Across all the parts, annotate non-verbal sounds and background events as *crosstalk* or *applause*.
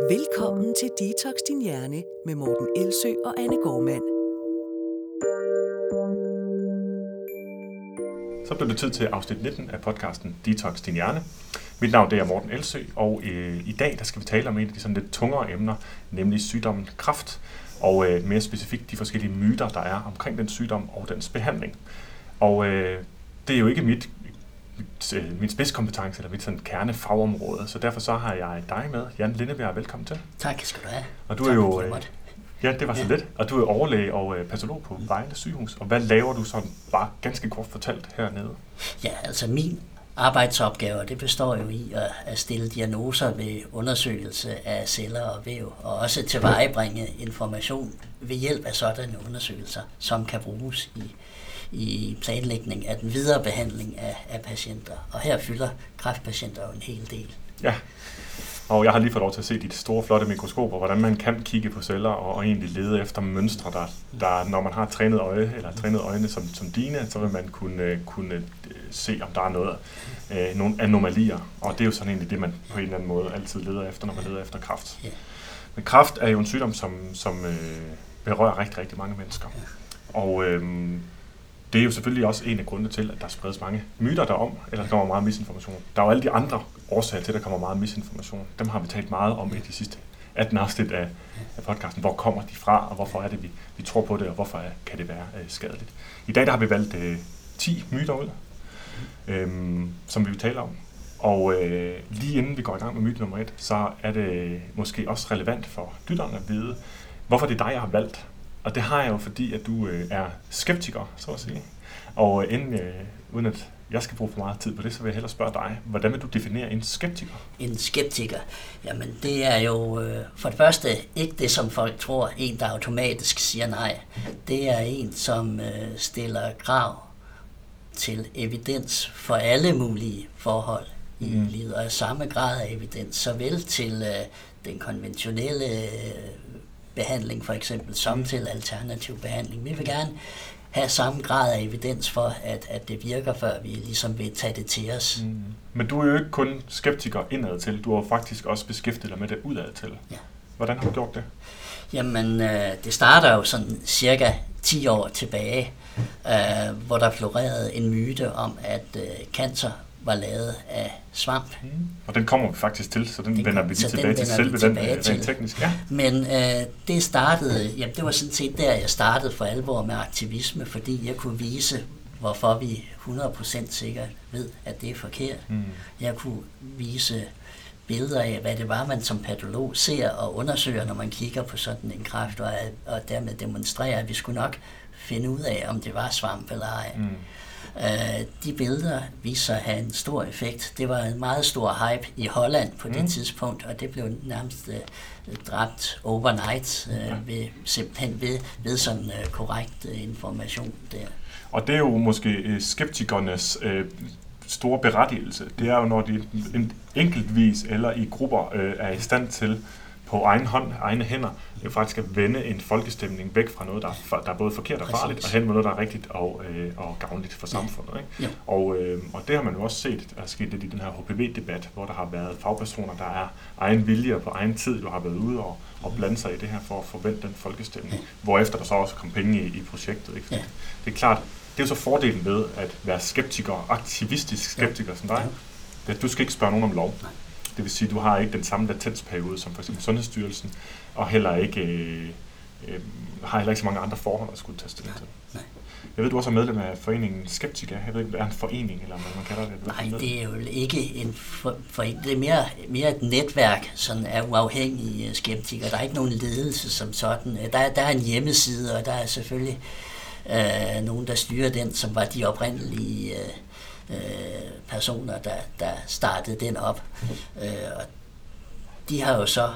Velkommen til Detox Din Hjerne med Morten Elsø og Anne Gormand. Så blev det tid til afsnit 19 af podcasten Detox Din Hjerne. Mit navn det er Morten Elsø, og øh, i dag der skal vi tale om et af de sådan lidt tungere emner, nemlig sygdommen kræft, og øh, mere specifikt de forskellige myter, der er omkring den sygdom og dens behandling. Og øh, det er jo ikke mit mit, øh, min spidskompetence eller mit sådan kernefagområde. Så derfor så har jeg dig med. Jan Lindebjerg, velkommen til. Tak skal du have. Og du tak, er jo... Øh, ja, det var så ja. lidt. Og du er overlæge og øh, patolog på Vejle sygehus. Og hvad laver du sådan bare ganske kort fortalt hernede? Ja, altså min arbejdsopgave, det består jo i at, at stille diagnoser ved undersøgelse af celler og væv, og også tilvejebringe information ved hjælp af sådanne undersøgelser, som kan bruges i i planlægning af den videre behandling af, af patienter. Og her fylder kræftpatienter jo en hel del. Ja, og jeg har lige fået lov til at se dit store, flotte mikroskoper, hvordan man kan kigge på celler og, og egentlig lede efter mønstre, der, der når man har trænet øje, eller trænet øjne som, som dine, så vil man kunne, kunne øh, se, om der er noget, øh, nogle anomalier. Og det er jo sådan egentlig det, man på en eller anden måde altid leder efter, når man leder efter kræft. Men kræft er jo en sygdom, som, som øh, berører rigtig, rigtig mange mennesker. Og øh, det er jo selvfølgelig også en af grundene til, at der spredes mange myter derom, eller der kommer meget misinformation. Der er jo alle de andre årsager til, at der kommer meget misinformation. Dem har vi talt meget om i de sidste 18 afsnit af, af podcasten. Hvor kommer de fra, og hvorfor er det, vi, vi tror på det, og hvorfor er, kan det være øh, skadeligt. I dag der har vi valgt øh, 10 myter ud, øh, som vi vil tale om. Og øh, lige inden vi går i gang med myte nummer et, så er det måske også relevant for lytterne at vide, hvorfor det er dig, jeg har valgt og det har jeg jo, fordi at du øh, er skeptiker, så at sige. Og øh, inden, øh, uden at jeg skal bruge for meget tid på det, så vil jeg hellere spørge dig, hvordan vil du definere en skeptiker? En skeptiker? Jamen det er jo øh, for det første ikke det, som folk tror, en der automatisk siger nej. Det er en, som øh, stiller krav til evidens for alle mulige forhold i mm. livet, og samme grad af evidens, såvel til øh, den konventionelle øh, behandling for eksempel, som til alternativ behandling. Vi vil gerne have samme grad af evidens for, at, at det virker, før vi ligesom vil tage det til os. Mm. Men du er jo ikke kun skeptiker indad til, du har faktisk også beskæftiget dig med det udad til. Ja. Hvordan har du gjort det? Jamen, øh, det starter jo sådan cirka 10 år tilbage, øh, hvor der florerede en myte om, at øh, cancer var lavet af svamp. Mm. Og den kommer vi faktisk til, så den, den vender vi lige tilbage til selve den øh, rent teknisk. Ja. Men øh, det startede, jamen det var sådan set der, jeg startede for alvor med aktivisme, fordi jeg kunne vise, hvorfor vi 100% sikkert ved, at det er forkert. Mm. Jeg kunne vise billeder af, hvad det var, man som patolog ser og undersøger, når man kigger på sådan en kræft, og, og dermed demonstrerer, at vi skulle nok finde ud af, om det var svamp eller ej. Mm. Øh, de billeder viste sig at have en stor effekt. Det var en meget stor hype i Holland på mm. det tidspunkt, og det blev nærmest uh, dræbt overnight uh, ved, simpelthen ved, ved sådan uh, korrekt uh, information der. Og det er jo måske skeptikernes uh, store berettigelse. Det er jo, når de enkeltvis eller i grupper uh, er i stand til på egen hånd, egne hænder, jo faktisk at vende en folkestemning væk fra noget, der er, der er både forkert og farligt, og hen mod noget, der er rigtigt og, øh, og gavnligt for samfundet. Ikke? Ja. Og, øh, og det har man jo også set, der er sket lidt i den her HPV-debat, hvor der har været fagpersoner, der er egen vilje på egen tid, du har været ude og, og blande sig i det her for at forvente den folkestemning, ja. hvorefter der så også kom penge i, i projektet. Ikke? Ja. Det er klart, det er jo så fordelen ved at være skeptiker, aktivistisk skeptiker ja. som dig, at du skal ikke spørge nogen om lov. Nej. Det vil sige, at du har ikke den samme latensperiode som for eksempel Sundhedsstyrelsen, og heller ikke, øh, øh, har heller ikke så mange andre forhold, at skulle tage stilling til. Nej. Jeg ved, du også er medlem af foreningen Skeptika. Jeg ved ikke, er en forening, eller hvad man kalder det? Nej, det er jo ikke en forening. Det er mere, mere et netværk sådan af uafhængige skeptikere. Der er ikke nogen ledelse som sådan. Der, der er en hjemmeside, og der er selvfølgelig øh, nogen, der styrer den, som var de oprindelige øh, øh, personer, der, der startede den op. Øh, og de har jo så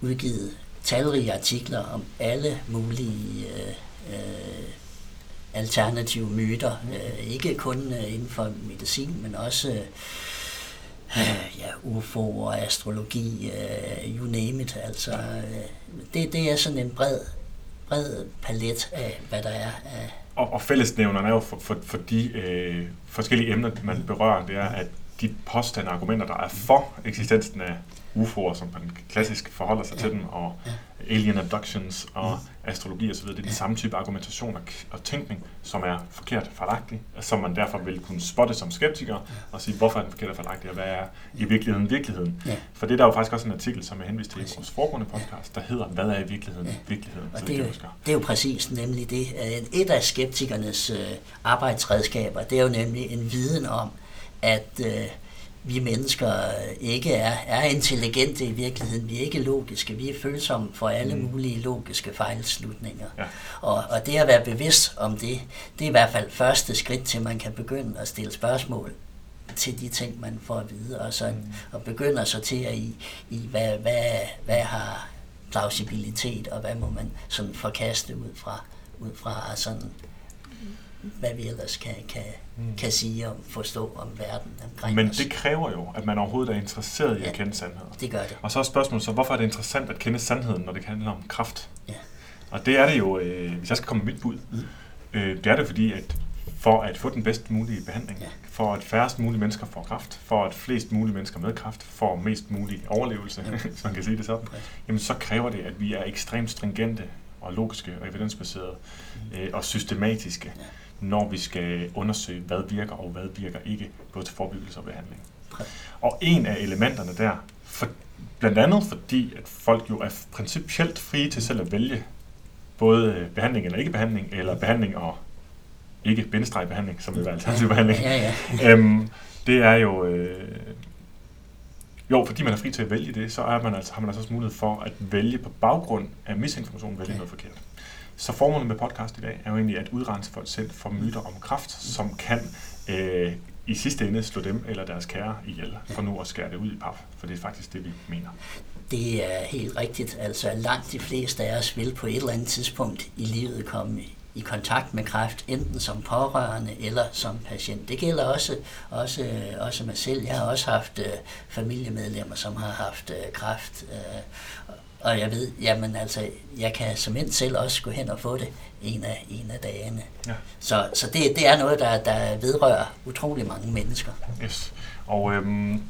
udgivet talrige artikler om alle mulige øh, øh, alternative myter. Øh, ikke kun øh, inden for medicin, men også øh, ja, UFO og astrologi, øh, you name it. Altså, øh, det, det er sådan en bred, bred palet af, hvad der er af og, og fællesnævnerne er jo for, for, for de øh, forskellige emner, man berører, det er, at de påstande og argumenter, der er for eksistensen af UFO'er, som man klassisk forholder sig ja. til dem, og alien abductions og mm. astrologi osv., det er den samme type argumentation og, og tænkning, som er forkert fejlagtig, som man derfor vil kunne spotte som skeptiker ja. og sige, hvorfor er den forkert og fejlagtig, og hvad er i virkeligheden virkeligheden. Ja. For det er der jo faktisk også en artikel, som jeg henviste til i vores foregående podcast, der hedder, hvad er i virkeligheden ja. virkeligheden? Og det, er jo, det er jo præcis nemlig det. Et af skeptikernes øh, arbejdsredskaber, det er jo nemlig en viden om, at øh, vi mennesker ikke er, er intelligente i virkeligheden. Vi er ikke logiske. Vi er følsomme for alle mm. mulige logiske fejlslutninger. Ja. Og, og det at være bevidst om det, det er i hvert fald første skridt til, man kan begynde at stille spørgsmål til de ting, man får at vide, og, så, mm. og begynder at sortere i, i hvad, hvad, hvad har plausibilitet, og hvad må man sådan forkaste ud fra, ud fra sådan hvad vi ellers kan, kan, mm. kan sige og forstå om verden omkring Men det kræver jo, at man overhovedet er interesseret i ja, at kende sandheden. det gør det. Og så er spørgsmålet så, hvorfor er det interessant at kende sandheden, når det handler om kraft? Ja. Og det er det jo, øh, hvis jeg skal komme med mit bud, mm. øh, det er det fordi, at for at få den bedst mulige behandling, ja. for at færrest mulige mennesker får kraft, for at flest mulige mennesker med kraft får mest mulig overlevelse, ja. *laughs* hvis man kan sige det sådan, ja. jamen så kræver det, at vi er ekstremt stringente og logiske og evidensbaserede mm. øh, og systematiske. Ja når vi skal undersøge, hvad virker og hvad virker ikke, både til forebyggelse og behandling. Og en af elementerne der, for, blandt andet fordi, at folk jo er principielt frie til selv at vælge både behandling eller ikke behandling, eller behandling og ikke behandling, som vil være alternativ behandling. Ja, ja. øhm, det er jo... Øh, jo, fordi man er fri til at vælge det, så er man altså, har man altså også mulighed for at vælge på baggrund af misinformation, vælge ja. noget forkert. Så formålet med podcast i dag er jo egentlig at udrense folk selv for myter om kraft, som kan øh, i sidste ende slå dem eller deres kære ihjel, for nu at skære det ud i pap, for det er faktisk det, vi mener. Det er helt rigtigt. Altså langt de fleste af os vil på et eller andet tidspunkt i livet komme i kontakt med kræft, enten som pårørende eller som patient. Det gælder også, også, også mig selv. Jeg har også haft øh, familiemedlemmer, som har haft øh, kræft, øh, og jeg ved, jamen altså, jeg kan som end selv også gå hen og få det en af, en af dagene. Ja. Så, så det, det er noget, der, der vedrører utrolig mange mennesker. Yes. Og øhm,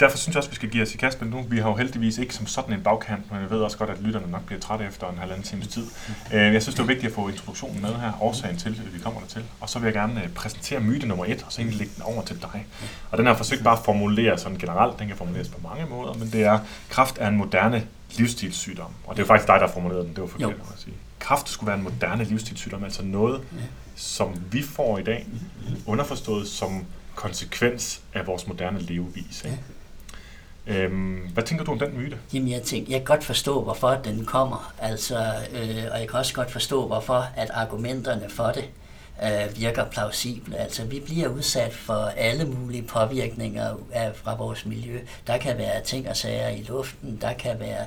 derfor synes jeg også, vi skal give os i kast med nu. Vi har jo heldigvis ikke som sådan en bagkant, men jeg ved også godt, at lytterne nok bliver trætte efter en halvanden times tid. Mm. Øh, jeg synes, det er vigtigt at få introduktionen med her, årsagen til, at vi kommer der til. Og så vil jeg gerne øh, præsentere myte nummer et, og så egentlig lægge den over til dig. Og den har forsøgt bare at formulere sådan generelt, den kan formuleres på mange måder, men det er, kraft er en moderne livsstilssygdom. Og det er jo faktisk dig, der formulerede den, det var forkert at sige. Kraft skulle være en moderne livsstilssygdom, altså noget, som vi får i dag, underforstået som konsekvens af vores moderne levevis. Ikke? Øhm, hvad tænker du om den myte? Jamen jeg tænker, jeg kan godt forstå, hvorfor den kommer, altså, øh, og jeg kan også godt forstå, hvorfor at argumenterne for det øh, virker plausible. Altså vi bliver udsat for alle mulige påvirkninger af, fra vores miljø. Der kan være ting og sager i luften, der kan være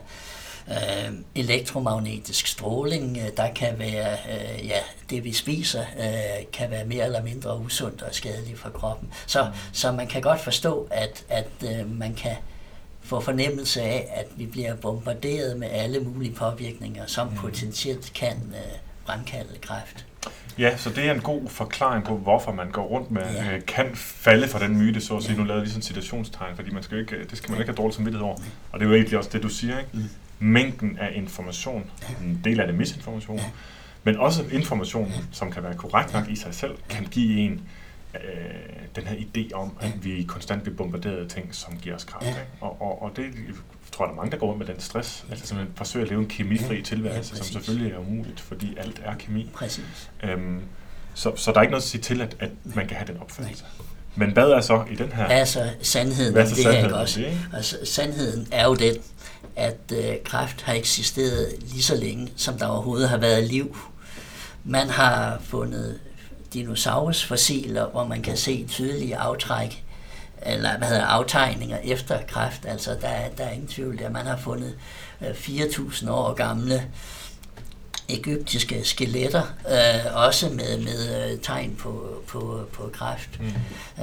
øh, elektromagnetisk stråling, der kan være, øh, ja, det vi spiser, øh, kan være mere eller mindre usundt og skadeligt for kroppen. Så, så man kan godt forstå, at, at øh, man kan få fornemmelse af, at vi bliver bombarderet med alle mulige påvirkninger, som mm. potentielt kan øh, fremkalde kræft. Ja, så det er en god forklaring på, hvorfor man går rundt med, ja. øh, kan falde for den myte, så at sige. Ja. Nu lavede vi sådan en citationstegn, fordi man skal ikke, det skal man ikke have dårligt samvittighed over. Og det er jo egentlig også det, du siger, ikke? Mm. Mængden af information, en del af det misinformation, ja. men også information, som kan være korrekt nok i sig selv, kan give en øh, den her idé om, at vi konstant bliver bombarderet af ting, som giver os kraft. Ikke? Og, og, og det tror der er mange, der går rundt med den stress. Altså simpelthen forsøge at leve en kemifri tilværelse, ja, som selvfølgelig er umuligt, fordi alt er kemi. Præcis. Øhm, så, så der er ikke noget at sige til, at, at man kan have den opfattelse. Nej. Men hvad er så i den her... Hvad er så sandheden hvad er så det sandheden her, også? Det, altså, sandheden er jo den, at øh, kræft har eksisteret lige så længe, som der overhovedet har været liv. Man har fundet dinosaurusfossiler, hvor man kan se tydelige aftræk eller hvad hedder aftegninger efter kræft. Altså, der, der er ingen tvivl der. Man har fundet 4.000 øh, år gamle egyptiske skeletter, øh, også med, med øh, tegn på, på, på kræft. Mm.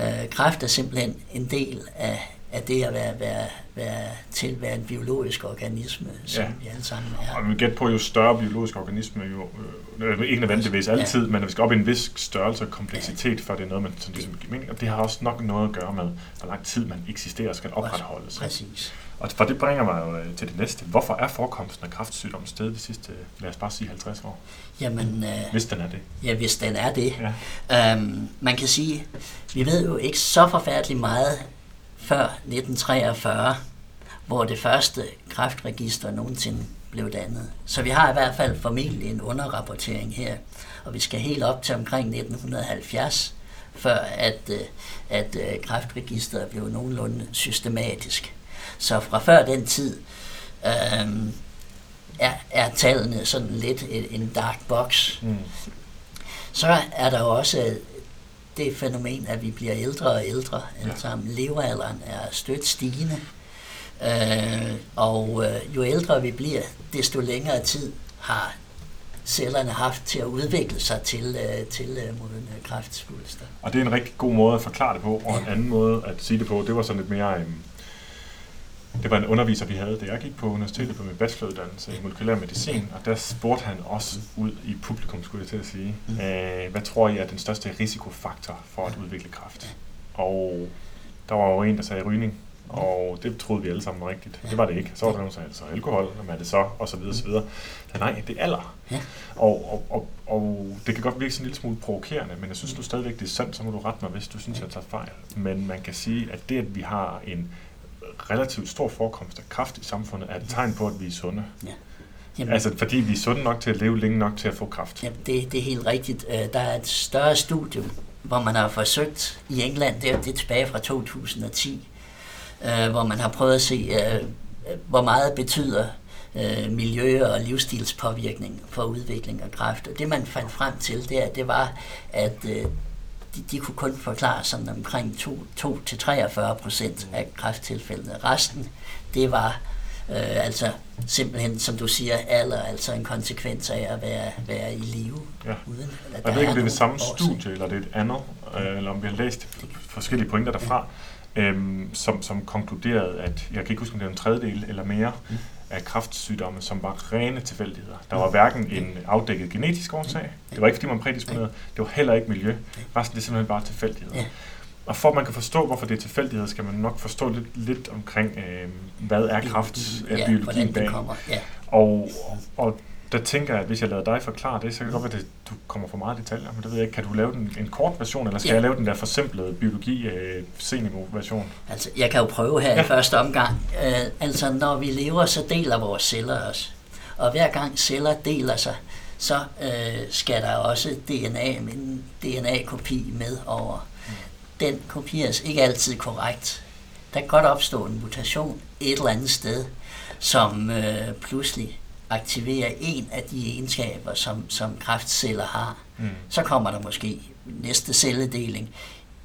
Øh, kræft er simpelthen en del af, af det at være, være, være til være en biologisk organisme, som ja. vi alle sammen er. Og vi gætter på, jo større biologisk organisme, jo, øh, ikke nødvendigvis altid, men vi skal op i en vis størrelse og kompleksitet, før det er noget, man sådan, ligesom giver mening. Og det har også nok noget at gøre med, hvor lang tid man eksisterer og skal opretholdes. Præcis. Og for det bringer mig jo øh, til det næste. Hvorfor er forekomsten af kræftsygdom sted de sidste, lad os bare sige 50 år? Jamen, øh, hvis den er det. Ja, hvis den er det. Ja. Øhm, man kan sige, vi ved jo ikke så forfærdeligt meget før 1943, hvor det første kræftregister nogensinde blev dannet. Så vi har i hvert fald formentlig en underrapportering her, og vi skal helt op til omkring 1970, før at, øh, at øh, kræftregisteret blev nogenlunde systematisk. Så fra før den tid øh, er, er tallene sådan lidt en dark box. Mm. Så er der også det fænomen, at vi bliver ældre og ældre. Ja. Altså levealderen er stødt stigende. Øh, og øh, jo ældre vi bliver, desto længere tid har cellerne haft til at udvikle sig til, øh, til øh, modne kræftsvulster. Og det er en rigtig god måde at forklare det på, og ja. en anden måde at sige det på, det var sådan lidt mere... Øh, det var en underviser, vi havde, da jeg gik på universitetet på min bacheloruddannelse i molekylær medicin, og der spurgte han også ud i publikum, skulle jeg til at sige, mm. øh, hvad tror I er den største risikofaktor for at udvikle kræft? Og der var jo en, der sagde rygning, og det troede vi alle sammen var rigtigt. Det var det ikke. Så var der nogen, der sagde, så alkohol, og hvad er det så, og så videre, så videre. Så nej, det er alder. Ja. Og, og, og, og, det kan godt virke sådan en lille smule provokerende, men jeg synes du stadigvæk, det er sandt, så må du rette mig, hvis du synes, jeg tager fejl. Men man kan sige, at det, at vi har en relativt stor forekomst af kræft i samfundet, er et tegn på, at vi er sunde. Ja. Jamen, altså fordi vi er sunde nok til at leve længe nok til at få kræft. Jamen, det, det er helt rigtigt. Øh, der er et større studie, hvor man har forsøgt i England, det er, det tilbage fra 2010, øh, hvor man har prøvet at se, øh, hvor meget betyder miljø- og livsstilspåvirkning for udvikling af kræft. Og det man fandt frem til, det, det var, at de, de kunne kun forklare sådan omkring 2-43 procent af kræfttilfældene. Resten, det var øh, altså simpelthen, som du siger, alder, altså en konsekvens af at være, være i live. Ja. Uden, eller jeg ved ikke, om det er det samme studie, eller det er et andet, øh, eller om vi har læst forskellige pointer derfra, ja. Øhm, som, som konkluderede, at, jeg kan ikke huske, om det er en tredjedel eller mere, mm. af kræftsygdomme, som var rene tilfældigheder. Der var hverken en afdækket genetisk årsag, det var ikke fordi man prædisponerede, det var heller ikke miljø, resten det er simpelthen bare tilfældigheder. Og for at man kan forstå, hvorfor det er tilfældigheder, skal man nok forstå lidt, lidt omkring, øh, hvad er kraft, ja, biologien bag. Ja. Og, og der tænker jeg, at hvis jeg lader dig forklare det, så kan det godt være, at du kommer for meget detaljer, men det ved jeg ikke. Kan du lave den, en kort version, eller skal ja. jeg lave den der forsimplede biologi øh, version Altså, jeg kan jo prøve her ja. i første omgang. Uh, altså, når vi lever, så deler vores celler os. Og hver gang celler deler sig, så uh, skal der også DNA, en DNA-kopi med over. Mm. Den kopieres ikke altid korrekt. Der kan godt opstå en mutation et eller andet sted, som uh, pludselig aktiverer en af de egenskaber, som, som kræftceller har, mm. så kommer der måske næste celledeling,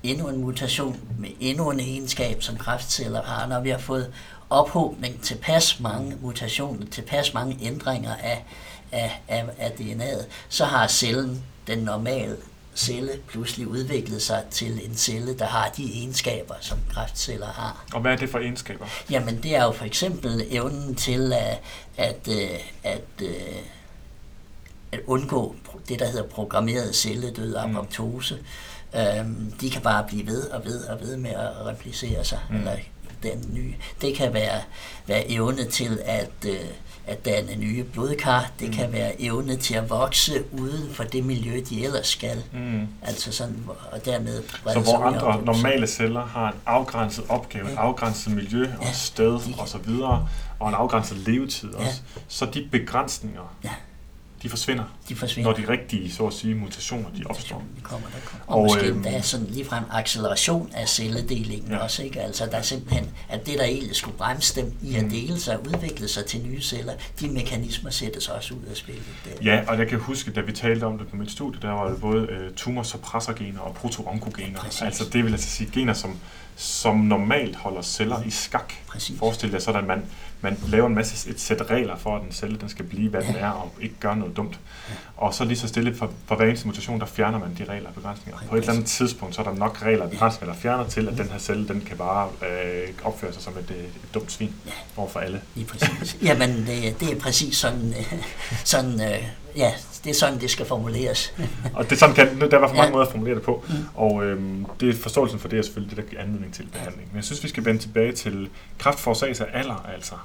endnu en mutation med endnu en egenskab, som kræftceller har. Når vi har fået ophobning til pas mange mutationer, til pas mange ændringer af, af, af, af DNA'et, så har cellen den normale celle pludselig udviklet sig til en celle, der har de egenskaber, som kræftceller har. Og hvad er det for egenskaber? Jamen, det er jo for eksempel evnen til at, at, øh, at, at, øh, at undgå det, der hedder programmeret celledød, mm. apoptose. Mm. Øhm, de kan bare blive ved og ved og ved med at replicere sig, mm. eller den nye. Det kan være, være evne til at... Øh, at danne nye blodkar. Det mm. kan være evne til at vokse uden for det miljø, de ellers skal. Mm. Altså sådan, og dermed... Så hvor andre normale celler har en afgrænset opgave, ja. et afgrænset miljø ja. og sted og så videre, og en afgrænset levetid også, ja. så de begrænsninger, ja de forsvinder, de forsvinder. når de rigtige, så at sige, mutationer, de opstår. De kommer, der kommer. Og, og måske der er sådan ligefrem acceleration af celledelingen ja. også, ikke? Altså der er simpelthen, at det der egentlig skulle bremse dem i at mm. dele sig og udvikle sig til nye celler, de mekanismer sættes også ud af spillet. Ja, og jeg kan huske, da vi talte om det på mit studie, der var det både uh, tumor- suppressorgener og proto-onkogener. Ja, altså det vil altså sige gener, som som normalt holder celler i skak. Præcis. Forestil dig sådan, at man, man laver en masse et sæt regler for, at en celle den skal blive, hvad den er, og ikke gøre noget dumt. Og så lige så stille for, for hver eneste mutation, der fjerner man de regler og begrænsninger. På et eller andet tidspunkt, så er der nok regler og begrænsninger, der fjerner til, at den her celle, den kan bare øh, opføre sig som et, et, et dumt svin over for alle. Lige præcis. Jamen, det, det er præcis sådan, øh, sådan øh, ja, det er sådan, det skal formuleres. *laughs* og det er sådan kan, der er hvert fald mange Ja. måder at formulere det på, mm. og øhm, det er forståelsen for det er selvfølgelig det, der giver anledning til behandling. Men jeg synes, vi skal vende tilbage til kraft forårsages af alder, altså.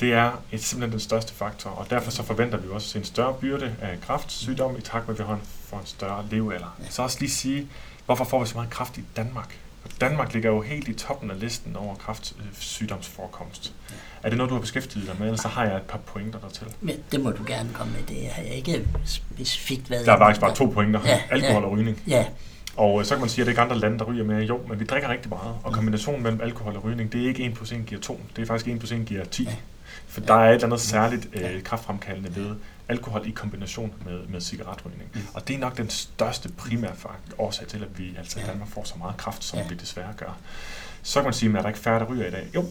Det er et, simpelthen den største faktor, og derfor så forventer vi også en større byrde af kræftsygdom i takt med, at vi har en, får en større levealder. Så også lige sige, hvorfor får vi så meget kræft i Danmark? Danmark ligger jo helt i toppen af listen over kræftsygdomsforekomst. Er det noget, du har beskæftiget dig med, eller så har jeg et par pointer dertil? Men det må du gerne komme med. Det har jeg ikke specifikt været Der er faktisk bare to pointer. Ja, Alkohol ja. og rygning. Ja, Og øh, så kan man sige, at det er ikke andre lande, der ryger mere. Jo, men vi drikker rigtig meget. Og kombinationen mellem alkohol og rygning, det er ikke 1 plus 1 giver 2. Det er faktisk 1 plus 1 giver 10. Ja. For der er et eller andet særligt Ja. øh, kraftfremkaldende ved alkohol i kombination med, med cigaretrygning. Mm. Og det er nok den største primære årsag til, at vi altså i Ja. Danmark får så meget kraft, som Ja. vi desværre gør. Så kan man sige, at er der ikke færre, der ryger i dag? Jo,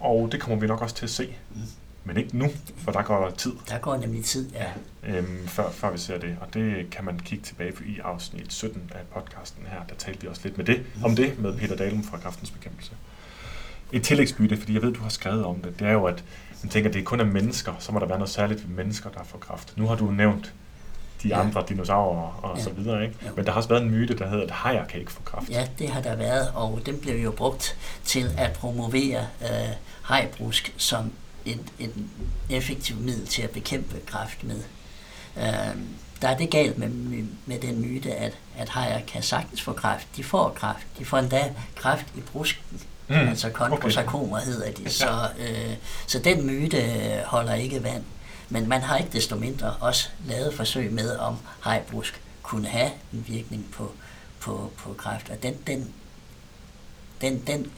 og det kommer vi nok også til at se. Mm. Men ikke nu, for der går tid der går nemlig tid. Ja. øhm, før, før vi ser det. Og det kan man kigge tilbage på i afsnit 17 af podcasten her. Der talte vi også lidt med det, om det med Peter Dalum fra Kraftens Bekæmpelse. Et tillægsbytte, fordi jeg ved, du har skrevet om det, det er jo, at man tænker, at det kun er mennesker, så må der være noget særligt ved mennesker, der får kraft. Nu har du nævnt de Ja. andre dinosaurer og Ja. så videre, ikke? Jo. Men der har også været en myte, der hedder, at hajer kan ikke få kraft. ja, det har der været, og den blev jo brugt til at promovere øh, hajbrusk som et, et effektivt middel til at bekæmpe kræft med. Øh, der er det galt med, med den myte, at, at hajer kan sagtens få kræft. De får kræft. De får endda kræft i brusken. Mm, altså kondrosarkomer okay. hedder de. Så, øh, så den myte holder ikke vand. Men man har ikke desto mindre også lavet forsøg med, om hajbrusk kunne have en virkning på, på, på kræft. Og den, den, den, den,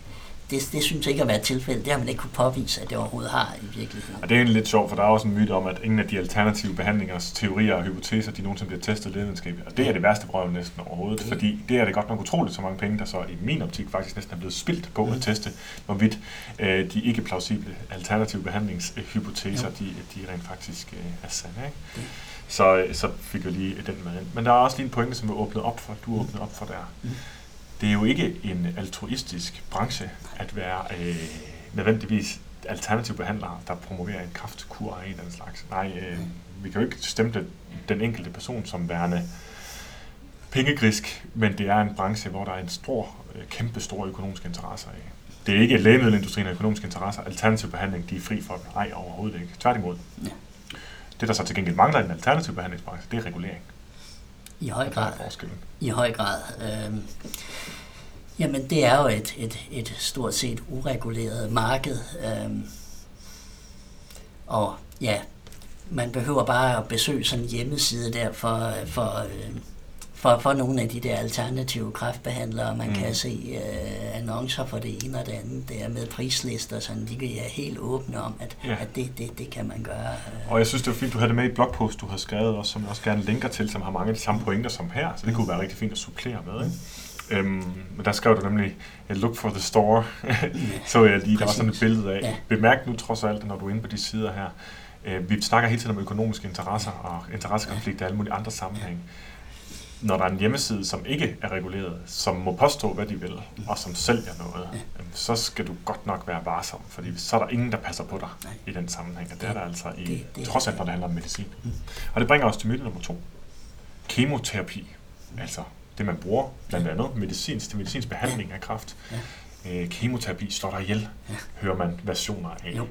det, det synes ikke at være tilfældet. Det har man ikke kunne påvise, at det overhovedet har i virkeligheden. Og det er egentlig lidt sjovt, for der er også en myte om, at ingen af de alternative behandlingers teorier og hypoteser, de nogensinde bliver testet lægevidenskabeligt. Og det er det værste brøv næsten overhovedet, Det- fordi det er det godt nok utroligt så mange penge, der så i min optik faktisk næsten er blevet spildt på at teste, hvorvidt øh, de ikke plausible alternative behandlingshypoteser, Jo. de, de rent faktisk øh, er sande. Ikke? Det. Så, øh, så fik vi lige den med ind. Men der er også lige en pointe, som vi åbnet op for, du åbnede op for der. Mm. Det er jo ikke en altruistisk branche at være øh, nødvendigvis alternative behandlere, der promoverer en kraftkur af en eller anden slags. Nej, øh, vi kan jo ikke stemple den enkelte person som værende pengegrisk, men det er en branche, hvor der er en stor, øh, kæmpe stor økonomisk interesse af. Det er ikke lægemiddelindustrien og økonomiske interesser. Alternativ behandling, de er fri for. Nej, overhovedet ikke. Tværtimod. Ja. Det, der så til gengæld mangler i den alternative behandlingsbranche, det er regulering. I høj grad. I høj grad. Øhm, jamen, det er jo et, et, et stort set ureguleret marked. Øhm, og ja, man behøver bare at besøge sådan en hjemmeside der for, for, øh, for, for nogle af de der alternative kræftbehandlere. Man mm. Mm. kan se øh, annoncer for det ene og det andet der med prislister, sådan de er helt åbne om, at, Ja. at det, det, det kan man gøre. øh. Og jeg synes, det var fint, du havde det med i blogpost, du har skrevet, også, som jeg også gerne linker til, som har mange af de samme pointer som her, så det kunne være rigtig fint at supplere med. Ikke? Øhm, men der skrev du nemlig, "Eh, look for the store, *laughs* så jeg lige, der var sådan et billede af. Ja. Bemærk nu trods alt, når du er inde på de sider her, øh, vi snakker hele tiden om økonomiske interesser og interessekonflikter og alle mulige andre sammenhænge. Når der er en hjemmeside, som ikke er reguleret, som må påstå, hvad de vil, og som sælger noget, øhm, så skal du godt nok være varsom, fordi så er der ingen, der passer på dig Nej. i den sammenhæng, og det er der altså i, Det- det- trods alt, når det handler om medicin. Mm. Og det bringer os til myte nummer to. Kemoterapi, altså det man bruger, blandt andet medicinsk, til medicinsk behandling af kræft. Øh, kemoterapi slår dig ihjel, Ja. hører man versioner af. Jo.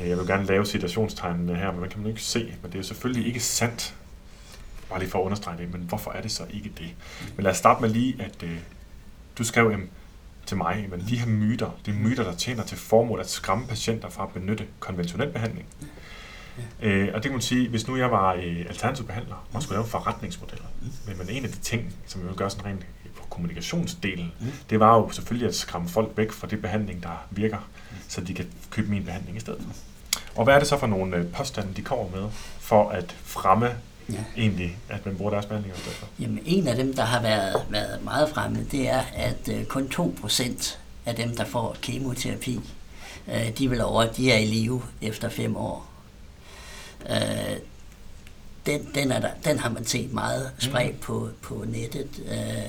Øh, Jeg vil gerne lave citationstegnene her, men det kan man ikke se. Men det er selvfølgelig ikke sandt. Bare lige for at understrege det, men hvorfor er det så ikke det? Men lad os starte med lige, at øh, du skrev em, til mig, men de her myter, det er myter, der tjener til formål at skræmme patienter fra at benytte konventionel behandling. Øh, og det kan man sige, hvis nu jeg var øh, alternativ behandler, og skulle lave forretningsmodeller, men, men en af de ting, som jeg vil gøre sådan rent på kommunikationsdelen, Mm. det var jo selvfølgelig at skræmme folk væk fra det behandling, der virker, så de kan købe min behandling i stedet. Og hvad er det så for nogle øh, påstande, de kommer med, for at fremme Ja. egentlig, at man bruger deres behandling i stedet for? Jamen, en af dem, der har været, været meget fremme, det er, at øh, kun 2% af dem, der får kemoterapi, øh, de, vil over, de er i live efter fem år. Øh, den, den, er der, den har man set meget spredt mm. på, på nettet. Øh,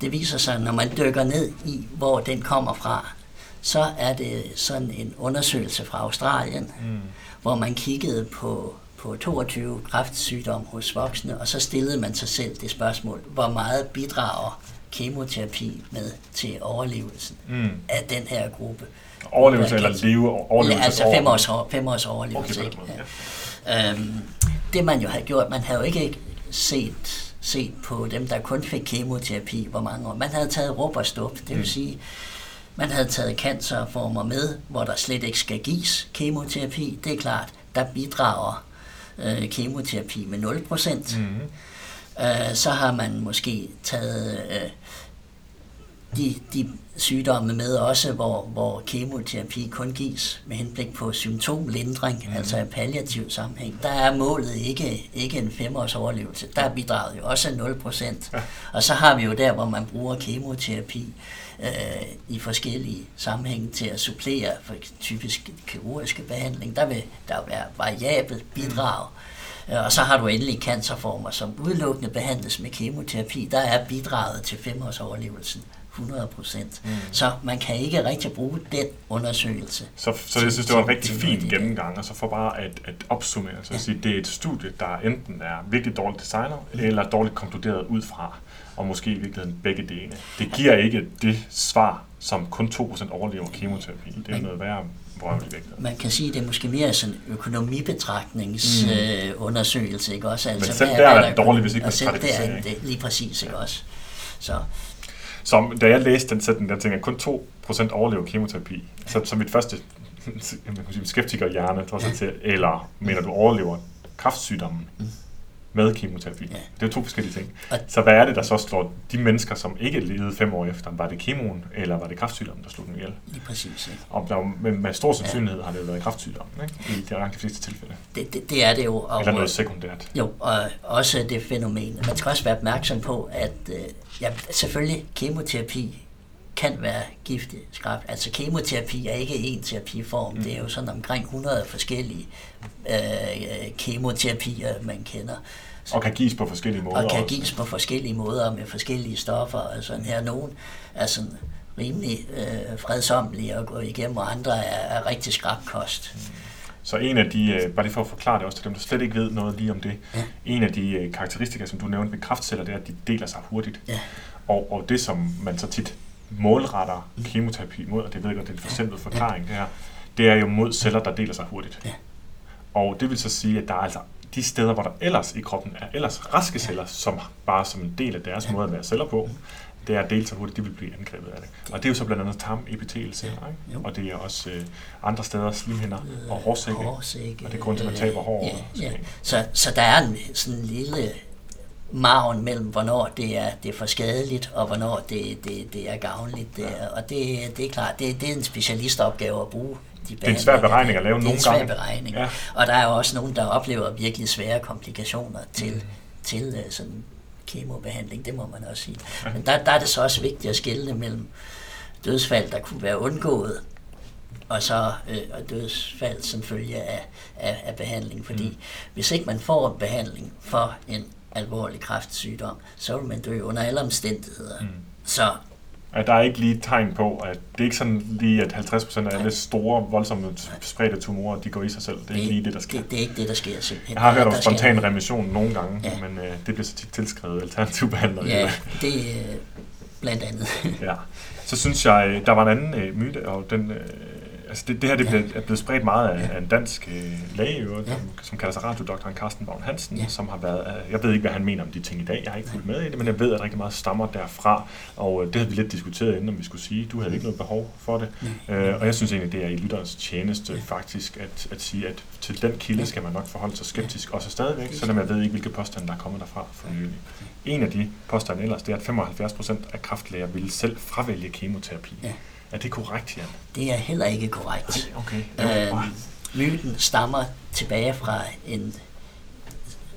det viser sig, når man dykker ned i, hvor den kommer fra, så er det sådan en undersøgelse fra Australien, mm. hvor man kiggede på, på 22 kræftsygdomme hos voksne, og så stillede man sig selv det spørgsmål, hvor meget bidrager kemoterapi med til overlevelsen mm. af den her gruppe. Overlevelse eller leve overlevelse? Altså fem års, fem års overlevelse. Okay, ikke? Ja. Øhm, det man jo har gjort, man har jo ikke set, set på dem, der kun fik kemoterapi, hvor mange år. Man havde taget råb og stop, det vil mm. sige, man havde taget cancerformer med, hvor der slet ikke skal gives kemoterapi. Det er klart, der bidrager øh, kemoterapi med 0%. Mm. Øh, så har man måske taget øh, de, de sygdomme med også, hvor, hvor kemoterapi kun gives med henblik på symptomlindring, mm. altså i palliativ sammenhæng. Der er målet ikke, ikke en femårs overlevelse. Der er bidraget jo også 0%. Ja. Og så har vi jo der, hvor man bruger kemoterapi øh, i forskellige sammenhænge til at supplere for typisk kirurgiske behandling. Der vil der være variabelt bidrag. Mm. Og så har du endelig cancerformer, som udelukkende behandles med kemoterapi. Der er bidraget til femårsoverlevelsen 100 procent. Mm. Så man kan ikke rigtig bruge den undersøgelse. Så, så jeg synes, det var en rigtig fin gennemgang, og så for bare at, at opsummere, så ja. at sige, det er et studie, der enten er virkelig dårligt designet, mm. eller dårligt konkluderet ud fra, og måske i virkeligheden begge dele. Det giver ikke det svar, som kun 2% overlever kemoterapi. Det er noget værre man kan sige, at det er måske mere sådan en økonomibetragtningsundersøgelse, mm. ikke også? Altså, Men selv der er det dårligt, hvis ikke man stratificerer. Det, lige præcis, ikke ja. også? Så, som, da jeg læste den sætning, der tænkte jeg, kun 2% overlever kemoterapi. Så, så mit første *laughs* skeptikerhjerne, tror jeg, til, eller mener du overlever kræftsygdommen mm. med kemoterapi? Ja. Det er to forskellige ting. Og så hvad er det, der så står de mennesker, som ikke levede fem år efter? Var det kemoen, eller var det kræftsygdommen, der slog dem ihjel? Lige præcis. Ja. Og der, med, med stor sandsynlighed ja. har det været kræftsygdommen, ikke? i de langt de fleste tilfælde. Det, det, det er det jo. Og, eller noget sekundært. Jo, og også det fænomen. Man skal også være opmærksom på, at øh, Ja, selvfølgelig kemoterapi kan være giftig skrab. Altså kemoterapi er ikke en terapiform. Mm. Det er jo sådan omkring 100 forskellige øh, kemoterapier, man kender. Og kan gives på forskellige måder. Og kan også. gives på forskellige måder med forskellige stoffer. Og sådan her. Nogen er sådan rimelig øh, fredsomlige at gå igennem, og andre er, er rigtig skrabkost. Mm. Så en af de, øh, bare lige for at forklare det også til dem, der slet ikke ved noget lige om det, ja. en af de øh, karakteristika, som du nævnte ved kraftceller, det er, at de deler sig hurtigt. Ja. Og, og det, som man så tit målretter mm. kemoterapi mod, og det ved jeg godt, det er en forsimplet forklaring, det her, det er jo mod celler, der deler sig hurtigt. Ja. Og det vil så sige, at der er altså de steder, hvor der ellers i kroppen er ellers raske celler, som bare som en del af deres måde at være celler på, det er at dele sig hurtigt, de vil blive angrebet af det. Og det er jo så blandt andet tarmepitelceller, ikke? og det er også øh, andre steder slimhinder og hårsække, hårsække og det er grund til, at man taber hår. Ja, ja. Så, så der er en sådan en lille maven mellem, hvornår det er, det er for skadeligt, og hvornår det, det, det er gavnligt. Det er, og det, det er klart, det, det er en specialistopgave at bruge de det er en svær beregning at lave nogle gange. Det er en svær beregning. Ja. Og der er jo også nogen, der oplever virkelig svære komplikationer til, mm. til uh, sådan kemobehandling, det må man også sige. Men der, der er det så også vigtigt at skille mellem dødsfald, der kunne være undgået, og så øh, og dødsfald som følge af, af, af behandling. Fordi mm. hvis ikke man får en behandling for en alvorlig kræftsygdom, så vil man dø under alle omstændigheder. Mm. Så at der er ikke lige tegn på, at det er ikke sådan lige, at 50% af alle store, voldsomme spredte tumorer, de går i sig selv. Det er det, ikke lige det, der sker. Det, det er ikke det, der sker simpelthen. Jeg har hørt om spontan remission nogle gange, ja. men øh, det bliver så tit tilskrevet alternativbehandlere. Ja, det er øh, blandt andet. ja. Så synes jeg, der var en anden øh, myte, og den... Øh, altså det, det her det ja. er blevet spredt meget af, af en dansk øh, læge, jo, ja. som, som kalder sig radiodoktoren Carsten Bavn Hansen, ja. som har været, øh, jeg ved ikke, hvad han mener om de ting i dag, jeg har ikke fulgt med i det, men jeg ved, at rigtig meget stammer derfra, og øh, det havde vi lidt diskuteret inden, om vi skulle sige, du havde ikke noget behov for det, ja. øh, og jeg synes egentlig, det er i lytterens tjeneste ja. faktisk, at, at sige, at til den kilde skal man nok forholde sig skeptisk, også stadigvæk, selvom jeg ved ikke, hvilke påstande, der er kommet derfra for nylig. En af de påstande ellers, det er, at 75% af kraftlæger ville selv fravælge kemoterapi. Ja. Er det korrekt, Jan? Det er heller ikke korrekt. Okay. okay. Øh, myten stammer tilbage fra en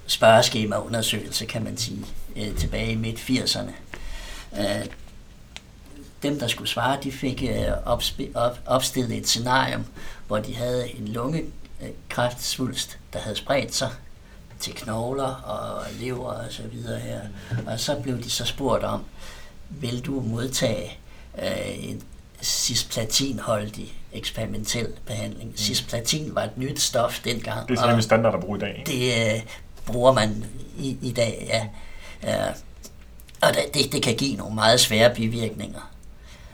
spørgeskemaundersøgelse, kan man sige, øh, tilbage i midt-80'erne. Øh, dem, der skulle svare, de fik øh, opsp- op, opstillet et scenarium, hvor de havde en lungekræftsvulst, der havde spredt sig til knogler og lever og så videre her. Og så blev de så spurgt om, vil du modtage øh, en cisplatinholdig eksperimentel behandling. Mm. Cisplatin var et nyt stof dengang. Det er sådan standard at bruge i dag, ikke? Det øh, bruger man i, i dag, ja. Øh, og det, det kan give nogle meget svære bivirkninger.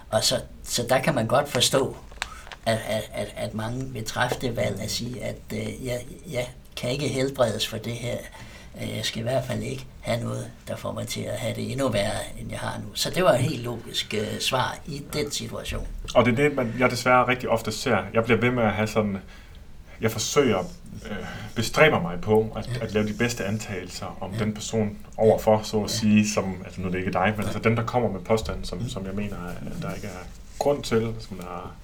Og så, så der kan man godt forstå, at, at, at, at mange vil træffe det valg at sige, at øh, jeg, jeg kan ikke helbredes for det her. Øh, jeg skal i hvert fald ikke have noget, der får mig til at have det endnu værre, end jeg har nu. Så det var et helt logisk uh, svar i den situation. Og det er det, man, jeg desværre rigtig ofte ser. Jeg bliver ved med at have sådan... Jeg forsøger, øh, bestræber mig på at, at lave de bedste antagelser om ja. den person overfor, så at sige, som, altså nu er det ikke dig, men altså den, der kommer med påstanden, som, som jeg mener, at der ikke er grund til, som der er,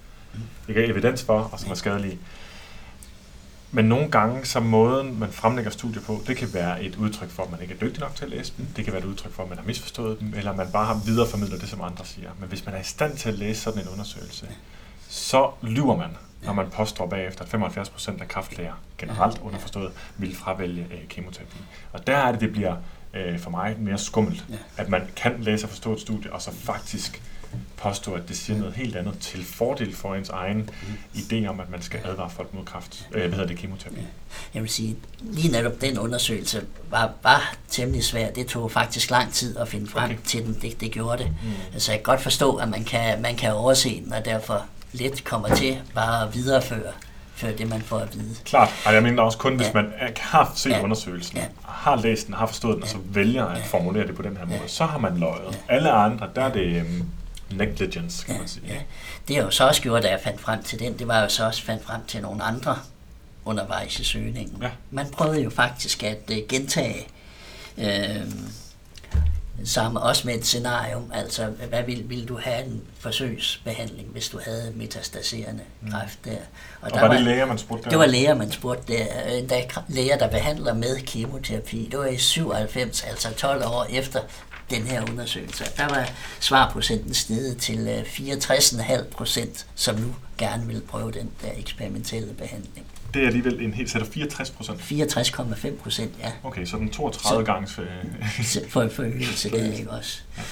ikke er evidens for, og som er skadelige. Men nogle gange, så måden, man fremlægger studier på, det kan være et udtryk for, at man ikke er dygtig nok til at læse dem. Det kan være et udtryk for, at man har misforstået dem, eller man bare har videreformidlet det, som andre siger. Men hvis man er i stand til at læse sådan en undersøgelse, så lyver man, når man påstår bagefter, at 75 procent af kraftlæger generelt underforstået vil fravælge øh, kemoterapi. Og der er det, det bliver øh, for mig mere skummelt, at man kan læse og forstå et studie, og så faktisk påstå, at det siger noget helt andet til fordel for ens egen mm. idé om, at man skal advare folk mod kræft. Øh, hvad hedder det, kemoterapi? Jeg vil sige, lige netop den undersøgelse var, var temmelig svær. Det tog faktisk lang tid at finde frem okay. til den. Det, det gjorde det. Mm. Så altså, jeg kan godt forstå, at man kan, man kan overse den, og derfor lidt kommer til bare at videreføre før det, man får at vide. Klart, og jeg mener også kun, hvis ja. man har set ja. undersøgelsen, ja. har læst den, har forstået den, ja. og så vælger at formulere det på den her måde, ja. så har man løjet. Ja. Alle andre, der er det øhm, negligence, kan man sige. Ja. Det har jo så også gjort, at jeg fandt frem til den. Det var jo så også fandt frem til nogle andre undervejs i søgningen. Ja. Man prøvede jo faktisk at uh, gentage øh, samme, også med et scenarium, altså hvad vil, vil du have en forsøgsbehandling, hvis du havde metastaserende mm. kræft der. Og, og der var det læger, man spurgte der? Det var læger, man spurgte der. Der er læger, der behandler med kemoterapi. Det var i 97, altså 12 år efter den her undersøgelse. Der var svarprocenten steget til 64,5 øh, procent, som nu gerne vil prøve den der eksperimentelle behandling. Det er alligevel en helt sæt 64 procent? 64,5 procent, ja. Okay, så den 32 gange for, for, forøgelse der, ikke også? Ja.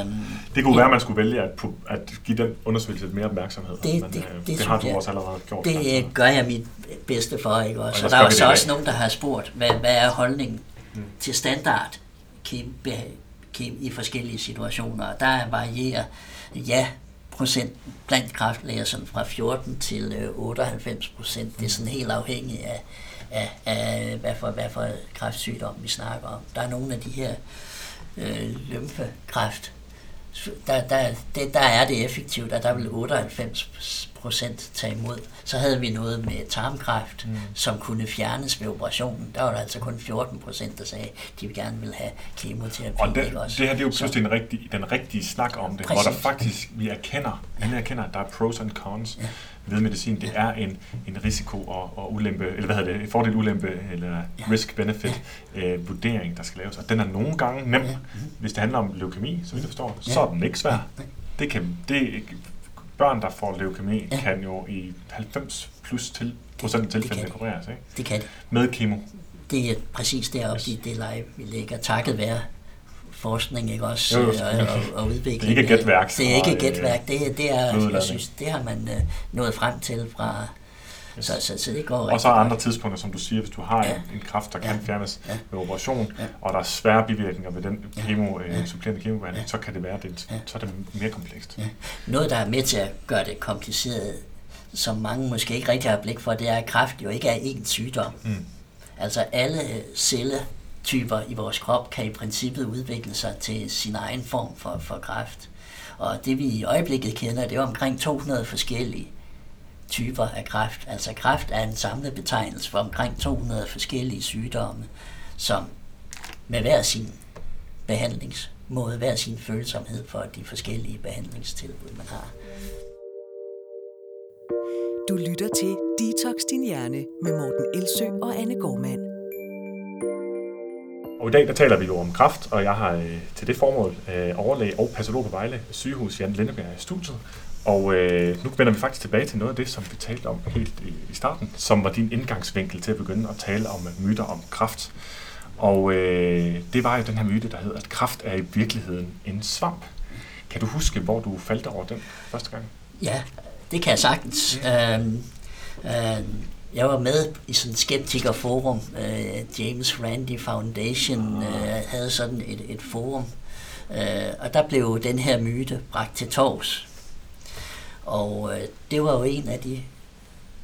Um, det kunne være, at man skulle vælge at, at give den undersøgelse mere opmærksomhed. Det, men, det, øh, det, det, det har du jeg, også allerede gjort. Det altså. gør jeg mit bedste for, ikke også? Og, og der er også, også nogen, der har spurgt, hvad, hvad er holdningen hmm. til standard i forskellige situationer. og Der varierer ja procent blandt kræftlæger sådan fra 14 til øh, 98 procent. Det er sådan helt afhængigt af, af, af hvad, for, hvad for kræftsygdom vi snakker om. Der er nogle af de her øh, lymfekræft, der, der, det, der er det effektivt, at der vil 98 procent tage imod. Så havde vi noget med tarmkræft, mm. som kunne fjernes ved operationen. Der var der altså kun 14 procent, der sagde, at de gerne ville have kemoterapi. Og det, også. det her det er jo pludselig den rigtige, den rigtige snak om det, Præcis. hvor der faktisk, vi erkender, vi erkender, at der er pros and cons. Ja ved medicin, det er en, en risiko og, og ulempe, eller hvad hedder det, fordel ulempe, eller ja. risk-benefit ja. øh, vurdering, der skal laves. Og den er nogle gange nem, ja. hvis det handler om leukemi, så vidt jeg forstår, ja. så er den ikke svær. Ja. Det kan, det, børn, der får leukemi, ja. kan jo i 90 plus til procent af tilfældene kureres, ikke? Det kan det. Med kemo. Det er præcis deroppe yes. i det leje, vi ligger. Takket være forskning, ikke også? Jo, jo. Og, og, og udvikling. Det er ikke gætværk. Det er ikke øh, gætværk. Det, det er, jeg synes, det har man uh, nået frem til fra. Så, så, så det går Og så er andre tidspunkter, som du siger, hvis du har ja. en, en kraft, der ja. kan fjernes ja. ved operation, ja. og der er svære bivirkninger ved den kemo, ja. øh, supplerende kemobehandling, ja. så kan det være, det, ja. så er det mere komplekst. Ja. Noget, der er med til at gøre det kompliceret, som mange måske ikke rigtig har blik for, det er, at kræft jo ikke er én sygdom. Mm. Altså alle celler typer i vores krop kan i princippet udvikle sig til sin egen form for, for kræft. Og det vi i øjeblikket kender, det er omkring 200 forskellige typer af kræft. Altså kræft er en samlet betegnelse for omkring 200 forskellige sygdomme, som med hver sin behandlingsmåde, hver sin følsomhed for de forskellige behandlingstilbud, man har. Du lytter til Detox Din Hjerne med Morten Elsø og Anne Gormand. Og i dag der taler vi jo om kraft, og jeg har øh, til det formål øh, overlæge og patolog på Vejle sygehus Jan Lindeberg i studiet. Og øh, nu vender vi faktisk tilbage til noget af det, som vi talte om helt i, i starten, som var din indgangsvinkel til at begynde at tale om myter om kraft. Og øh, det var jo den her myte, der hedder, at kraft er i virkeligheden en svamp. Kan du huske, hvor du faldt over den første gang? Ja, det kan jeg sagtens. Øhm, øh, jeg var med i sådan et skeptikerforum. Øh, James Randi Foundation øh, havde sådan et, et forum. Øh, og der blev den her myte bragt til tors. Og øh, det var jo en af de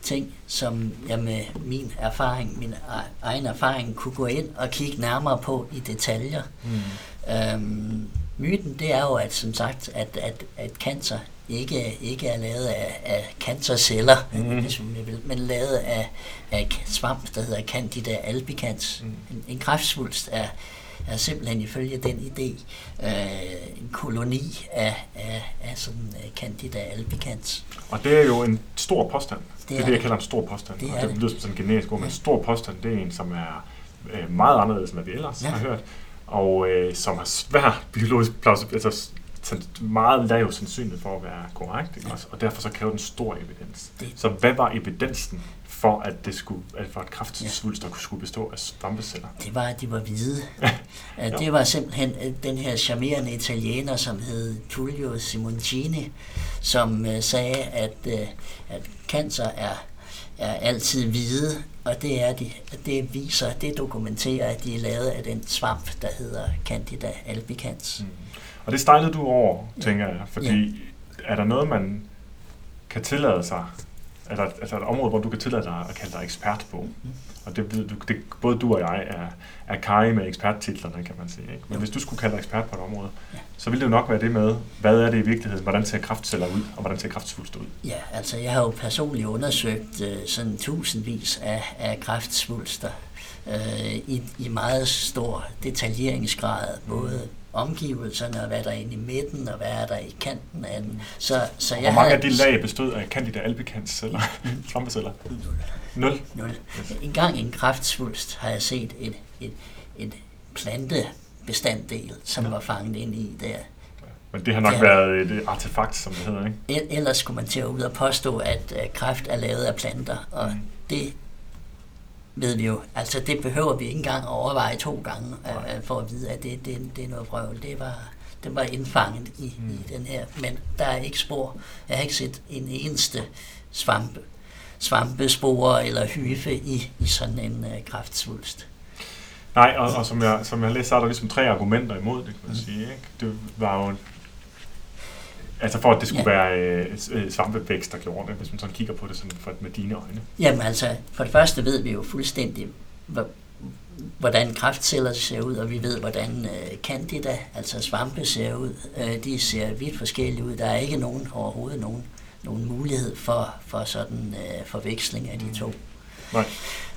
ting, som jeg med min erfaring, min egen erfaring, kunne gå ind og kigge nærmere på i detaljer. Mm. Øhm, myten, det er jo, at som sagt, at, at, at cancer ikke, ikke er lavet af, af cancerceller, mm. hvis man vil, men lavet af, af svamp, der hedder Candida albicans. Mm. En, en kræftsvulst er, er simpelthen ifølge den idé øh, en koloni af, af, af sådan uh, Candida albicans. Og det er jo en stor påstand. Det, det er det, jeg kalder en stor påstand. Det, og det lyder som sådan en generisk ord, men en stor påstand, det er en, som er øh, meget anderledes, end hvad vi ellers ja. har hørt, og øh, som har svær biologisk plausibilitet, altså meget lav sandsynlighed for at være korrekt, ikke? Ja. og derfor så kræver den stor evidens. Det. Så hvad var evidensen for at det skulle, at for at kraftsvulst ja. skulle bestå af svampeceller? Det var, at de var hvide. *laughs* ja. Det var simpelthen øh, den her charmerende italiener, som hed Tullio Simoncini, som uh, sagde, at, uh, at cancer er er altid hvide, og det er de, det viser, det dokumenterer, at de er lavet af den svamp, der hedder Candida albicans. Mm. Og det stejlede du over, tænker jeg, fordi ja. er der noget, man kan tillade sig, eller altså et område, hvor du kan tillade dig at kalde dig ekspert på, mm. og det du, det, både du og jeg er, er kaj med eksperttitlerne, kan man sige. Ikke? Men jo. hvis du skulle kalde dig ekspert på et område, ja. Så ville det jo nok være det med, hvad er det i virkeligheden, hvordan ser kraftceller ud, og hvordan ser kraftsvulster ud? Ja, altså jeg har jo personligt undersøgt uh, sådan tusindvis af, af kraftsvulster uh, i, i meget stor detaljeringsgrad, både omgivelserne, og hvad der er inde i midten, og hvad er der i kanten af den. Så, så jeg Hvor mange af de lag bestod af Candida albicans celler, svampeceller? *laughs* Nul. Nul. Nul. En gang i en kraftsvulst har jeg set et, et, et plantebestanddel, som ja. var fanget ind i der. Men det har nok har, været et artefakt, som det hedder, ikke? Ellers skulle man til at ud og påstå, at kræft er lavet af planter, og mm. det ved vi jo. Altså det behøver vi ikke engang at overveje to gange, uh, for at vide, at det, det, det er noget vrøvl. Det var, det var indfanget i, mm. i den her. Men der er ikke spor. Jeg har ikke set en eneste svampe, svampespor eller hyfe i, i sådan en uh, kraftsvulst. Nej, og, og som, jeg, som jeg har læst, så er der ligesom tre argumenter imod det, kan man mm. sige. Ikke? Det var jo Altså for at det skulle ja. være øh, øh, svampevækst, der gjorde det, hvis man sådan kigger på det sådan for, med dine øjne? Jamen altså, for det første ved vi jo fuldstændig, hvordan kraftceller ser ud, og vi ved, hvordan øh, candida, altså svampe, ser ud. Øh, de ser vidt forskellige ud. Der er ikke nogen overhovedet nogen, nogen mulighed for, for sådan øh, forveksling af de to. Nej.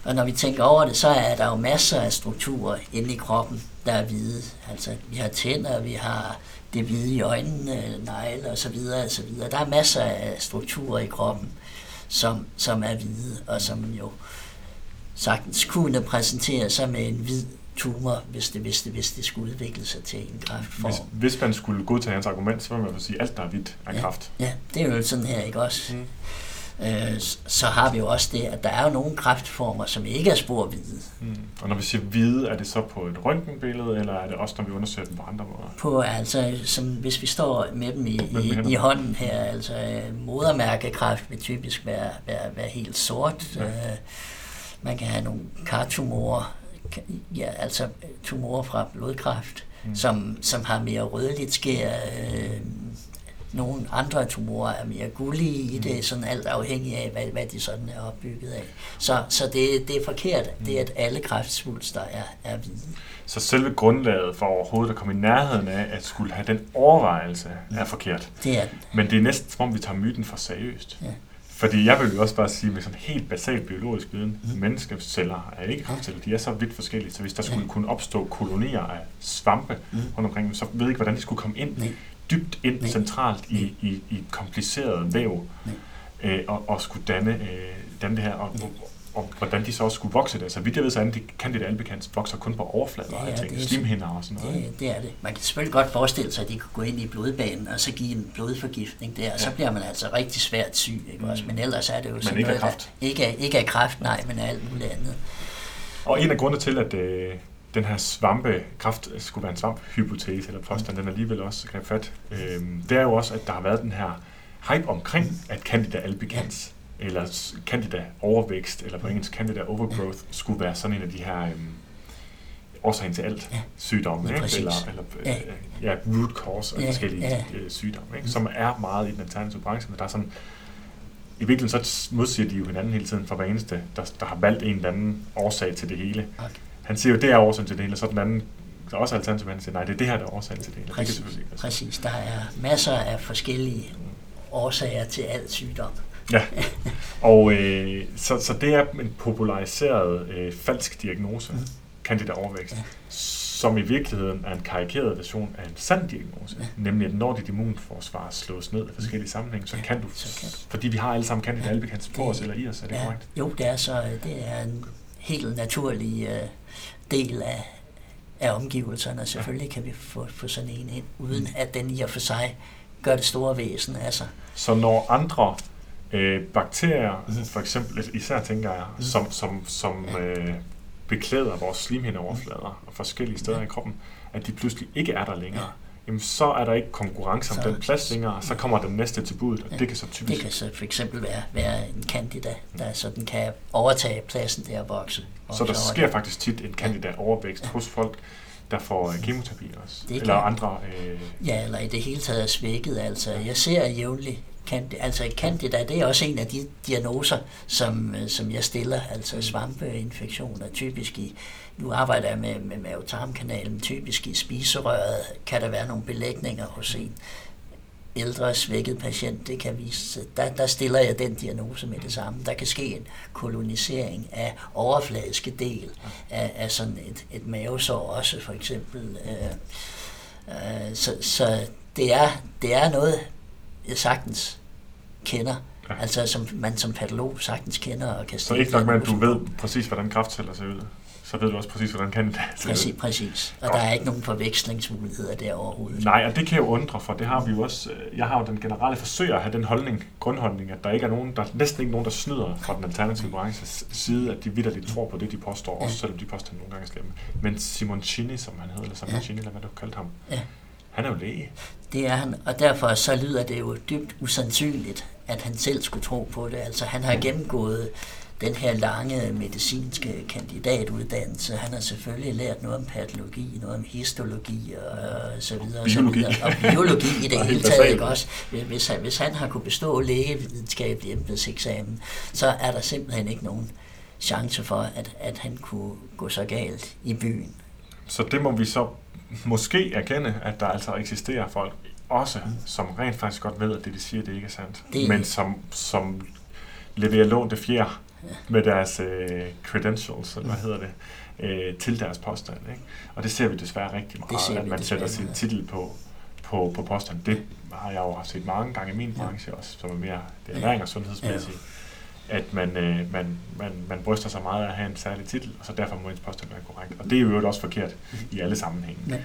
Og når vi tænker over det, så er der jo masser af strukturer inde i kroppen, der er hvide. Altså, vi har tænder, vi har det hvide i øjnene, negle og så videre, og så videre. Der er masser af strukturer i kroppen, som, som er hvide, og som jo sagtens kunne præsentere sig med en hvid tumor, hvis det, hvis det, hvis det skulle udvikle sig til en kræftform. Hvis, hvis man skulle godtage hans argument, så vil man sige, at alt, der er hvidt, er ja, kræft. Ja, det er jo sådan her, ikke også? Mm øh, så har vi jo også det, at der er jo nogle kræftformer, som ikke er sporhvide. Mm. Og når vi siger hvide, er det så på et røntgenbillede, eller er det også, når vi undersøger dem på andre måder? På, altså, som, hvis vi står med dem i, i, i hånden her, altså modermærkekræft vil typisk være, være, være helt sort. Ja. Øh, man kan have nogle kartumorer, ja, altså tumorer fra blodkræft, mm. som, som har mere rødligt skær, øh, nogle andre tumorer er mere gullige i det, mm. sådan alt afhængig af, hvad, hvad de sådan er opbygget af. Så, så det, det er forkert, det er, at alle kræftsvulster er, er hvide. Så selve grundlaget for overhovedet at komme i nærheden af at skulle have den overvejelse er forkert. Det er den. Men det er næsten som om, vi tager myten for seriøst. Ja. Fordi jeg vil jo også bare sige, med sådan helt basal biologisk viden, mm. menneskeceller er ikke kræftceller, de er så vidt forskellige, så hvis der skulle kunne opstå kolonier af svampe mm. rundt omkring, så ved jeg ikke, hvordan de skulle komme ind. Nej dybt ind Nej. centralt i, i, i kompliceret væv øh, og, og skulle danne, øh, danne det her. Og, og hvordan de så også skulle vokse der. Så vidt jeg ved, så er Candida albicans vokser kun på overflader Ja, af det ting, er slimhinder og sådan noget. Det, det er det. Man kan selvfølgelig godt forestille sig, at de kunne gå ind i blodbanen og så give en blodforgiftning der, og så Ja. bliver man altså rigtig svært syg, ikke også? Men ellers er det jo sådan ikke af noget, kræft. Der, ikke, af, ikke af kræft, nej, men af alt muligt andet. Og en af grundene til, at øh, den her svampekraft skulle være en svamphypotese eller påstand, den alligevel også greb fat, øh, det er jo også, at der har været den her hype omkring, at Candida albicans, eller Candida overvækst, eller på engelsk Candida overgrowth, skulle være sådan en af de her øh, årsagen til alt Ja. sygdomme, Ja, ikke? præcis. eller, eller Ja. øh, ja, root cause af Ja, forskellige ja. øh, sygdomme, ikke? som er meget i den alternative branche, men der er sådan i virkeligheden så modsiger de jo hinanden hele tiden for hver eneste, der, der har valgt en eller anden årsag til det hele. Okay. Han siger jo, det er årsagen til det hele, og så den anden, der er også alternativ, han siger, nej, det er det her, der er årsagen til det hele. Det kan Præcis, præcis. Der er masser af forskellige årsager til al sygdom. Ja, *laughs* og øh, så, så det er en populariseret øh, falsk diagnose, mm. candida overvækst, Ja. som i virkeligheden er en karikeret version af en sand diagnose, Ja. nemlig at når dit immunforsvar slås ned i forskellige sammenhænge, så Ja, kan du, så kan du. fordi vi har alle sammen candida Ja, albicans på os eller i os, er det Ja, korrekt? jo, det er så det er en helt naturlig øh, del af, af omgivelserne. Selvfølgelig kan vi få, få sådan en ind, uden at den i og for sig gør det store væsen af sig. Så når andre øh, bakterier, for eksempel, især tænker jeg, Mhm. som, som, som øh, beklæder vores slimhindeoverflader og forskellige steder Ja. i kroppen, at de pludselig ikke er der længere, Ja. Jamen så er der ikke konkurrence om Så- den plads længere, så kommer den næste til budet, og Ja. det kan så Det typisk... kan så for eksempel være, være en candida, der sådan kan overtage pladsen der og vokse. Så der sker det. faktisk tit en candida overvækst hos folk, der får øh, kemoterapi også, Det eller kan- andre... Øh, Ja, eller i det hele taget er svækket. Altså, jeg ser jævnligt candida, altså candida, det er også en af de diagnoser, som, øh, som jeg stiller, altså svampeinfektioner, typisk i, nu arbejder jeg med, med mavetarmkanalen, typisk i spiserøret, kan der være nogle belægninger hos en ældre svækket patient, det kan vise. Der, der stiller jeg den diagnose med det samme. Der kan ske en kolonisering af overfladiske del af, af sådan et, et mavesår også, for eksempel. Øh, øh, så, så det er, det er noget, jeg sagtens kender. Ja. Altså som man som patolog sagtens kender og kan så stille ikke nok med, at du ved præcis, hvordan kraftceller ser ud, så ved du også præcis, hvordan candida ser ud. Præcis, præcis. Og der er ikke nogen forvekslingsmuligheder der overhovedet. Nej, og det kan jo undre, for det har vi jo også. øh, Jeg har jo den generelle forsøg at have den holdning, grundholdning, at der ikke er nogen, der er næsten ikke nogen, der snyder fra den alternative branches side, at de vidderligt tror på det, de påstår, Ja. også selvom de påstår nogle gange slemme. Men Simoncini, som han hedder, eller Simoncini, eller hvad du kaldte ham, Ja. han er jo læge. Det er han, og derfor så lyder det jo dybt usandsynligt, at han selv skulle tro på det. Altså han har gennemgået den her lange medicinske kandidatuddannelse. Han har selvfølgelig lært noget om patologi, noget om histologi og, og så videre. Og, så Biologi. videre. og biologi i *laughs* det hele taget, ikke også? Hvis han, hvis han har kunne bestå lægevidenskabelig embedseksamen, så er der simpelthen ikke nogen chance for, at, at han kunne gå så galt i byen. Så det må vi så måske erkende, at der altså eksisterer folk også, som rent faktisk godt ved, at det, de siger, det ikke er sandt. Det- Men som, som leverer lånte fjer med deres øh, credentials, eller hvad hedder det, øh, til deres påstand. Ikke? Og det ser vi desværre rigtig meget, at man sætter sin titel på, på, på påstand. Det har jeg jo set mange gange i min branche også, som er mere det er ernæring og sundhedsmæssigt. At man, øh, man, man, man bryster sig meget af at have en særlig titel, og så derfor må ens påstand være korrekt. Og det er jo også forkert i alle sammenhænge. Men,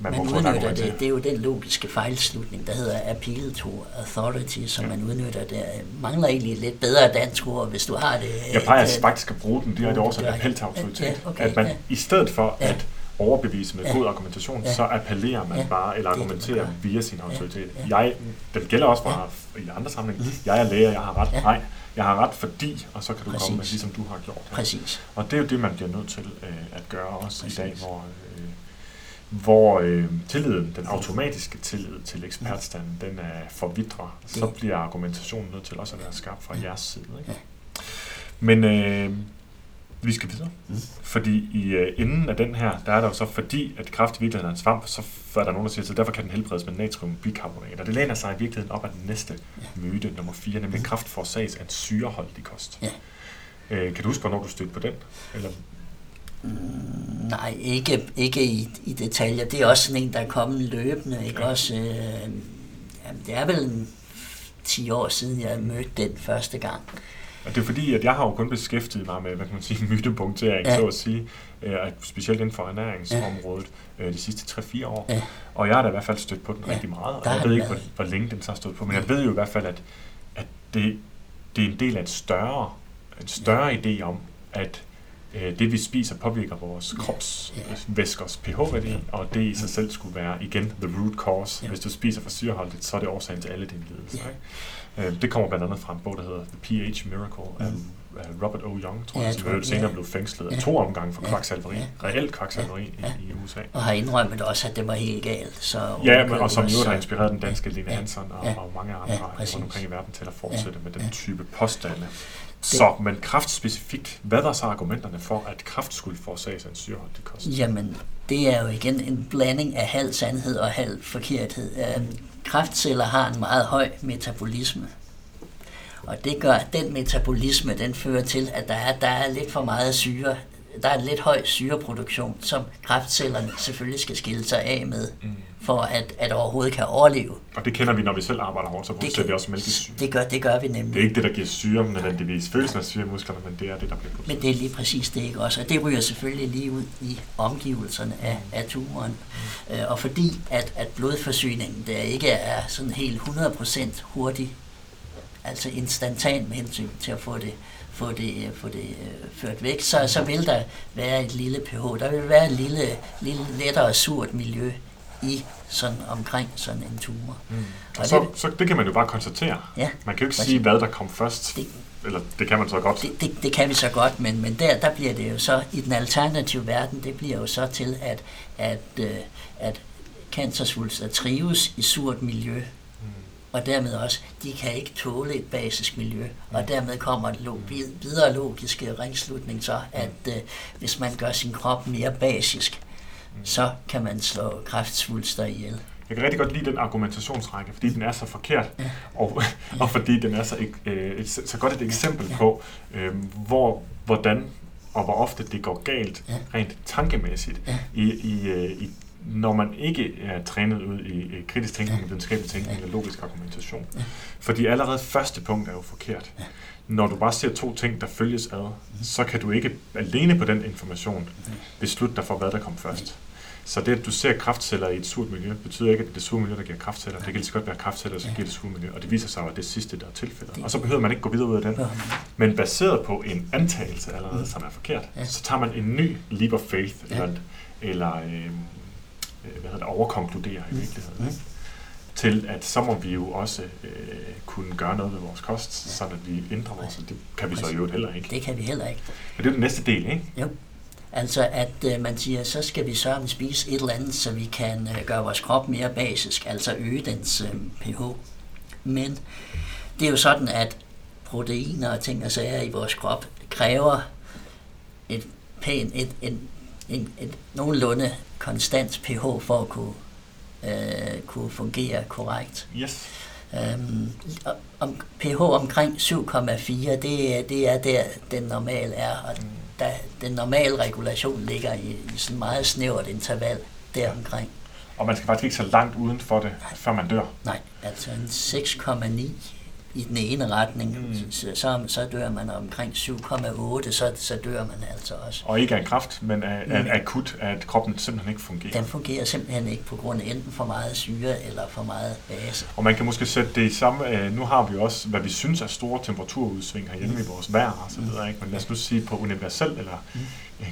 Man man et udnytter det. Det er jo den logiske fejlslutning, der hedder appeal to authority, som Ja. man udnytter der. Mangler egentlig lidt bedre dansk ord, hvis du har det. Jeg plejer et, øh, faktisk at bruge den direkte oversat af appel til autoritet. Ja, okay, at man ja. i stedet for Ja. at overbevise med Ja. god argumentation, Ja. så appellerer man Ja. bare, eller Det er det, man argumenterer gør. via sin autoritet. Ja. Jeg, den gælder også bare i andre sammenhænge. Jeg er læger, jeg har ret. Ja. Nej, jeg har ret fordi, og så kan du komme med, Præcis. ligesom du har gjort. Ja. Præcis. Og det er jo det, man bliver nødt til øh, at gøre også Præcis. i dag, hvor, øh, hvor øh, tilliden, den automatiske tillid til ekspertstanden, den er forvidrer. Så bliver argumentationen nødt til også at være skarp fra Ja. jeres side. Ikke? Ja. Men øh, vi skal videre. Mm. Fordi i øh, enden af den her, der er der jo så, fordi at kræft i virkeligheden er en svamp, så er der nogen, der siger, så derfor kan den helbredes med natriumbikarbonat. Og det læner sig i virkeligheden op af den næste myte, nummer 4, nemlig kræft forårsages af en syreholdig kost. Ja. Øh, kan du huske, hvornår du stødte på den? Eller Mm, nej, ikke, ikke i, i detaljer. Det er også sådan en, der er kommet løbende. Ikke? Ja. Også, øh, jamen, det er vel en 10 år siden, jeg mødte den første gang. Og det er fordi, at jeg har jo kun beskæftiget mig med, hvad kan man sige, *laughs* mytepunktering, ja. så at sige, øh, specielt inden for ernæringsområdet ja. øh, de sidste 3-4 år. Ja. Og jeg har da i hvert fald stødt på den ja. rigtig meget, og jeg ved ikke, hvor, hvor længe den så har stået på, men jeg ved jo i hvert fald, at, at det, det er en del af et større, en større ja. idé om, at øh, det vi spiser påvirker vores kropsvæskers pH-værdi, og det i sig selv skulle være, igen, the root cause. Hvis du spiser for syreholdigt, så er det årsagen til alle dine lidelser. Ikke? Øh, det kommer blandt andet fra en bog, der hedder The pH Miracle af Robert O. Young, tror jeg, som senere blev fængslet af to omgange for kvaksalveri, reelt kvaksalveri i, i USA. Og har indrømmet også, at det var helt galt. Så ja, men, og som jo har inspireret den danske Line Hansen og, og mange andre ja, rundt omkring i verden til at fortsætte med den type påstande. Så, men kraft specifikt, hvad var så argumenterne for, at kraft skulle forårsages af en syreholdig kost? Jamen, det er jo igen en blanding af halv sandhed og halv forkerthed. Kræftceller kraftceller har en meget høj metabolisme. Og det gør, at den metabolisme, den fører til, at der er, der er lidt for meget syre der er en lidt høj syreproduktion, som kraftcellerne selvfølgelig skal skille sig af med, mm for at, at overhovedet kan overleve. Og det kender vi, når vi selv arbejder hårdt, så producerer vi også mælkesyre. Det gør, det gør vi nemlig. Det er ikke det, der giver syre, men nødvendigvis følelsen af syre i musklerne, men det er det, der bliver produceret. Men det er lige præcis det, ikke også? Og det ryger selvfølgelig lige ud i omgivelserne af, af tumoren. Mm. Øh, og fordi, at, at blodforsyningen der ikke er sådan helt 100% hurtig, altså instantan med hensyn til at få det få det, få det øh, ført væk, så, så vil der være et lille pH. Der vil være et lille, lille lettere surt miljø i sådan omkring sådan en tumor. Mm. Og så, det, så det kan man jo bare konstatere. Ja, man kan jo ikke sige, hvad der kom først. Det, eller det kan man så godt. Det, det, det kan vi så godt, men, men der, der bliver det jo så, i den alternative verden, det bliver jo så til, at, at, øh, at cancersvulster trives i surt miljø, og dermed også, de kan ikke tåle et basisk miljø, og dermed kommer det log- videre logiske ringslutning så, at øh, hvis man gør sin krop mere basisk, så kan man slå kræftsvulster ihjel. Jeg kan rigtig godt lide den argumentationsrække, fordi den er så forkert, ja. og, og fordi den er så, øh, et, så godt et eksempel på, øh, hvor, hvordan og hvor ofte det går galt, rent tankemæssigt, ja. i, i, øh, i når man ikke er trænet ud i kritisk tænkning, ja. videnskabelig tænkning ja. eller logisk argumentation. Ja. Fordi allerede første punkt er jo forkert. Ja. Når du bare ser to ting, der følges ad, så kan du ikke alene på den information beslutte dig for, hvad der kom først. Så det, at du ser kraftceller i et surt miljø, betyder ikke, at det er det sure miljø, der giver kraftceller. Det kan lige så godt være kraftceller, som giver det sure miljø. Og det viser sig at det sidste, der er tilfældet. Og så behøver man ikke gå videre ud af den. Men baseret på en antagelse allerede, som er forkert, så tager man en ny leap of faith, eller, eller øh, Øh, hvad hedder det, overkonkludere i virkeligheden. Ikke? Til at så må vi jo også øh, kunne gøre noget ved vores kost, ja. så at vi ændrer vores, det kan vi så jo heller ikke. Det kan vi heller ikke. Men det er den næste del, ikke? Jo. Altså at øh, man siger, så skal vi så spise et eller andet, så vi kan øh, gøre vores krop mere basisk, altså øge dens øh, pH. Men det er jo sådan, at proteiner og ting og sager i vores krop kræver et pænt, et, en, en, et nogenlunde konstant pH for at kunne, øh, kunne fungere korrekt. Yes. Øhm, om, pH omkring 7,4, det, det er der, den normale er, og mm. der, den normale regulation ligger i, i sådan et meget snævert interval deromkring. Og man skal faktisk ikke så langt uden for det, Nej. før man dør? Nej, altså en 6,9 i den ene retning, mm. så, så, så dør man omkring 7,8, så, så dør man altså også. Og ikke af kraft, men af, mm. af akut, at kroppen simpelthen ikke fungerer. Den fungerer simpelthen ikke på grund af enten for meget syre eller for meget base. Og man kan måske sætte det i samme, øh, nu har vi også, hvad vi synes er store temperaturudsving herhjemme mm. i vores vejr og så videre, ikke? men lad os nu sige på universel eller mm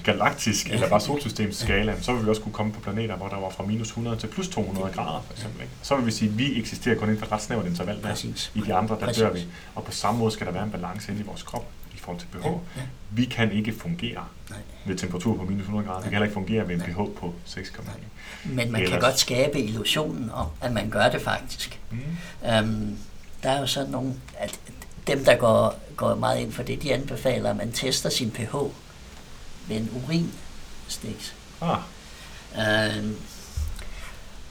galaktisk eller bare solsystemsskala, så vil vi også kunne komme på planeter, hvor der var fra minus 100 til plus 200 grader, for eksempel. Ikke? Så vil vi sige, at vi eksisterer kun inden for et ret snævert interval der. Præcis. I de andre, der Præcis. dør vi. Og på samme måde skal der være en balance inde i vores krop i forhold til pH. Ja, ja. Vi kan ikke fungere Nej. ved temperatur på minus 100 grader. Vi kan heller ikke fungere ved en pH på 6,9. Men man Ellers... kan godt skabe illusionen om, at man gør det faktisk. Mm. Um, der er jo sådan nogle, at dem, der går, går meget ind for det, de anbefaler, at man tester sin pH med en urinstiks. Ah. Øh,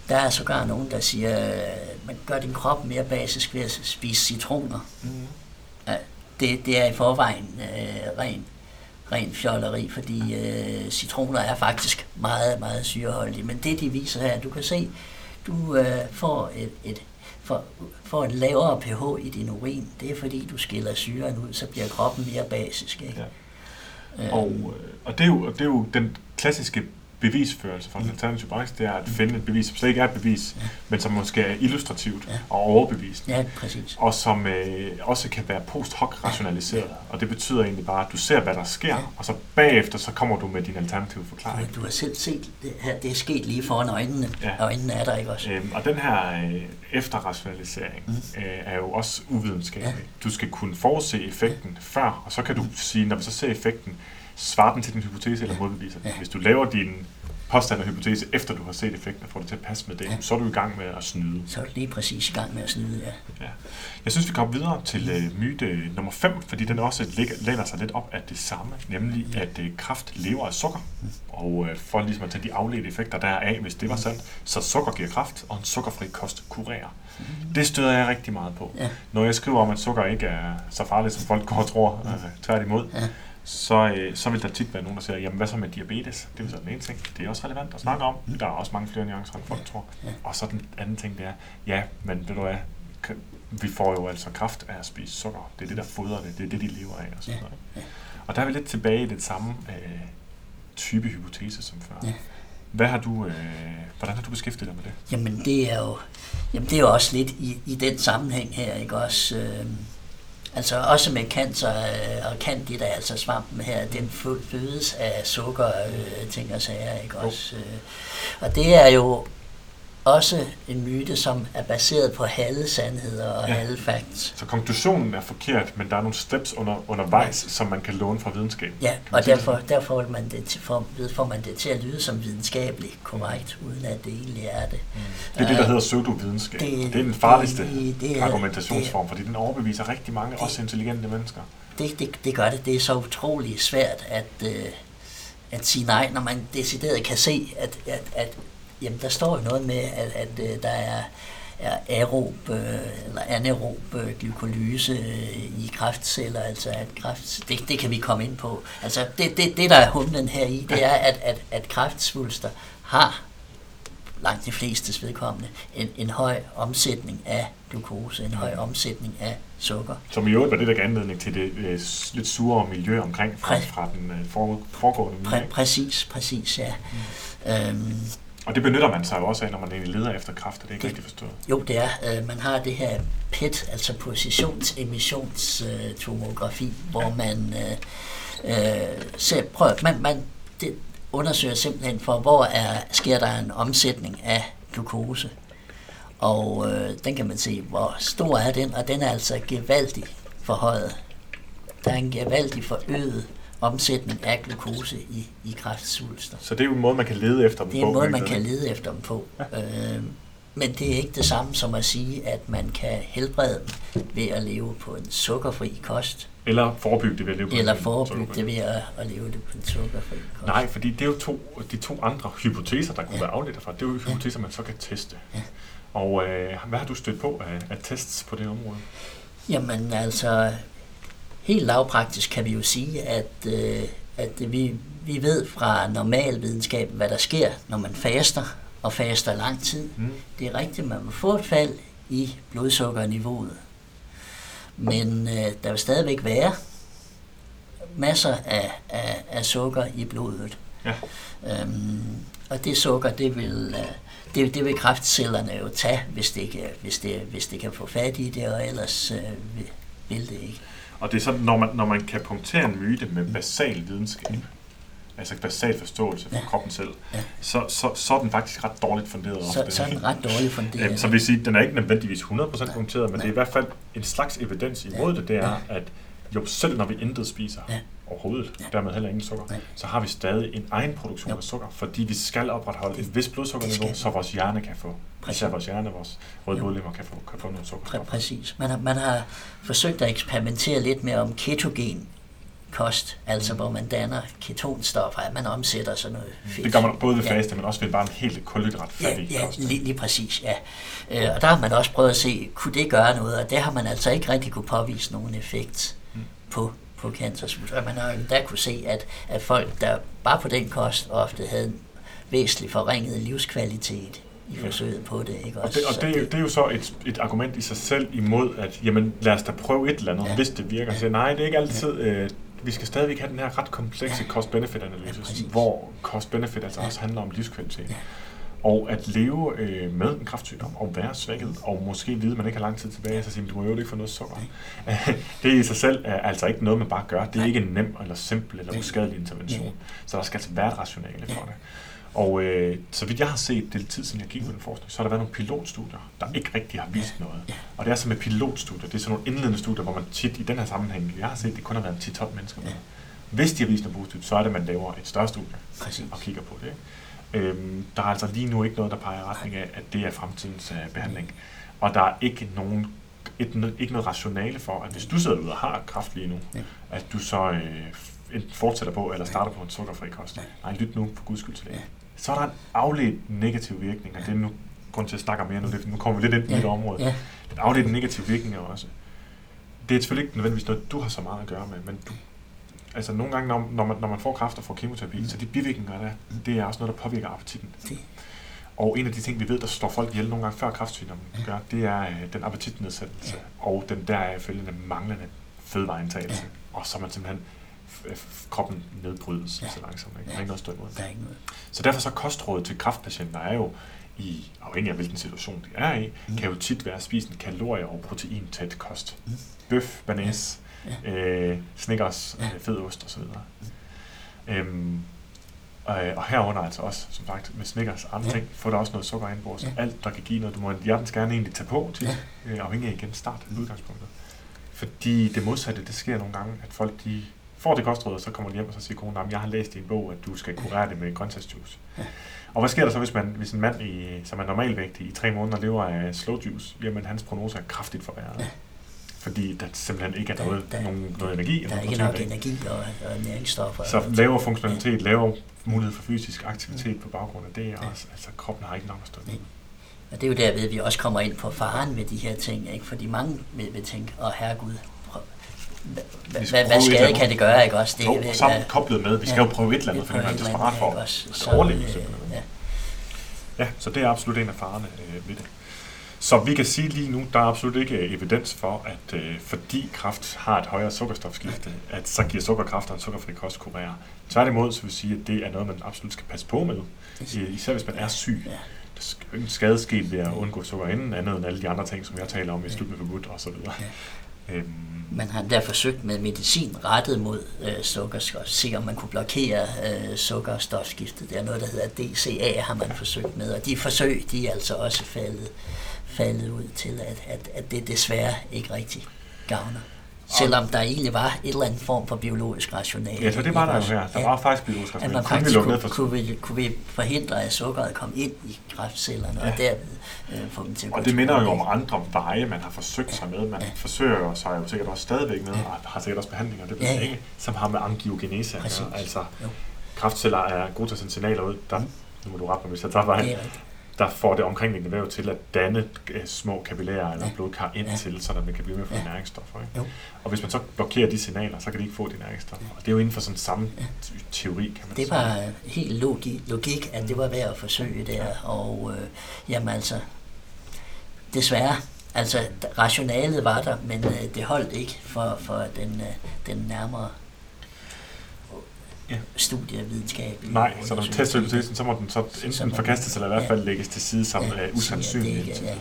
der er sågar nogen, der siger, at man gør din krop mere basisk ved at spise citroner. Mm. Ja, det, det er i forvejen øh, ren, ren fjolleri, fordi øh, citroner er faktisk meget, meget syreholdige. Men det, de viser her, du kan se, du øh, får et, et for, for en lavere pH i din urin, det er fordi, du skiller syren ud, så bliver kroppen mere basisk. Ikke? Ja. Og, øh, og, det er jo, det er jo den klassiske bevisførelse for en alternativ branche, det er at finde et bevis, som slet ikke er et bevis, ja. men som måske er illustrativt ja. og overbevisende. Ja, præcis. Og som øh, også kan være post hoc rationaliseret. Ja. Og det betyder egentlig bare, at du ser, hvad der sker, ja. og så bagefter, så kommer du med din alternative forklaring. Du, du har selv set, det, her, det er sket lige foran øjnene. Ja. Øjnene er der ikke også. Øhm, og den her øh, efterrationalisering mm. øh, er jo også uvidenskabelig. Ja. Du skal kunne forudse effekten ja. før, og så kan du sige, når vi så ser effekten, svarer den til din hypotese eller modbeviser ja. Hvis du laver din påstand og hypotese, efter du har set effekten og får det til at passe med det, ja. så er du i gang med at snyde. Så er du lige præcis i gang med at snyde, ja. ja. Jeg synes, vi kommer videre til uh, myte nummer 5, fordi den også læner sig lidt op af det samme, nemlig ja. at uh, kraft lever af sukker. Mm. Og uh, for ligesom at tage de afledte effekter der af, hvis det var sandt, så sukker giver kraft, og en sukkerfri kost kurerer. Mm. Det støder jeg rigtig meget på. Ja. Når jeg skriver om, at sukker ikke er så farligt, som folk går og tror, uh, tværtimod, ja så, øh, så vil der tit være nogen, der siger, jamen hvad så med diabetes? Det er så den ene ting. Det er også relevant at snakke om. Der er også mange flere nuancer, end folk tror. Og så den anden ting, det er, ja, men ved du hvad, vi får jo altså kraft af at spise sukker. Det er det, der fodrer det. Det er det, de lever af. Og, sådan noget. og der er vi lidt tilbage i den samme øh, type hypotese som før. Hvad har du, øh, hvordan har du beskæftiget dig med det? Jamen det er jo, jamen det er jo også lidt i, i den sammenhæng her, ikke også? Øh, Altså også med cancer øh, og candida, altså svampen her, den fødes af sukker, øh, ting og sager, ikke også? Øh, og det er jo også en myte, som er baseret på halve sandheder og ja. halve facts. Så konklusionen er forkert, men der er nogle steps under, undervejs, ja. som man kan låne fra videnskab. Ja, og derfor, derfor får, man det til, får, får man det til at lyde som videnskabeligt korrekt, uden at det egentlig er det. Mm. Det er det, der hedder pseudovidenskab. Det, det er den farligste det, det, argumentationsform, fordi den overbeviser rigtig mange, det, også intelligente mennesker. Det, det, det gør det. Det er så utroligt svært at, øh, at sige nej, når man decideret kan se, at, at, at Jamen, der står jo noget med, at, at, øh, der er, er aerob øh, eller anaerob øh, glykolyse i kræftceller, altså at kræft, det, det kan vi komme ind på. Altså det, det, det der er humlen her i, det er, at, at, at kræftsvulster har langt de fleste vedkommende en, en høj omsætning af glukose, en høj omsætning af sukker. Som i øvrigt var det, der gav anledning til det øh, lidt sure miljø omkring fra, fra den øh, foregående miljø. Præ, præcis, præcis, ja. Mm. Øhm, og det benytter man sig jo også af, når man egentlig leder efter kraft, er det ikke det, rigtig forstået? Jo, det er. Øh, man har det her PET, altså positionsemissionstomografi, hvor ja. man øh, øh, ser, prøv, man, man det undersøger simpelthen for, hvor er, sker der en omsætning af glukose. Og øh, den kan man se, hvor stor er den, og den er altså gevaldig forhøjet. Der er en gevaldig forøget omsætning af glukose i, i kræftsvulster. Så det er jo en måde, man kan lede efter dem på? Det er en måde, man kan lede efter dem på. Ja. Øh, men det er ikke det samme som at sige, at man kan helbrede dem ved at leve på en sukkerfri kost. Eller forebygge det ved at leve på Eller forebygge det ved at, at leve det på en sukkerfri kost. Nej, fordi det er jo to, de to andre hypoteser, der kunne ja. være afledt fra. Det er jo hypoteser, ja. man så kan teste. Ja. Og øh, hvad har du stødt på af, af tests på det område? Jamen altså, helt lavpraktisk kan vi jo sige, at, øh, at vi, vi ved fra normal videnskab, hvad der sker, når man faster, og faster lang tid. Mm. Det er rigtigt, man må få et fald i blodsukkerniveauet. Men øh, der vil stadigvæk være masser af, af, af sukker i blodet. Ja. Øhm, og det sukker, det vil, øh, det, det vil kræftcellerne jo tage, hvis det, kan, hvis, det, hvis det kan få fat i det, og ellers øh, vil, vil det ikke. Og det er sådan, når man, når man kan punktere en myte med basal videnskab, altså basal forståelse for ja. kroppen selv, ja. så, så, så er den faktisk ret dårligt funderet. Så, så er den ret dårligt funderet. Ja, så vil sige, den er ikke nødvendigvis 100% punkteret, men Nej. det er i hvert fald en slags evidens imod ja. det, det er, ja. at jo selv når vi intet spiser, ja overhovedet, ja. dermed heller ingen sukker, Nej. så har vi stadig en egen produktion jo. af sukker, fordi vi skal opretholde et vist blodsukkerniveau, så vores hjerne kan få, præcis. især vores hjerne, vores røde blodlemmer kan få, kan få noget sukker. Præ- præcis. Man har, man har forsøgt at eksperimentere lidt med om ketogen kost, altså mm. hvor man danner ketonstoffer, at man omsætter sådan noget fedt. Det gør man både ved ja. faste, men også ved bare en helt kulhydratfattig ja, ja, lige, lige præcis, ja. Øh, og der har man også prøvet at se, kunne det gøre noget, og det har man altså ikke rigtig kunne påvise nogen effekt mm. på på cancersvulst. Og man har endda kunne se, at, at folk, der bare på den kost ofte havde en væsentlig forringet livskvalitet i forsøget på det. Ikke? Og, det, og det, det, det er jo så et, et argument i sig selv imod, at jamen, lad os da prøve et eller andet, ja. hvis det virker. Så nej, det er ikke altid... Ja. Øh, vi skal stadigvæk have den her ret komplekse ja. cost-benefit-analyse, ja, hvor cost-benefit altså ja. også handler om livskvalitet. Ja. Og at leve øh, med en kraftsygdom og være svækket, og måske vide, at man ikke har lang tid tilbage, så siger du må jo ikke få noget sukker. *laughs* det i sig selv er altså ikke noget, man bare gør. Det er ikke en nem eller simpel eller uskadelig intervention. Så der skal altså være et rationale for det. Og øh, så vidt jeg har set, det tid siden jeg gik på den forskning, så har der været nogle pilotstudier, der ikke rigtig har vist noget. Og det er så med pilotstudier, det er sådan nogle indledende studier, hvor man tit i den her sammenhæng, jeg har set, det kun har været 10-12 mennesker med. Hvis de har vist noget positivt, så er det, at man laver et større studie Præcis. og kigger på det. Ikke? Øhm, der er altså lige nu ikke noget, der peger i retning af, at det er fremtidens uh, behandling. Og der er ikke nogen et, ikke noget rationale for, at hvis du sidder ude og har kraft lige nu, ja. at du så øh, fortsætter på, eller starter på en sukkerfri kost. Nej, lyt nu for guds skyld til det så er der en afledt negativ virkning, og det er nu grund til at snakke mere nu, det, nu kommer vi lidt ind på ja. det område. Ja. Den afledte negativ virkning er også, det er selvfølgelig ikke nødvendigvis noget, du har så meget at gøre med, men du, altså nogle gange, når, når, man, når man får kræft og får kemoterapi, mm. så de bivirkninger der, det er også noget, der påvirker appetitten. Det. Og en af de ting, vi ved, der står folk ihjel nogle gange før kræftsygdommen ja. gør, det er øh, den appetitnedsættelse, ja. og den der følgende manglende fødevareindtagelse. Ja. Og så man simpelthen kroppen nedbrydes ja. så langsomt. Ikke? Der er ikke noget stå imod. Der er ikke noget. Så derfor så kostrådet til kraftpatienter er jo, i, afhængig af hvilken situation de er i, mm. kan jo tit være at spise en kalorie- og proteintæt kost. Mm. Bøf, banæs, ja. øh, snickers, ja. Øh, fed ost osv. Øhm, og, og herunder altså også, som sagt, med Snickers og andre ja. ting, får der også noget sukker ind på. Ja. Alt, der kan give noget, du må hjertens gerne egentlig tage på til, ja. øh, afhængig af igen start, mm. udgangspunktet. Fordi det modsatte, det sker nogle gange, at folk de får det kostråd, og så kommer de hjem, og så siger konen, jeg har læst i en bog, at du skal kurere det med grøntsagsjuice. Ja. Og hvad sker der så, hvis, man, hvis en mand, i, som er normalvægtig i tre måneder, lever af slow juice? Jamen, hans prognose er kraftigt forværret. Ja. Fordi der simpelthen ikke er noget, der, nogen, noget energi. Der er ikke nok energi og, og næringsstoffer. Så lavere funktionalitet, lavere mulighed for fysisk aktivitet på baggrund af det, og også, altså kroppen har ikke nok at stå Og det er jo derved, vi også kommer ind på faren ved de her ting, ikke? fordi mange vil, vil tænke, åh oh, herregud, hvad, hvad skade kan det gøre, ikke også? Det, jo, sammen ja, koblet med, vi skal ja, jo prøve et eller andet, fordi man er desperat for at overleve. Ja. ja, så det er absolut en af farerne øh, ved det. Så vi kan sige lige nu, der er absolut ikke øh, evidens for, at øh, fordi kraft har et højere sukkerstofskifte, at så giver sukkerkraft og en sukkerfri kost kurere. Tværtimod, så vil sige, at det er noget, man absolut skal passe på med, især hvis man er syg. Ja. Der skal ingen skade ske ved at undgå sukker inden, andet end alle de andre ting, som jeg taler om i slutten af forbudt osv. Øhm. Man har der forsøgt med medicin rettet mod øh, sukkerstof, se om man kunne blokere øh, sukkerstofskiftet. Det er noget, der hedder DCA, har man forsøgt med, og de forsøg, de er altså også faldet, faldet ud til, at, at, at det desværre ikke rigtig gavner. Selvom der egentlig var et eller andet form for biologisk rationale. Ja, så det var der jo her. Der ja, var faktisk biologisk rationale. At man faktisk kunne, kunne, kunne, vi, kunne vi forhindre, at sukkeret kom ind i kræftcellerne, ja. og derved øh, få dem til at Og det minder jo om andre veje, man har forsøgt sig med. Man ja. forsøger sig jo sikkert også stadigvæk med, og har sikkert også behandlinger, det ved ja. ikke, som har med angiogenese gøre. Altså, jo. kræftceller er gode til at sende signaler ud. Der, nu må du rette mig, hvis jeg tager fejl der får det omkringliggende væv til at danne øh, små kapillærer eller blodkar ind ja. til, så man kan blive med at få ja. næringsstoffer. Ikke? Og hvis man så blokerer de signaler, så kan de ikke få de næringsstoffer. Og det er jo inden for sådan samme ja. teori, kan man Det var sige. helt logik, logik, at det var værd at forsøge der, ja. og øh, jamen altså, desværre, altså rationalet var der, men øh, det holdt ikke for, for den, øh, den nærmere ja. studievidenskab. Nej, så når man tester hypotesen, så må den så enten så forkastes, eller i hvert fald ja. lægges til side som ja, usandsynlig. Ja,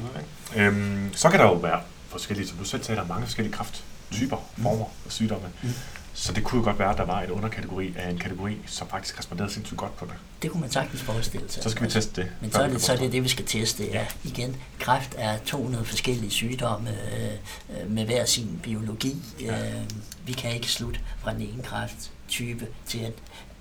ja. Øhm, så kan der jo være forskellige, som du selv sagde, der er mange forskellige krafttyper, mm. former og sygdomme. Mm. Så det kunne jo godt være, at der var et underkategori af en kategori, som faktisk responderede sindssygt godt på det. Det kunne man sagtens forestille sig. Så skal vi teste det. Men så er det, så er det det, vi skal teste. Ja. Igen, kræft er 200 forskellige sygdomme øh, med hver sin biologi. Ja. Øh, vi kan ikke slutte fra den ene kræfttype til at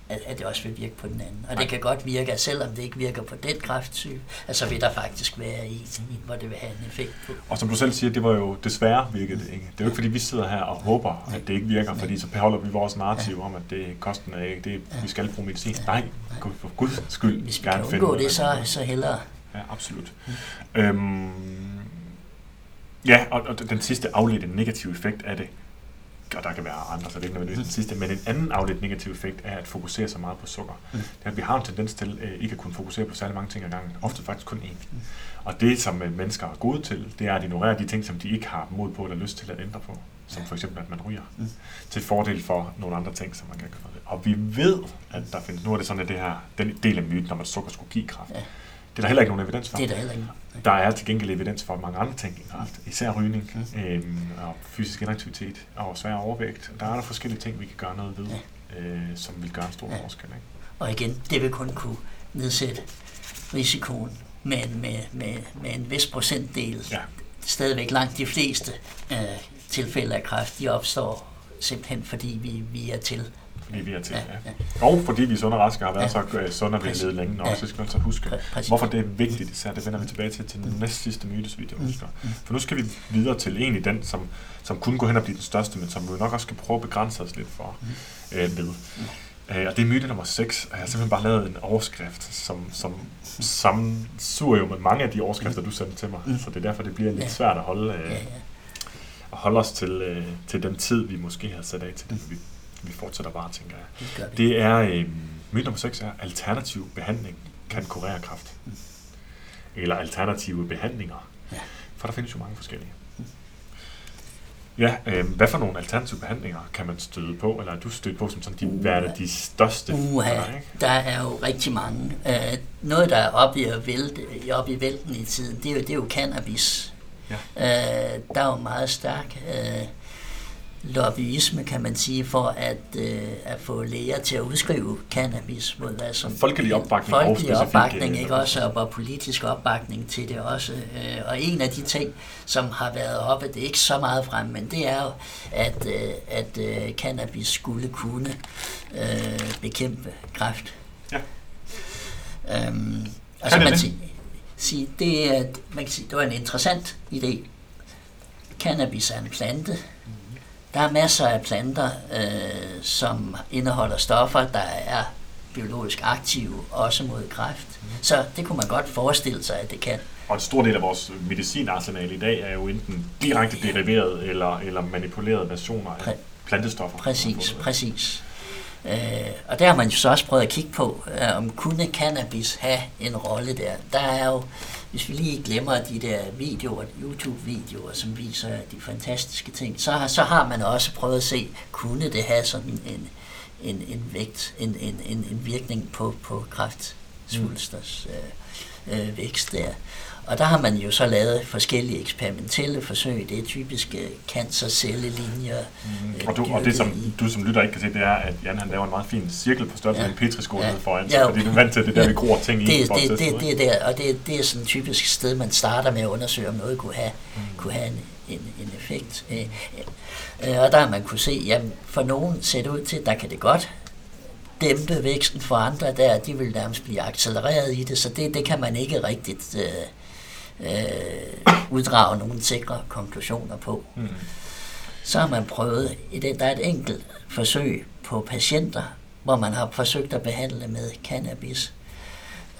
at, at det også vil virke på den anden. Og det kan godt virke, at selvom det ikke virker på den kræftsyge, at så vil der faktisk være en, hvor det vil have en effekt på. Og som du selv siger, det var jo desværre virket det ikke. Det er jo ikke fordi, vi sidder her og håber, at det ikke virker, fordi så beholder vi vores narrativ om, at det kosten er ikke, det, vi skal bruge medicin. Nej, for guds skyld Hvis vi gerne kan undgå det, så, så hellere. Ja, absolut. Mm. Øhm, ja, og, og den sidste afledte negative effekt af det, og der kan være andre, så det er ikke nødvendigvis den sidste, men en anden afledt negativ effekt er at fokusere så meget på sukker. Mm. Det er, at vi har en tendens til øh, ikke at kunne fokusere på særlig mange ting ad gangen, ofte faktisk kun én. Mm. Og det, som øh, mennesker er gode til, det er at ignorere de ting, som de ikke har mod på eller lyst til at ændre på. Som for eksempel, at man ryger. Mm. Til fordel for nogle andre ting, som man kan gøre. Og vi ved, at der findes, nu er det sådan, at det her, den del af myten om, at sukker skulle give kraft. Ja. Det er der heller ikke nogen evidens for. Det er der heller ikke. Der er til gengæld evidens for mange andre ting kræft, især rygning, mm. øhm, og fysisk inaktivitet og svær overvægt. Der er der forskellige ting, vi kan gøre noget ved, ja. øh, som vil gøre en stor ja. forskel. Ikke? Og igen, det vil kun kunne nedsætte risikoen med, med, med, med en vis procentdel. Ja. Stadigvæk langt de fleste øh, tilfælde af kræft, de opstår simpelthen fordi vi, vi er til vi er til. Ja, ja. Og fordi vi er sunde og raske har været ja. så uh, sunde, at vi har levet længe nok, ja. så skal man så huske, Præcis. hvorfor det er vigtigt især. Det vender vi tilbage til til den mm. næste sidste myte, så vidt jeg mm. husker. Mm. For nu skal vi videre til en i den, som, som kunne gå hen og blive den største, men som vi nok også skal prøve at begrænse os lidt for mm. øh, ved. Mm. Øh, og det er myte nummer 6, og jeg har simpelthen bare lavet en overskrift, som, som sammensuger jo med mange af de overskrifter, du sendte til mig. Mm. Så det er derfor, det bliver lidt ja. svært at holde, øh, ja, ja. at holde os til, øh, til den tid, vi måske har sat af til det, vi vi fortsætter bare, tænker jeg. Det, det er, øh, myte nummer 6 er, alternativ behandling kan kurere kræft. Mm. Eller alternative behandlinger. Ja. For der findes jo mange forskellige. Mm. Ja, øh, hvad for nogle alternative behandlinger kan man støde på, eller er du stødt på som sådan de, uh, hvad er de største? Uh, der, ikke? der er jo rigtig mange. Uh, noget, der er oppe i, vælte, oppe i vælten i tiden, det er jo, det er jo cannabis. Ja. Uh, der er jo meget stærk uh, lobbyisme, kan man sige, for at, øh, at få læger til at udskrive cannabis. Mod hvad som folkelig opbakning. Folkelig opbakning, ikke også, og politisk opbakning til det også. Øh, og en af de ting, som har været oppe, det er ikke så meget frem, men det er jo, at, øh, at øh, cannabis skulle kunne øh, bekæmpe kræft. Ja. Øhm, altså man sige, sige, det, er, man kan sige, det var en interessant idé. Cannabis er en plante, der er masser af planter, øh, som indeholder stoffer, der er biologisk aktive, også mod kræft. Mm. Så det kunne man godt forestille sig, at det kan. Og en stor del af vores medicinarsenal i dag er jo enten direkte deriveret eller, eller manipulerede versioner af Præ- plantestoffer. Præcis, præcis. Øh, og der har man jo så også prøvet at kigge på, øh, om kunne cannabis have en rolle der. Der er jo hvis vi lige glemmer de der videoer, YouTube-videoer, som viser de fantastiske ting, så har, så har man også prøvet at se, kunne det have sådan en, en, en vægt, en, en, en, en virkning på, på kræftsvulsters mm. øh, øh, vækst der. Og der har man jo så lavet forskellige eksperimentelle forsøg. Det er typiske cancercellelinjer. Mm. Og, du, og det, som du som lytter ikke kan se, det er, at Jan han laver en meget fin cirkel på størrelse ja. med en petriskål ja. foran sig, ja, fordi du er vant til det der, vi gror ting det, i. Det, det, det, det, er der, og det, det er sådan et typisk sted, man starter med at undersøge, om noget kunne have, mm. kunne have en, en, en effekt. Øh, øh, og der har man kunne se, jamen for nogen ser det ud til, der kan det godt dæmpe væksten for andre der, de vil nærmest blive accelereret i det, så det, det kan man ikke rigtigt øh, øh, uddrage nogle sikre konklusioner på. Mm. Så har man prøvet, der er et enkelt forsøg på patienter, hvor man har forsøgt at behandle med cannabis.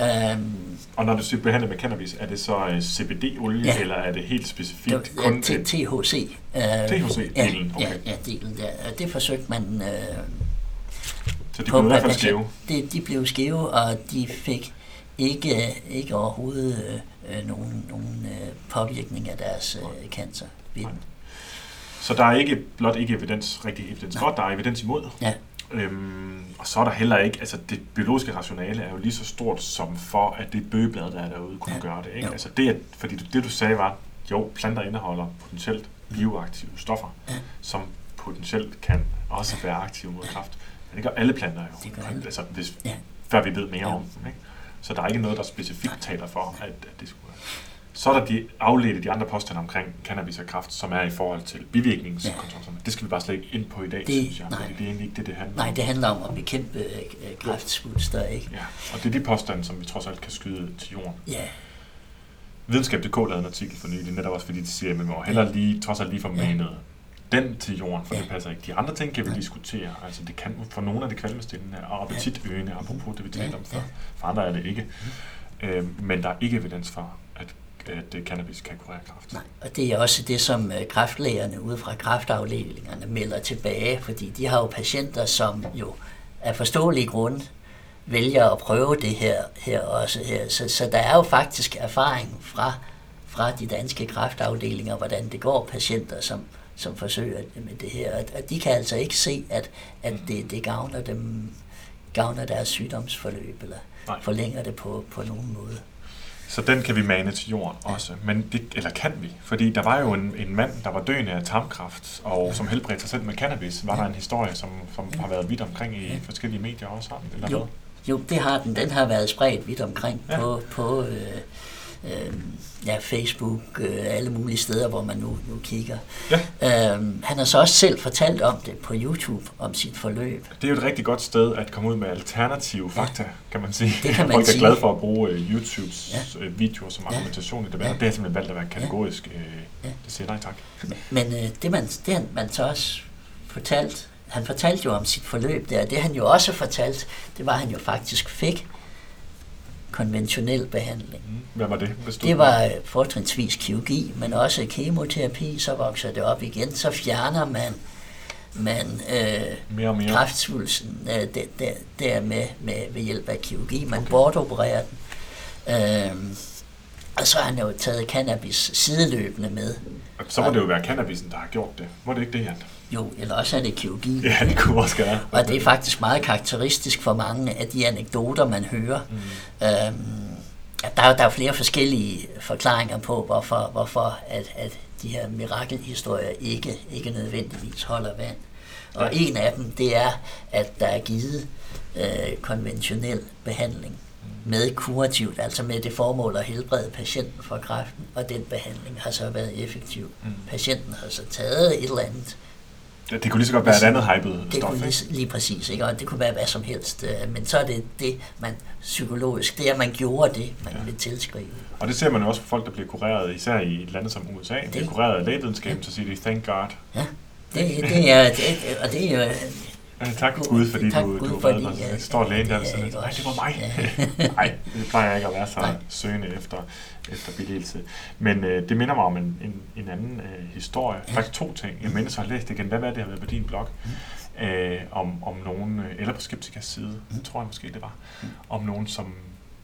Um, og når du siger behandle med cannabis, er det så øh, CBD-olie, ja. eller er det helt specifikt det, kun ja, THC. Uh, THC-delen, okay. Ja, ja, delen der. Det forsøgte man uh, Så de blev i hvert fald skæve? De, de blev skæve, og de fik ikke, ikke overhovedet øh, nogen, nogen øh, påvirkning af deres øh, cancer. Så der er ikke blot ikke evidens, rigtig evidens for, der er evidens imod. Ja. Øhm, og så er der heller ikke, altså det biologiske rationale er jo lige så stort som for, at det bøgeblad, der er derude, kunne ja. gøre det. Ikke? Altså det, fordi det du sagde var, jo, planter indeholder potentielt bioaktive stoffer, ja. som potentielt kan også være aktive mod kræft. Men det gør alle planter jo. Det gør alle. Altså, hvis, ja. før vi ved mere ja. om dem. Ikke? Så der er ikke noget, der specifikt taler for, at, at det skulle være. Så er der de afledte, de andre påstande omkring cannabis og kraft, som er i forhold til bivirkningskontrol. Ja. Det skal vi bare slet ikke ind på i dag, det, synes jeg. Nej. Det er egentlig ikke det, det handler om. Nej, det handler om at bekæmpe øh, kræftsvulster, ikke? Ja, og det er de påstande, som vi trods alt kan skyde til jorden. Ja. Videnskab.dk lavede en artikel for nylig, netop også fordi de siger, at man må heller lige, trods alt lige få manet den til jorden, for ja. det passer ikke. De andre ting kan vi ja. diskutere. Altså det kan for nogle af det kvalmestillende og appetitøgende, apropos det vi talte om før. For andre er det ikke. Øh, men der er ikke evidens for, at at øh, cannabis kan kurere kræft. Nej, og det er også det, som øh, kræftlægerne ude fra kræftafdelingerne melder tilbage, fordi de har jo patienter, som jo af forståelige grunde vælger at prøve det her, her også. Her. Så, så der er jo faktisk erfaring fra, fra de danske kræftafdelinger, hvordan det går patienter, som, som forsøger med det her. Og de kan altså ikke se, at, at det, det gavner dem gavner deres sygdomsforløb, eller Nej. forlænger det på, på nogen måde. Så den kan vi mane til jorden også. Men det, eller kan vi? Fordi der var jo en, en mand, der var døende af tarmkræft, og ja. som helbredte sig selv med cannabis. Var ja. der en historie, som, som ja. har været vidt omkring i ja. forskellige medier også? Eller jo. Hvad? jo, det har den. Den har været spredt vidt omkring ja. på, på øh, øh, ja, Facebook, øh, alle mulige steder, hvor man nu, nu kigger. Ja. Øh, han har så også selv fortalt om det på YouTube, om sit forløb. Det er jo et rigtig godt sted at komme ud med alternative fakta, ja. kan man sige. Det kan man *laughs* Folk er glade for at bruge uh, YouTubes ja. Uh, videoer som argumentation ja. i debatten. Ja. Det har simpelthen valgt at være kategorisk. Ja. ja. Det siger nej tak. Men øh, det, man, det man så også fortalt, han fortalte jo om sit forløb der, det han jo også fortalt, det var, at han jo faktisk fik konventionel behandling. Hvad var det? Det var fortrinsvis kirurgi, men også kemoterapi, så vokser det op igen, så fjerner man man øh, mere og mere. kræftsvulsten øh, der, der, der med, med, ved hjælp af kirurgi. Man okay. bortopererer den. Øh, og så har han jo taget cannabis sideløbende med. Så må det jo være cannabisen, der har gjort det. Må det ikke det, Jan? Jo, eller også er det kirurgi. Ja, det kunne også gøre. Og det er faktisk meget karakteristisk for mange af de anekdoter, man hører. Mm. Øhm, at der, der er flere forskellige forklaringer på, hvorfor, hvorfor at, at de her mirakelhistorier ikke, ikke nødvendigvis holder vand. Og ja. en af dem, det er, at der er givet øh, konventionel behandling mm. med kurativt, altså med det formål at helbrede patienten for kræften, og den behandling har så været effektiv. Mm. Patienten har så taget et eller andet det, det kunne lige så godt være et andet hypet det stof, kunne lige, lige præcis, ikke? og det kunne være hvad som helst. Øh, men så er det det, man psykologisk, det er, at man gjorde det, man ja. vil tilskrive. Og det ser man jo også for folk, der bliver kureret, især i et land som USA. Det, bliver kureret af lægevidenskaben, ja. så siger de, thank God. Ja, det, det er, det, og det er Ja, tak Gud, fordi tak du, Gud, du fordi, mig. Ja, står lægen der og siger, nej, det var mig. *laughs* nej, det plejer jeg ikke at være så nej. søgende efter, efter billigelse. Men øh, det minder mig om en, en, en anden øh, historie. Ja. Faktisk to ting. Jeg mindes, jeg læst igen. Hvad var det, jeg har været på din blog? Mm. Øh, om, om nogen, øh, eller på Skeptikas side, mm. tror jeg måske det var, mm. om nogen, som,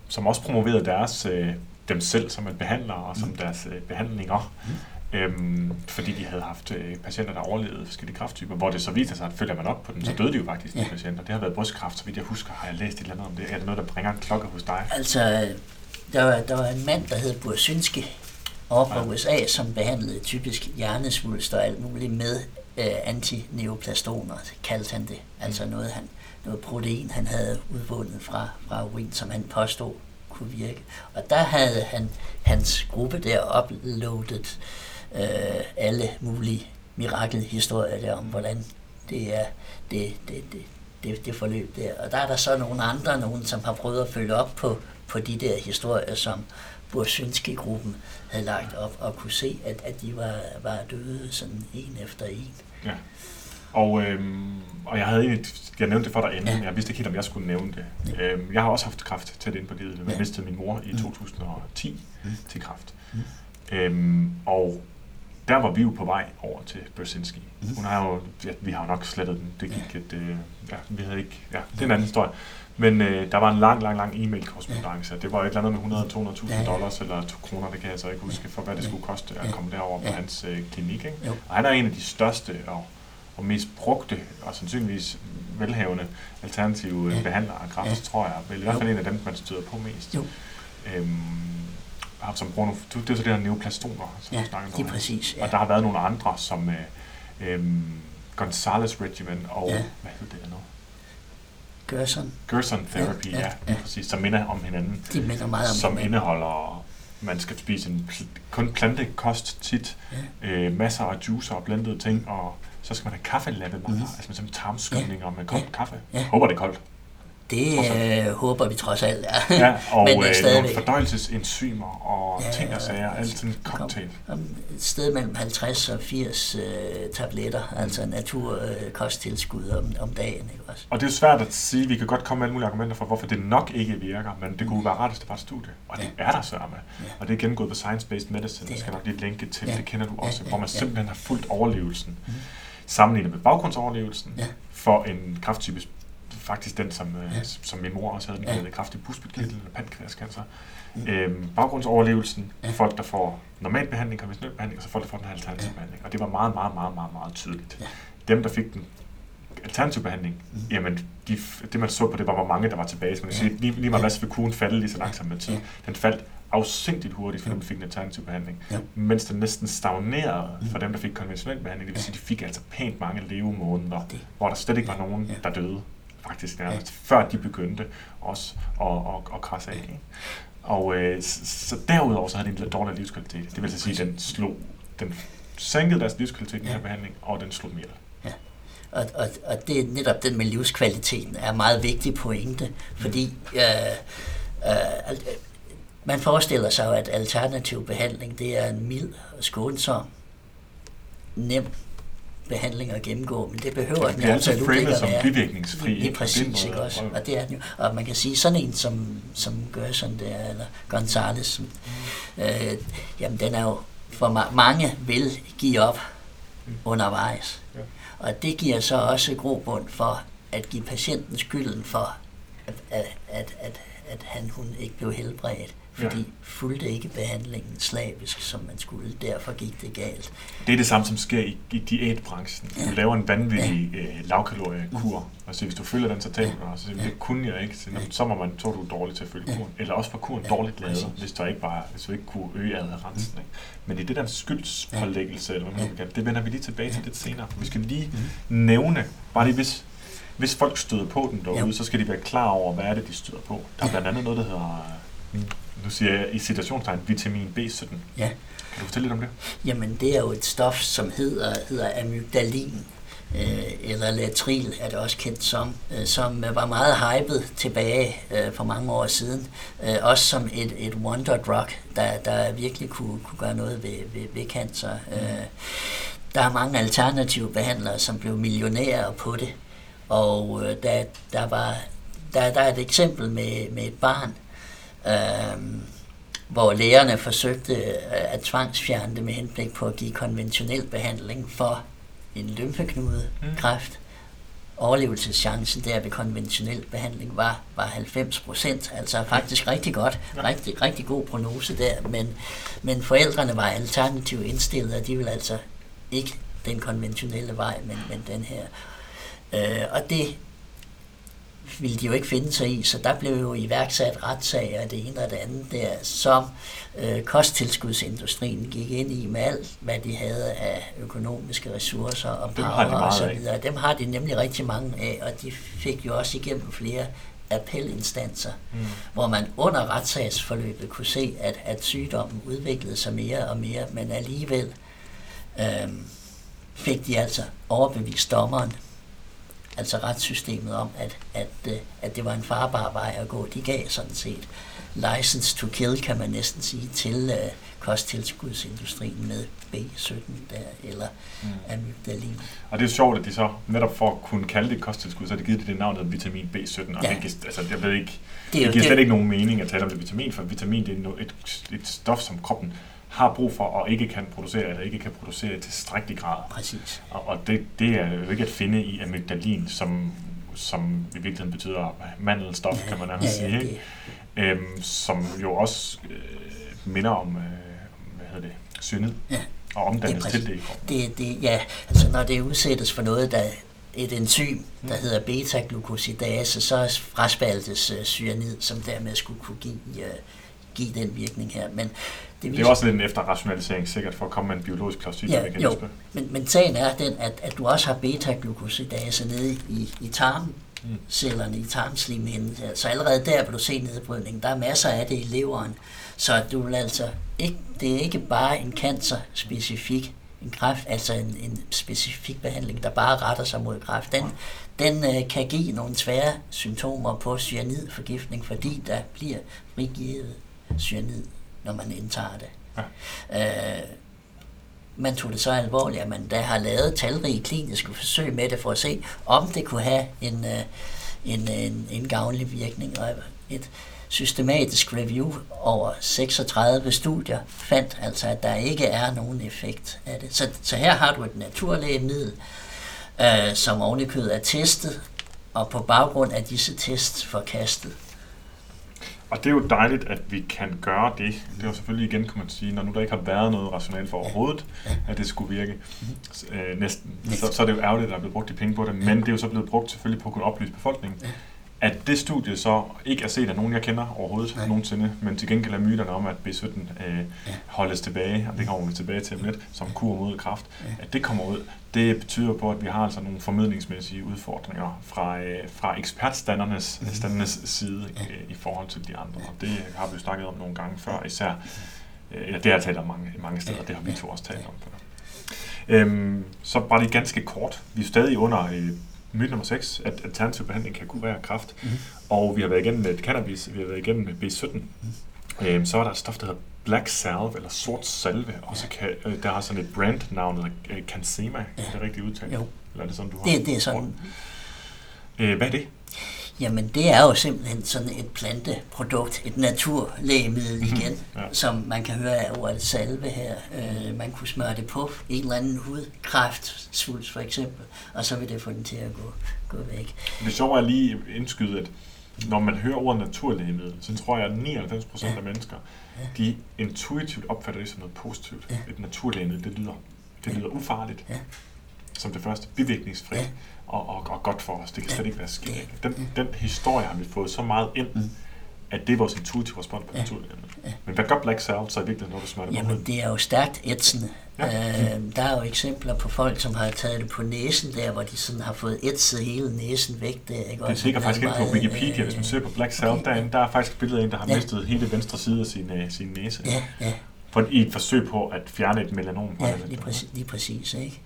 som også promoverede deres, øh, dem selv som et behandler, og som mm. deres øh, behandlinger. Mm Øhm, fordi de havde haft øh, patienter, der overlevede forskellige krafttyper, hvor det så viser sig, at følger man op på dem, så døde de jo faktisk, de ja. patienter. Det har været brystkræft, så vidt jeg husker, har jeg læst et eller andet om det. Er det noget, der bringer en klokke hos dig? Altså, der var, der var en mand, der hed Bursynski, over fra ja. USA, som behandlede typisk hjernesvulster og alt muligt med øh, antineoplastoner, kaldte han det. Altså mm. noget, han, noget protein, han havde udvundet fra, fra urin, som han påstod kunne virke. Og der havde han hans gruppe der uploadet øh, alle mulige mirakelhistorier der om, hvordan det er det, det, det, det, det forløb der. Og der er der så nogle andre, nogen, som har prøvet at følge op på, på de der historier, som Bursynski-gruppen havde lagt op, og kunne se, at, at de var, var døde sådan en efter en. Ja. Og, øhm, og jeg havde egentlig, jeg nævnte det for dig inden, ja. jeg vidste ikke helt, om jeg skulle nævne det. Ja. Øhm, jeg har også haft kræft tæt ind på livet. Jeg ja. mistede min mor i 2010 mm. til kræft. Mm. Øhm, og der var vi jo på vej over til Brzezinski. Mm. Hun har jo, ja, vi har jo nok slettet den. Det gik lidt, øh, ja, vi havde ikke, ja, det er en anden historie. Men øh, der var en lang, lang, lang e-mail-korrespondance. Det var et eller andet med 100-200.000 dollars eller 2 kroner, det kan jeg så ikke huske, for hvad det skulle koste at komme derover på hans øh, klinik. Ikke? Og han er en af de største og, og mest brugte og sandsynligvis velhavende alternative ja. behandlere af kræft, tror jeg. Vel i hvert fald en af dem, man støder på mest. Jo. Øhm, som bruger nogle, det er så det her neoplastoner, som ja, snakker om. præcis. Ja. Og der har været nogle andre, som øh, øh, Gonzales Regimen og, ja. hvad hedder det andet? Gerson. Gerson Therapy, ja, ja, ja, ja. præcis, som minder om hinanden. De minder meget om Som hinanden. indeholder, man skal spise en pl- kun plantekost tit, ja. øh, masser af juicer og blendede ting, og så skal man have kaffelappe, mm. altså med tarmskyldninger ja. med koldt ja. kaffe. Ja. Håber det er koldt. Det øh, håber vi trods alt, ja. ja *laughs* og Men, øh, øh nogle fordøjelsesenzymer og ja, ting og sager, alt en cocktail. Kom, et sted mellem 50 og 80 øh, tabletter, mm. altså naturkosttilskud øh, om, om dagen. Ikke også? Og det er svært at sige, vi kan godt komme med alle mulige argumenter for, hvorfor det nok ikke virker, men det kunne mm. være rart, hvis det var et studie. Og det ja. er der sørme. Ja. Og det er gennemgået på Science-Based Medicine, det skal nok lige linke til, ja. det kender du også, ja, ja, hvor man simpelthen har fulgt overlevelsen. Mm sammenlignet med baggrundsoverlevelsen ja. for en krafttype, faktisk den, som, øh, ja. som min mor også havde, den ja. kraftig puspelkirtel eller pankreascancer. Mm. Øhm, baggrundsoverlevelsen, ja. folk, der får normal behandling, konventionel behandling, og så folk, der får den her alternativ ja. behandling. Og det var meget, meget, meget, meget, meget tydeligt. Ja. Dem, der fik den alternativ behandling, mm. jamen, de, det man så på det var, hvor mange der var tilbage. Så man kan ja. sige, lige, lige meget hvad, så kuren falde lige så langsomt med tid. Ja. Den faldt afsindigt hurtigt for dem, der fik en alternativ behandling, ja. mens den næsten stagnerede for dem, der fik konventionel behandling. Det vil sige, de fik altså pænt mange levemåneder, det. hvor der slet ikke var nogen, der døde, faktisk nærmest, ja. før de begyndte også at, at, at krasse af. Ikke? Og øh, så, derudover så havde de en dårlig livskvalitet. Det vil sige, at den slog, den sænkede deres livskvalitet i den her behandling, og den slog ihjel. Ja. Og, og, og det er netop den med livskvaliteten er en meget vigtig pointe, fordi øh, øh, man forestiller sig at alternativ behandling, det er en mild og skånsom, nem behandling at gennemgå, men det behøver den jo absolut ikke at være. bivirkningsfri. Lige præcis, ikke også? Og det er den jo. Og man kan sige, sådan en som, som gør sådan der, eller Gonzales, som, mm. øh, jamen den er jo, for ma- mange vil give op mm. undervejs. Ja. Og det giver så også grobund for at give patienten skylden for, at, at, at, at, at han hun ikke blev helbredt fordi ja. fulgte ikke behandlingen slavisk, som man skulle. Derfor gik det galt. Det er det samme, som sker i, i diætbranchen. Ja. Du laver en vanvittig ja. øh, lavkaloriekur, mm. og så hvis du følger den, så tænker du, så ja. det kunne jeg ikke. Så, ja. så må man, så du dårlig til at følge ja. kuren. Eller også var kuren ja. dårligt lavet, hvis du ikke bare, hvis du ikke kunne øge adherensen. Mm. Men i det der skyldspålæggelse, ja. eller hvad man ja. det vender vi lige tilbage til lidt senere. Vi skal lige mm. nævne, bare lige hvis, hvis folk støder på den derude, ja. så skal de være klar over, hvad er det, de støder på. Der er blandt andet noget, der hedder nu siger i citationstegn, vitamin B17. Ja. Kan du fortælle lidt om det? Jamen, det er jo et stof, som hedder, hedder amygdalin, øh, eller latril er det også kendt som, øh, som var meget hypet tilbage øh, for mange år siden. Øh, også som et, et wonder drug, der, der virkelig kunne, kunne gøre noget ved, ved, ved cancer. Mm. Øh, der er mange alternative behandlere, som blev millionærer på det. Og øh, der, der, var, der, der er et eksempel med, med et barn, øh, hvor lægerne forsøgte øh, at tvangsfjerne det med henblik på at give konventionel behandling for en lymfeknudekræft. Mm. Overlevelseschancen der ved konventionel behandling var, var 90 procent, altså faktisk rigtig godt, rigtig, rigtig god prognose der, men, men forældrene var alternativt indstillet, og de ville altså ikke den konventionelle vej, men, men den her. Øh, og det ville de jo ikke finde sig i, så der blev jo iværksat retssager af det ene og det andet der, som øh, kosttilskudsindustrien gik ind i med alt, hvad de havde af økonomiske ressourcer og power og så videre. Af. Dem har de nemlig rigtig mange af, og de fik jo også igennem flere appelinstanser, mm. hvor man under retssagsforløbet kunne se, at, at sygdommen udviklede sig mere og mere, men alligevel øh, fik de altså overbevist dommeren altså retssystemet om, at, at, øh, at det var en farbar vej at gå. De gav sådan set license to kill, kan man næsten sige, til uh, kosttilskudsindustrien med B17 der, eller mm. amygdalin. Og det er sjovt, at de så netop for at kunne kalde det kosttilskud, så har de givet det det navn vitamin B17. Og ja. det, altså, jeg ved ikke, det, det giver slet ikke nogen mening at tale om det vitamin, for vitamin det er et, et stof, som kroppen har brug for og ikke kan producere, eller ikke kan producere i tilstrækkelig grad. Præcis. Og, og det, det er jo ikke at finde i amygdalin, som, som i virkeligheden betyder mandelstof, ja, kan man nærmest ja, ja, sige. Ikke? Øhm, som jo også øh, minder om, øh, hvad hedder det, cyanid. Ja. Og omdannes det til det i kroppen. Det, det, ja, altså når det udsættes for noget, der et enzym, der mm. hedder beta-glucosidase, så fraspaltes uh, cyanid, som dermed skulle kunne give, uh, give den virkning her. Men det, det er også lidt en efterrationalisering, sikkert, for at komme med en biologisk klausulmekanisme. Ja, jo, men, men sagen er den, at, at du også har beta-glucosidase nede i, i tarmen, mm. cellerne i tarmslimhinden. Så allerede der vil du se nedbrydning. Der er masser af det i leveren. Så du vil altså ikke, det er ikke bare en cancer-specifik en kræft, altså en, en specifik behandling, der bare retter sig mod kræft, den, den øh, kan give nogle svære symptomer på cyanidforgiftning, fordi der bliver frigivet cyanid, når man indtager det. Ja. Øh, man tog det så alvorligt, at man da har lavet talrige kliniske forsøg med det, for at se, om det kunne have en, øh, en, en, en gavnlig virkning. Og et systematisk review over 36 studier fandt altså, at der ikke er nogen effekt af det. Så, så her har du et naturlægemiddel, øh, som ovenikøbet er testet, og på baggrund af disse tests forkastet. Og det er jo dejligt, at vi kan gøre det. Det er jo selvfølgelig igen, kan man sige, når nu der ikke har været noget rationale for overhovedet, at det skulle virke øh, næsten, så, så er det jo ærgerligt, at der er blevet brugt de penge på det, men det er jo så blevet brugt selvfølgelig på at kunne oplyse befolkningen. At det studie så ikke er set af nogen, jeg kender overhovedet Nej. nogensinde, men til gengæld er myterne om, at B17 øh, ja. holdes tilbage, og det kommer vi tilbage til om lidt, som kur mod kraft, ja. at det kommer ud, det betyder på, at vi har altså nogle formidlingsmæssige udfordringer fra, øh, fra ekspertstandernes mm. standernes side øh, i forhold til de andre. Og det har vi jo snakket om nogle gange før, især, øh, ja, det har jeg talt om mange, mange steder, det har vi to også talt om før. Øhm, så bare lige ganske kort. Vi er stadig under øh, myte nummer 6, at alternativ behandling kan kurere kræft. Mm. Og vi har været igennem med cannabis, vi har været igennem med B17. Mm. Øhm, så er der et stof, der hedder Black Salve, eller sort salve, og så kan, øh, der har sådan et brandnavn, eller øh, Cansema, ja. er det rigtigt udtalt? Jo. Eller er det sådan, du har? Det, det er sådan. Øh, hvad er det? Jamen, det er jo simpelthen sådan et planteprodukt, et naturlægemiddel mhm. igen, ja. som man kan høre af ordet salve her. Øh, man kunne smøre det på en eller anden hudkræft, svulst for eksempel, og så vil det få den til at gå, gå væk. Det sjove er lige indskyde, at når man hører ordet naturlægemiddel, så tror jeg, at 99 procent ja. af mennesker, ja. de intuitivt opfatter det som noget positivt. Ja. Et naturlægemiddel, det lyder, det lyder ufarligt. Ja. Som det første, bivirkningsfrit. Ja og, og, og godt for os. Det kan slet ikke være skidt. Den, den historie har vi fået så meget ind, mm. at det er vores intuitive respons på ja. naturligheden. Ja. Men hvad gør Black Salve så i virkeligheden, når du smører det Jamen, det er jo stærkt ætsende. Ja. Øh, der er jo eksempler på folk, som har taget det på næsen der, hvor de sådan har fået ætset hele næsen væk der. Ikke? Det ligger faktisk ind på Wikipedia, øh, hvis man søger på Black Salve okay. derinde, der er faktisk et billede af en, der har ja. mistet hele venstre side af sin, uh, sin næse. Ja, ja. For, I et forsøg på at fjerne et melanom. Ja, lige, præcis, lige præcis. Ikke?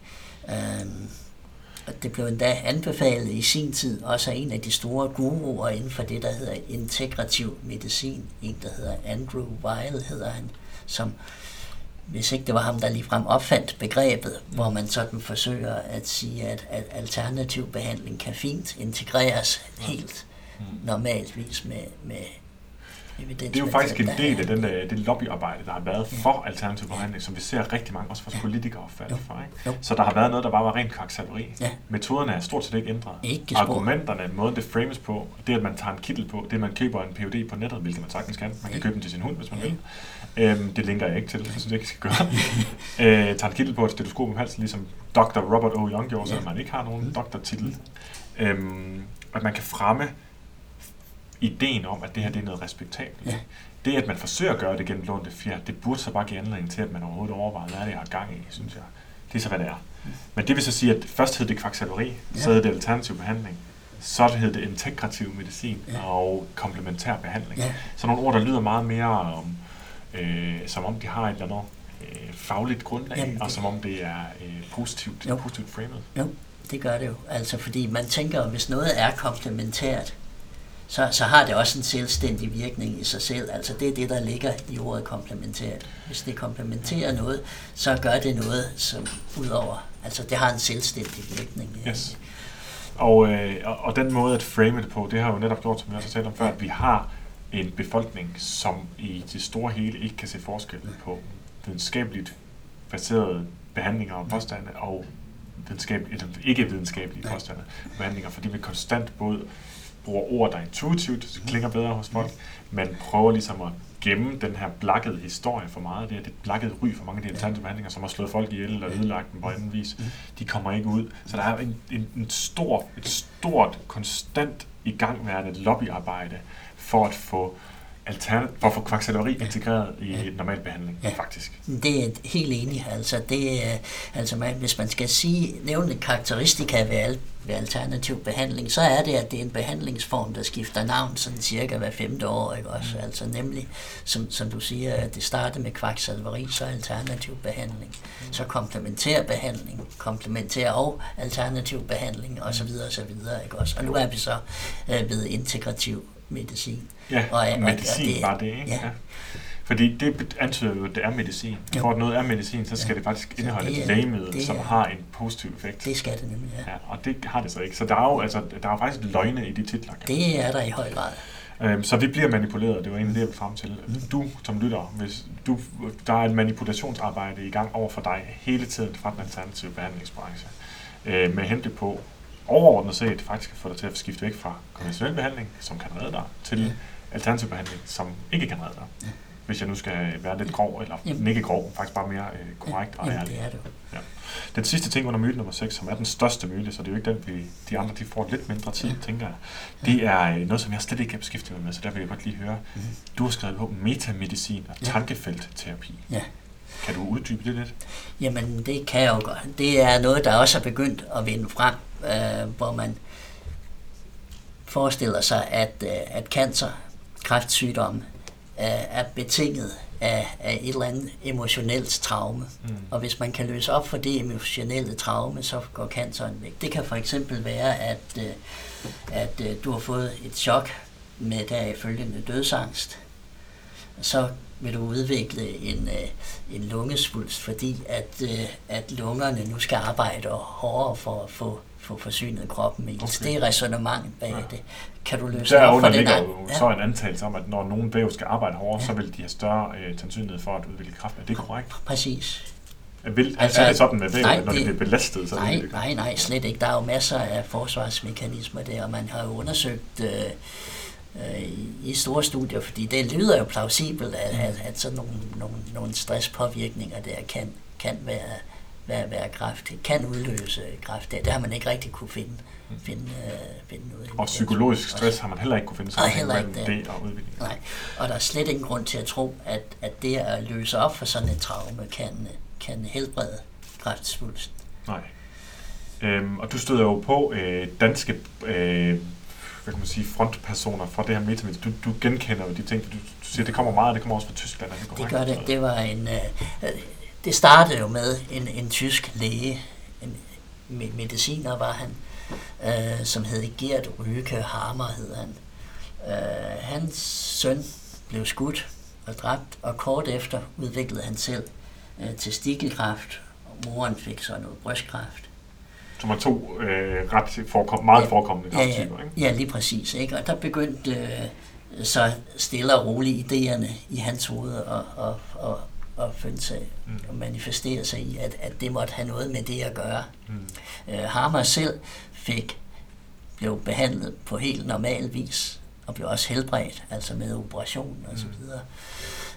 Um, det blev endda anbefalet i sin tid, også af en af de store guruer inden for det, der hedder integrativ medicin. En, der hedder Andrew Weil, hedder han, som hvis ikke det var ham, der ligefrem opfandt begrebet, hvor man sådan forsøger at sige, at, at alternativ behandling kan fint integreres helt mm. normalvis med, med det er jo faktisk en del af den, øh, det lobbyarbejde, der har været for alternativ behandling, som vi ser rigtig mange, også for politikere opfatte for. Ikke? Så der har været noget, der bare var rent kvaksalveri. Ja. Metoderne er stort set ikke ændret. Ikke Argumenterne, måden det frames på, det at man tager en kittel på, det man køber en PhD på nettet, hvilket man sagtens kan. Man kan købe den til sin hund, hvis man vil. Øhm, det linker jeg ikke til, det synes jeg ikke, skal gøre. *laughs* øh, tager en kittel på et stetoskop om halsen, ligesom Dr. Robert O. Young gjorde, så man ikke har nogen mm. doktortitel. Øhm, at man kan fremme ideen om, at det her det er noget respektabelt. Ja. Det, at man forsøger at gøre det gennem lånte fjer, det burde så bare give anledning til, at man overhovedet overvejer, hvad er det, jeg har gang i, synes jeg. Det er så, hvad det er. Men det vil så sige, at først hed det kvaksalveri, ja. så hed det alternativ behandling, så hed det integrativ medicin ja. og komplementær behandling. Ja. Så nogle ord, der lyder meget mere om, øh, som om de har et eller andet øh, fagligt grundlag, Jamen, det... og som om det er øh, positivt, jo. positivt framet. Jo, det gør det jo. Altså, fordi man tænker, hvis noget er komplementært, så, så har det også en selvstændig virkning i sig selv. Altså det er det, der ligger i ordet komplementært. Hvis det komplementerer noget, så gør det noget, som udover, altså det har en selvstændig virkning. Yes. Og, øh, og den måde at frame det på, det har jo netop gjort, som vi også har talt om før, at vi har en befolkning, som i det store hele ikke kan se forskel på videnskabeligt baserede behandlinger og påstande og videnskab, ikke videnskabelige påstande og behandlinger, fordi vi konstant både bruger ord, der intuitivt klinger bedre hos folk. Man prøver ligesom at gemme den her blakkede historie for meget. Det er det blakkede ry for mange af de alternative behandlinger, som har slået folk ihjel og ødelagt dem på anden vis. De kommer ikke ud. Så der er en, en, en stor, et stort, konstant igangværende lobbyarbejde for at få altern- for at få kvaksalveri integreret i ja. normal behandling, ja. faktisk. Det er helt enig. Altså, det, er, altså man, hvis man skal sige, nævne karakteristika ved, al, ved alternativ behandling, så er det, at det er en behandlingsform, der skifter navn sådan cirka hver femte år. Ikke også? Mm. Altså nemlig, som, som du siger, at det starter med kvaksalveri, så alternativ behandling, mm. så komplementær behandling, komplementær og alternativ behandling osv. osv. Ikke også? Og nu er vi så øh, ved integrativ medicin. Ja, og, og, medicin og det, var det, ikke? Ja. ja. Fordi det antyder jo, at det er medicin. Jo. For at noget er medicin, så skal ja. det faktisk indeholde det er, et lægemiddel, det er, som har en positiv effekt. Det skal det nemlig, ja. ja. Og det har det så ikke. Så der er jo, altså, der er faktisk løgne i de titler. Det er der i høj grad. Øhm, så vi bliver manipuleret, det var egentlig det, jeg vil frem til. Mm. Du, som lytter, hvis du, der er et manipulationsarbejde i gang over for dig hele tiden fra den alternative behandlingsbranche, øh, med henblik på overordnet set faktisk at få dig til at skifte væk fra konventionel behandling, som kan redde dig, til alternativ behandling, som ikke kan redde dig. Hvis jeg nu skal være lidt grov, eller Jamen. ikke grov, faktisk bare mere øh, korrekt og ærlig. det er det. Ja. Den sidste ting under myte nummer 6, som er den største myte, så det er jo ikke den, vi, de andre de får lidt mindre tid, ja. tænker jeg. Det er øh, noget, som jeg slet ikke kan beskæftige mig med, så der vil jeg godt lige høre. Mm. Du har skrevet på metamedicin og ja. tankefeltterapi. Ja. Kan du uddybe det lidt? Jamen, det kan jeg jo godt. Det er noget, der også er begyndt at vinde frem, øh, hvor man forestiller sig, at, øh, at cancer, kræftsygdom, øh, er betinget af, af et eller andet emotionelt traume. Mm. Og hvis man kan løse op for det emotionelle traume, så går canceren væk. Det kan for eksempel være, at, øh, at øh, du har fået et chok med deraf følgende dødsangst. Så vil du udvikle en, øh, en lungesvulst, fordi at, øh, at lungerne nu skal arbejde hårdere for at få, få forsynet kroppen med okay. Det er resonemang bag ja. det. Kan du løse op for den? Der jo ja. så en antagelse om, at når nogen væv skal arbejde hårdere, ja. så vil de have større øh, sandsynlighed for at udvikle kræft. Er det korrekt? Præcis. Vil, altså, er det sådan med væv, nej, når det, det bliver belastet? Så nej, det nej, nej, slet ikke. Der er jo masser af forsvarsmekanismer der, og man har jo undersøgt øh, øh, i store studier, fordi det lyder jo plausibelt, at, at, at sådan nogle, nogle, nogle stresspåvirkninger der kan, kan være, være, være kræft, kan udløse kræft. Det, det har man ikke rigtig kunne finde, finde, uh, finde ud af. Og psykologisk stress har man heller ikke kunne finde sammen med det. det og udvikling. Nej, og der er slet ingen grund til at tro, at, at det at løse op for sådan et traume kan, kan helbrede kræftsvulsten. Nej. Øhm, og du støder jo på øh, danske øh, hvad kan man sige, frontpersoner fra det her metamedie. Du, du genkender jo de ting, du, du siger, det kommer meget, det kommer også fra Tyskland. Er det, det gør det. Det var en, øh, øh, det startede jo med en, en tysk læge, en mediciner var han, øh, som hed Gert Ryke Hammer, hed han. Øh, hans søn blev skudt og dræbt, og kort efter udviklede han selv øh, testikelkræft, og moren fik så noget brystkræft som er to øh, ret forekom, meget forekommende. Ja, ja, ikke? ja, lige præcis. Ikke? Og der begyndte øh, så stille og roligt idéerne i hans hoved at, at, at, at finde sig mm. og manifestere sig i, at, at det måtte have noget med det at gøre. Mm. Øh, Hammer selv fik blev behandlet på helt normal vis, og blev også helbredt, altså med operation og så mm. videre.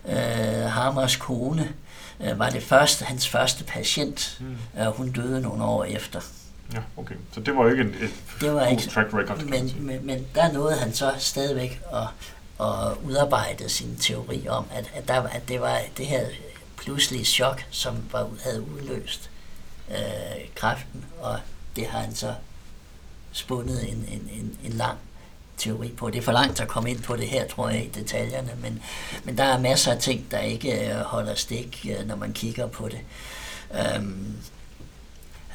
Mm. Øh, Hammers kone øh, var det første, hans første patient, mm. øh, hun døde nogle år efter. Ja, okay. Så det var jo ikke et, et det var ikke, track record. Men, men, men der nåede han så stadigvæk at, at udarbejde sin teori om, at, at, der, at det var det her pludselige chok, som var, havde udløst øh, kræften, og det har han så spundet en, en, en, en lang teori på. Det er for langt at komme ind på det her, tror jeg, i detaljerne, men, men der er masser af ting, der ikke øh, holder stik, øh, når man kigger på det. Øhm,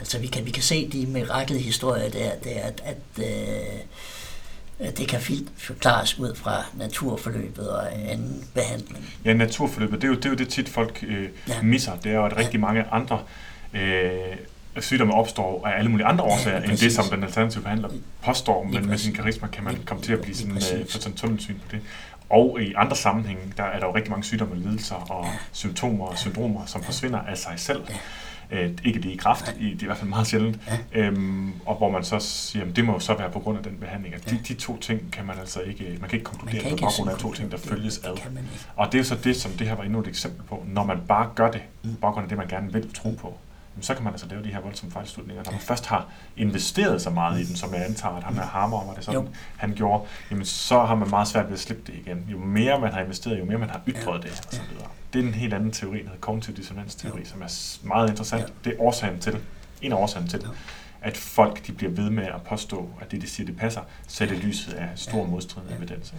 Altså vi kan, vi kan se de mirakelhistorier der, det er, at, at øh, det kan forklares ud fra naturforløbet og anden behandling. Ja, naturforløbet, det er jo det, er jo det tit folk øh, ja. misser. Det er jo, at rigtig ja. mange andre øh, sygdomme opstår af alle mulige andre årsager, ja, end det, som den alternative behandler påstår, men med sin karisma kan man komme til at blive sådan, øh, for sådan tunnelsyn på det. Og i andre sammenhænge, der er der jo rigtig mange sygdomme, lidelser og ja. symptomer og syndromer, som forsvinder af sig selv. Ja Øh, ikke det i kraft, i, det er i hvert fald meget sjældent. Ja. Øhm, og hvor man så siger, at det må jo så være på grund af den behandling. At de, de to ting kan man altså ikke, man kan ikke konkludere kan på baggrund af to ting, der følges ad. Og det er så det, som det her var endnu et eksempel på. Når man bare gør det, på baggrund af det, man gerne vil tro på, så kan man altså lave de her voldsomme fejlslutninger. Når man først har investeret så meget i den, som jeg antager, at ham er hammer, var det sådan, jo. han gjorde, jamen så har man meget svært ved at slippe det igen. Jo mere man har investeret, jo mere man har ytret det, og så videre. Det er en helt anden teori, der hedder kognitiv dissonansteori, som er meget interessant. Det er årsagen til, en af årsagen til, at folk de bliver ved med at påstå, at det, de siger, det passer, det lyset af stor modstridende evidens.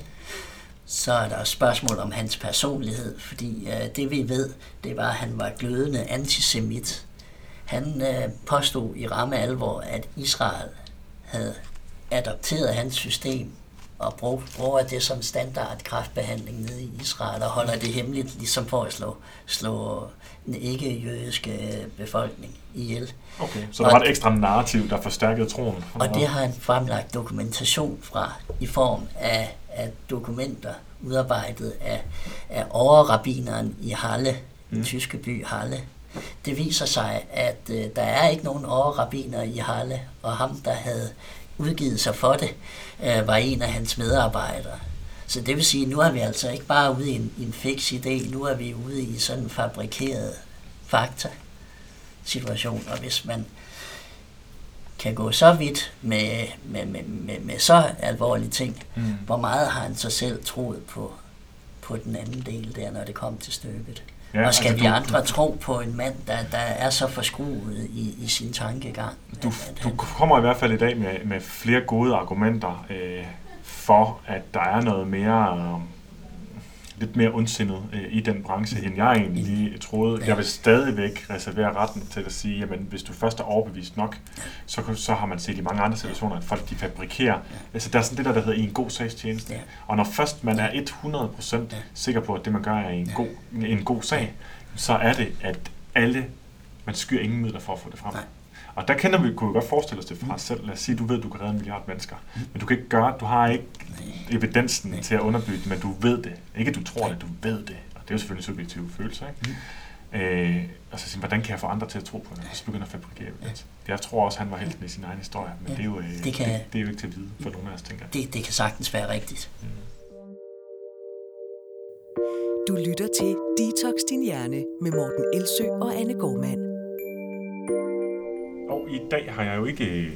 Så er der spørgsmål om hans personlighed, fordi uh, det vi ved, det var, at han var glødende antisemit. Han uh, påstod i ramme alvor, at Israel havde adopteret hans system og bruger det som standard kraftbehandling nede i Israel og holder det hemmeligt, ligesom for at slå, slå den ikke-jødiske befolkning ihjel. Okay, så der og, var et ekstra narrativ, der forstærkede troen? Og det har han fremlagt dokumentation fra i form af, af dokumenter udarbejdet af, af overrabineren i Halle, mm. tyske by Halle. Det viser sig, at øh, der er ikke nogen overrabiner i Halle, og ham, der havde udgivet sig for det, øh, var en af hans medarbejdere. Så det vil sige, at nu er vi altså ikke bare ude i en, en fix idé, nu er vi ude i sådan en fabrikeret fakta situation, og hvis man kan gå så vidt med, med, med, med, med så alvorlige ting, mm. hvor meget har han så selv troet på, på den anden del der, når det kom til stykket? Ja, og skal altså, vi du, andre du, tro på en mand, der, der er så forskruet i, i sin tankegang? Du, at, du kommer i hvert fald i dag med, med flere gode argumenter øh, for, at der er noget mere... Øh, lidt mere ondsindet øh, i den branche, end jeg egentlig lige troede. Ja. Jeg vil stadigvæk reservere retten til at sige, jamen hvis du først er overbevist nok, så, så har man set i mange andre situationer, at folk de fabrikerer. Ja. Altså der er sådan det der, der hedder en god sagstjeneste. Ja. Og når først man er 100% ja. sikker på, at det man gør er en, ja. god, en god sag, så er det, at alle, man skyr ingen midler for at få det frem. Nej. Og der kender vi, kunne vi godt forestille os det fra os selv. Lad os sige, du ved, du kan redde en milliard mennesker. Men du kan ikke gøre, du har ikke evidensen Nej. til at underbygge det, men du ved det. Ikke du tror det, du ved det. Og det er jo selvfølgelig en subjektiv følelse, ikke? Mm. Øh, og så sige, hvordan kan jeg få andre til at tro på det? Og så begynder at fabrikere evidens. Ja. Jeg tror også, han var helt i sin egen historie, men ja. det, er jo, øh, det, kan, det, det, er jo ikke til at vide for nogen af os, tænker det, det kan sagtens være rigtigt. Mm. Du lytter til Detox Din Hjerne med Morten Elsø og Anne Gormand. I dag har jeg jo ikke øh,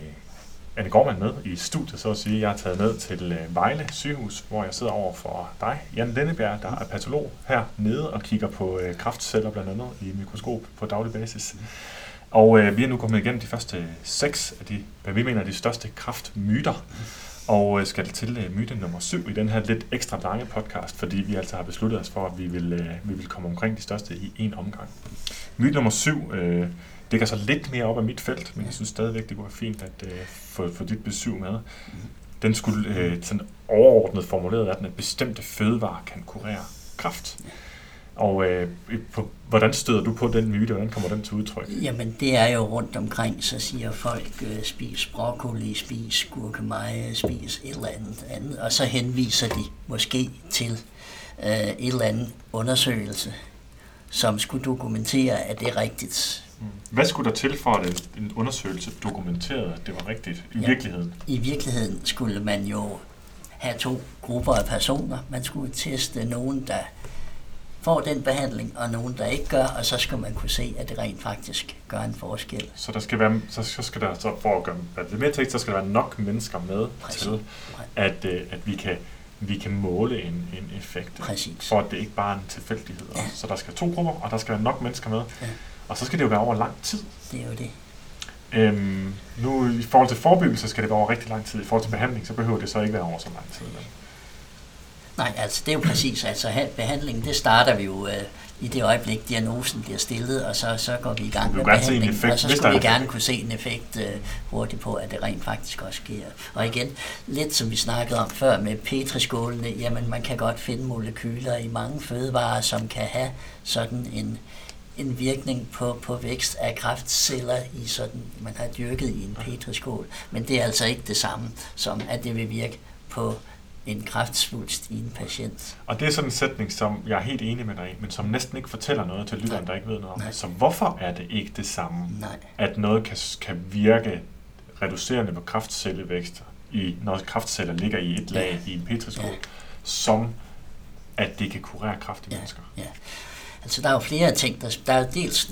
Anne Gormand med i studiet, så at sige. Jeg er taget ned til øh, Vejle sygehus, hvor jeg sidder over for dig, Jan Lennebjerg, der er patolog her nede og kigger på øh, kraftceller blandt andet i mikroskop på daglig basis. Og øh, vi er nu kommet igennem de første seks af de, hvad vi mener er de største kraftmyter. Og øh, skal til øh, myte nummer syv i den her lidt ekstra lange podcast, fordi vi altså har besluttet os for, at vi vil, øh, vi vil komme omkring de største i en omgang. Myte nummer syv øh, det kan så lidt mere op af mit felt, men jeg synes stadigvæk, det kunne være fint at uh, få, få dit besøg med. Den skulle uh, sådan overordnet formuleret, at den bestemte fødevare kan kurere kræft. Og uh, på, hvordan støder du på den myte, hvordan kommer den til udtryk? Jamen det er jo rundt omkring, så siger folk, uh, spis broccoli, spis gurkemeje, spis et eller andet andet, og så henviser de måske til uh, et eller andet undersøgelse, som skulle dokumentere, at det er rigtigt. Hvad skulle der til for, at en undersøgelse dokumenterede, at det var rigtigt i ja, virkeligheden? I virkeligheden skulle man jo have to grupper af personer. Man skulle teste nogen, der får den behandling, og nogen, der ikke gør, og så skal man kunne se, at det rent faktisk gør en forskel. Så der skal være, så skal der, så for at gøre det mere tekst, så skal der være nok mennesker med Præcis. til, at, øh, at vi kan vi kan måle en, en effekt. Præcis. For at det ikke bare er en tilfældighed. Ja. Så der skal to grupper, og der skal være nok mennesker med. Ja. Og så skal det jo være over lang tid. Det er jo det. Øhm, nu i forhold til forebyggelse skal det være over rigtig lang tid. I forhold til behandling, så behøver det så ikke være over så lang tid. Men. Nej, altså det er jo præcis, altså behandlingen, det starter vi jo øh, i det øjeblik, diagnosen bliver stillet, og så, så går vi i gang med behandlingen, effekt, og så skulle vi gerne kunne se en effekt øh, hurtigt på, at det rent faktisk også sker. Og igen, lidt som vi snakkede om før med petriskålene, jamen man kan godt finde molekyler i mange fødevarer, som kan have sådan en, en virkning på, på vækst af kræftceller i sådan, man har dyrket i en petriskål. Men det er altså ikke det samme, som at det vil virke på en kræftsvulst i en patient. Og det er sådan en sætning, som jeg er helt enig med dig i, men som næsten ikke fortæller noget til lytteren, der ikke ved noget om det. Så hvorfor er det ikke det samme, Nej. at noget kan, kan virke reducerende på kræftcellevækst, i, når kræftceller ligger i et lag ja. i en petriskål, ja. som at det kan kurere kræft i ja. mennesker? Ja. Altså, der er jo flere ting. Der, der er dels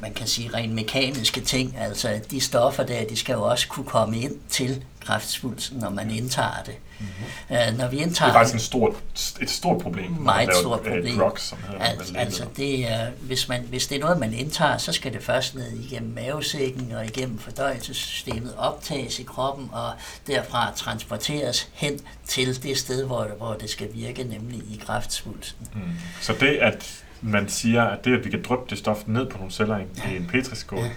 man kan sige, rent mekaniske ting. Altså, de stoffer der, de skal jo også kunne komme ind til kræftsvulsten, når man indtager det. Mm-hmm. Uh, når vi indtager det er faktisk en stort, et stort problem. Meget stort øh, problem. Drugs, som altså, altså det er, hvis, man, hvis det er noget, man indtager, så skal det først ned igennem mavesækken og igennem fordøjelsessystemet optages i kroppen og derfra transporteres hen til det sted, hvor, hvor det skal virke, nemlig i kræftsvulsten. Mm. Så det, at man siger, at det, at vi kan dryppe det stof ned på nogle celler i en petriskål, ja.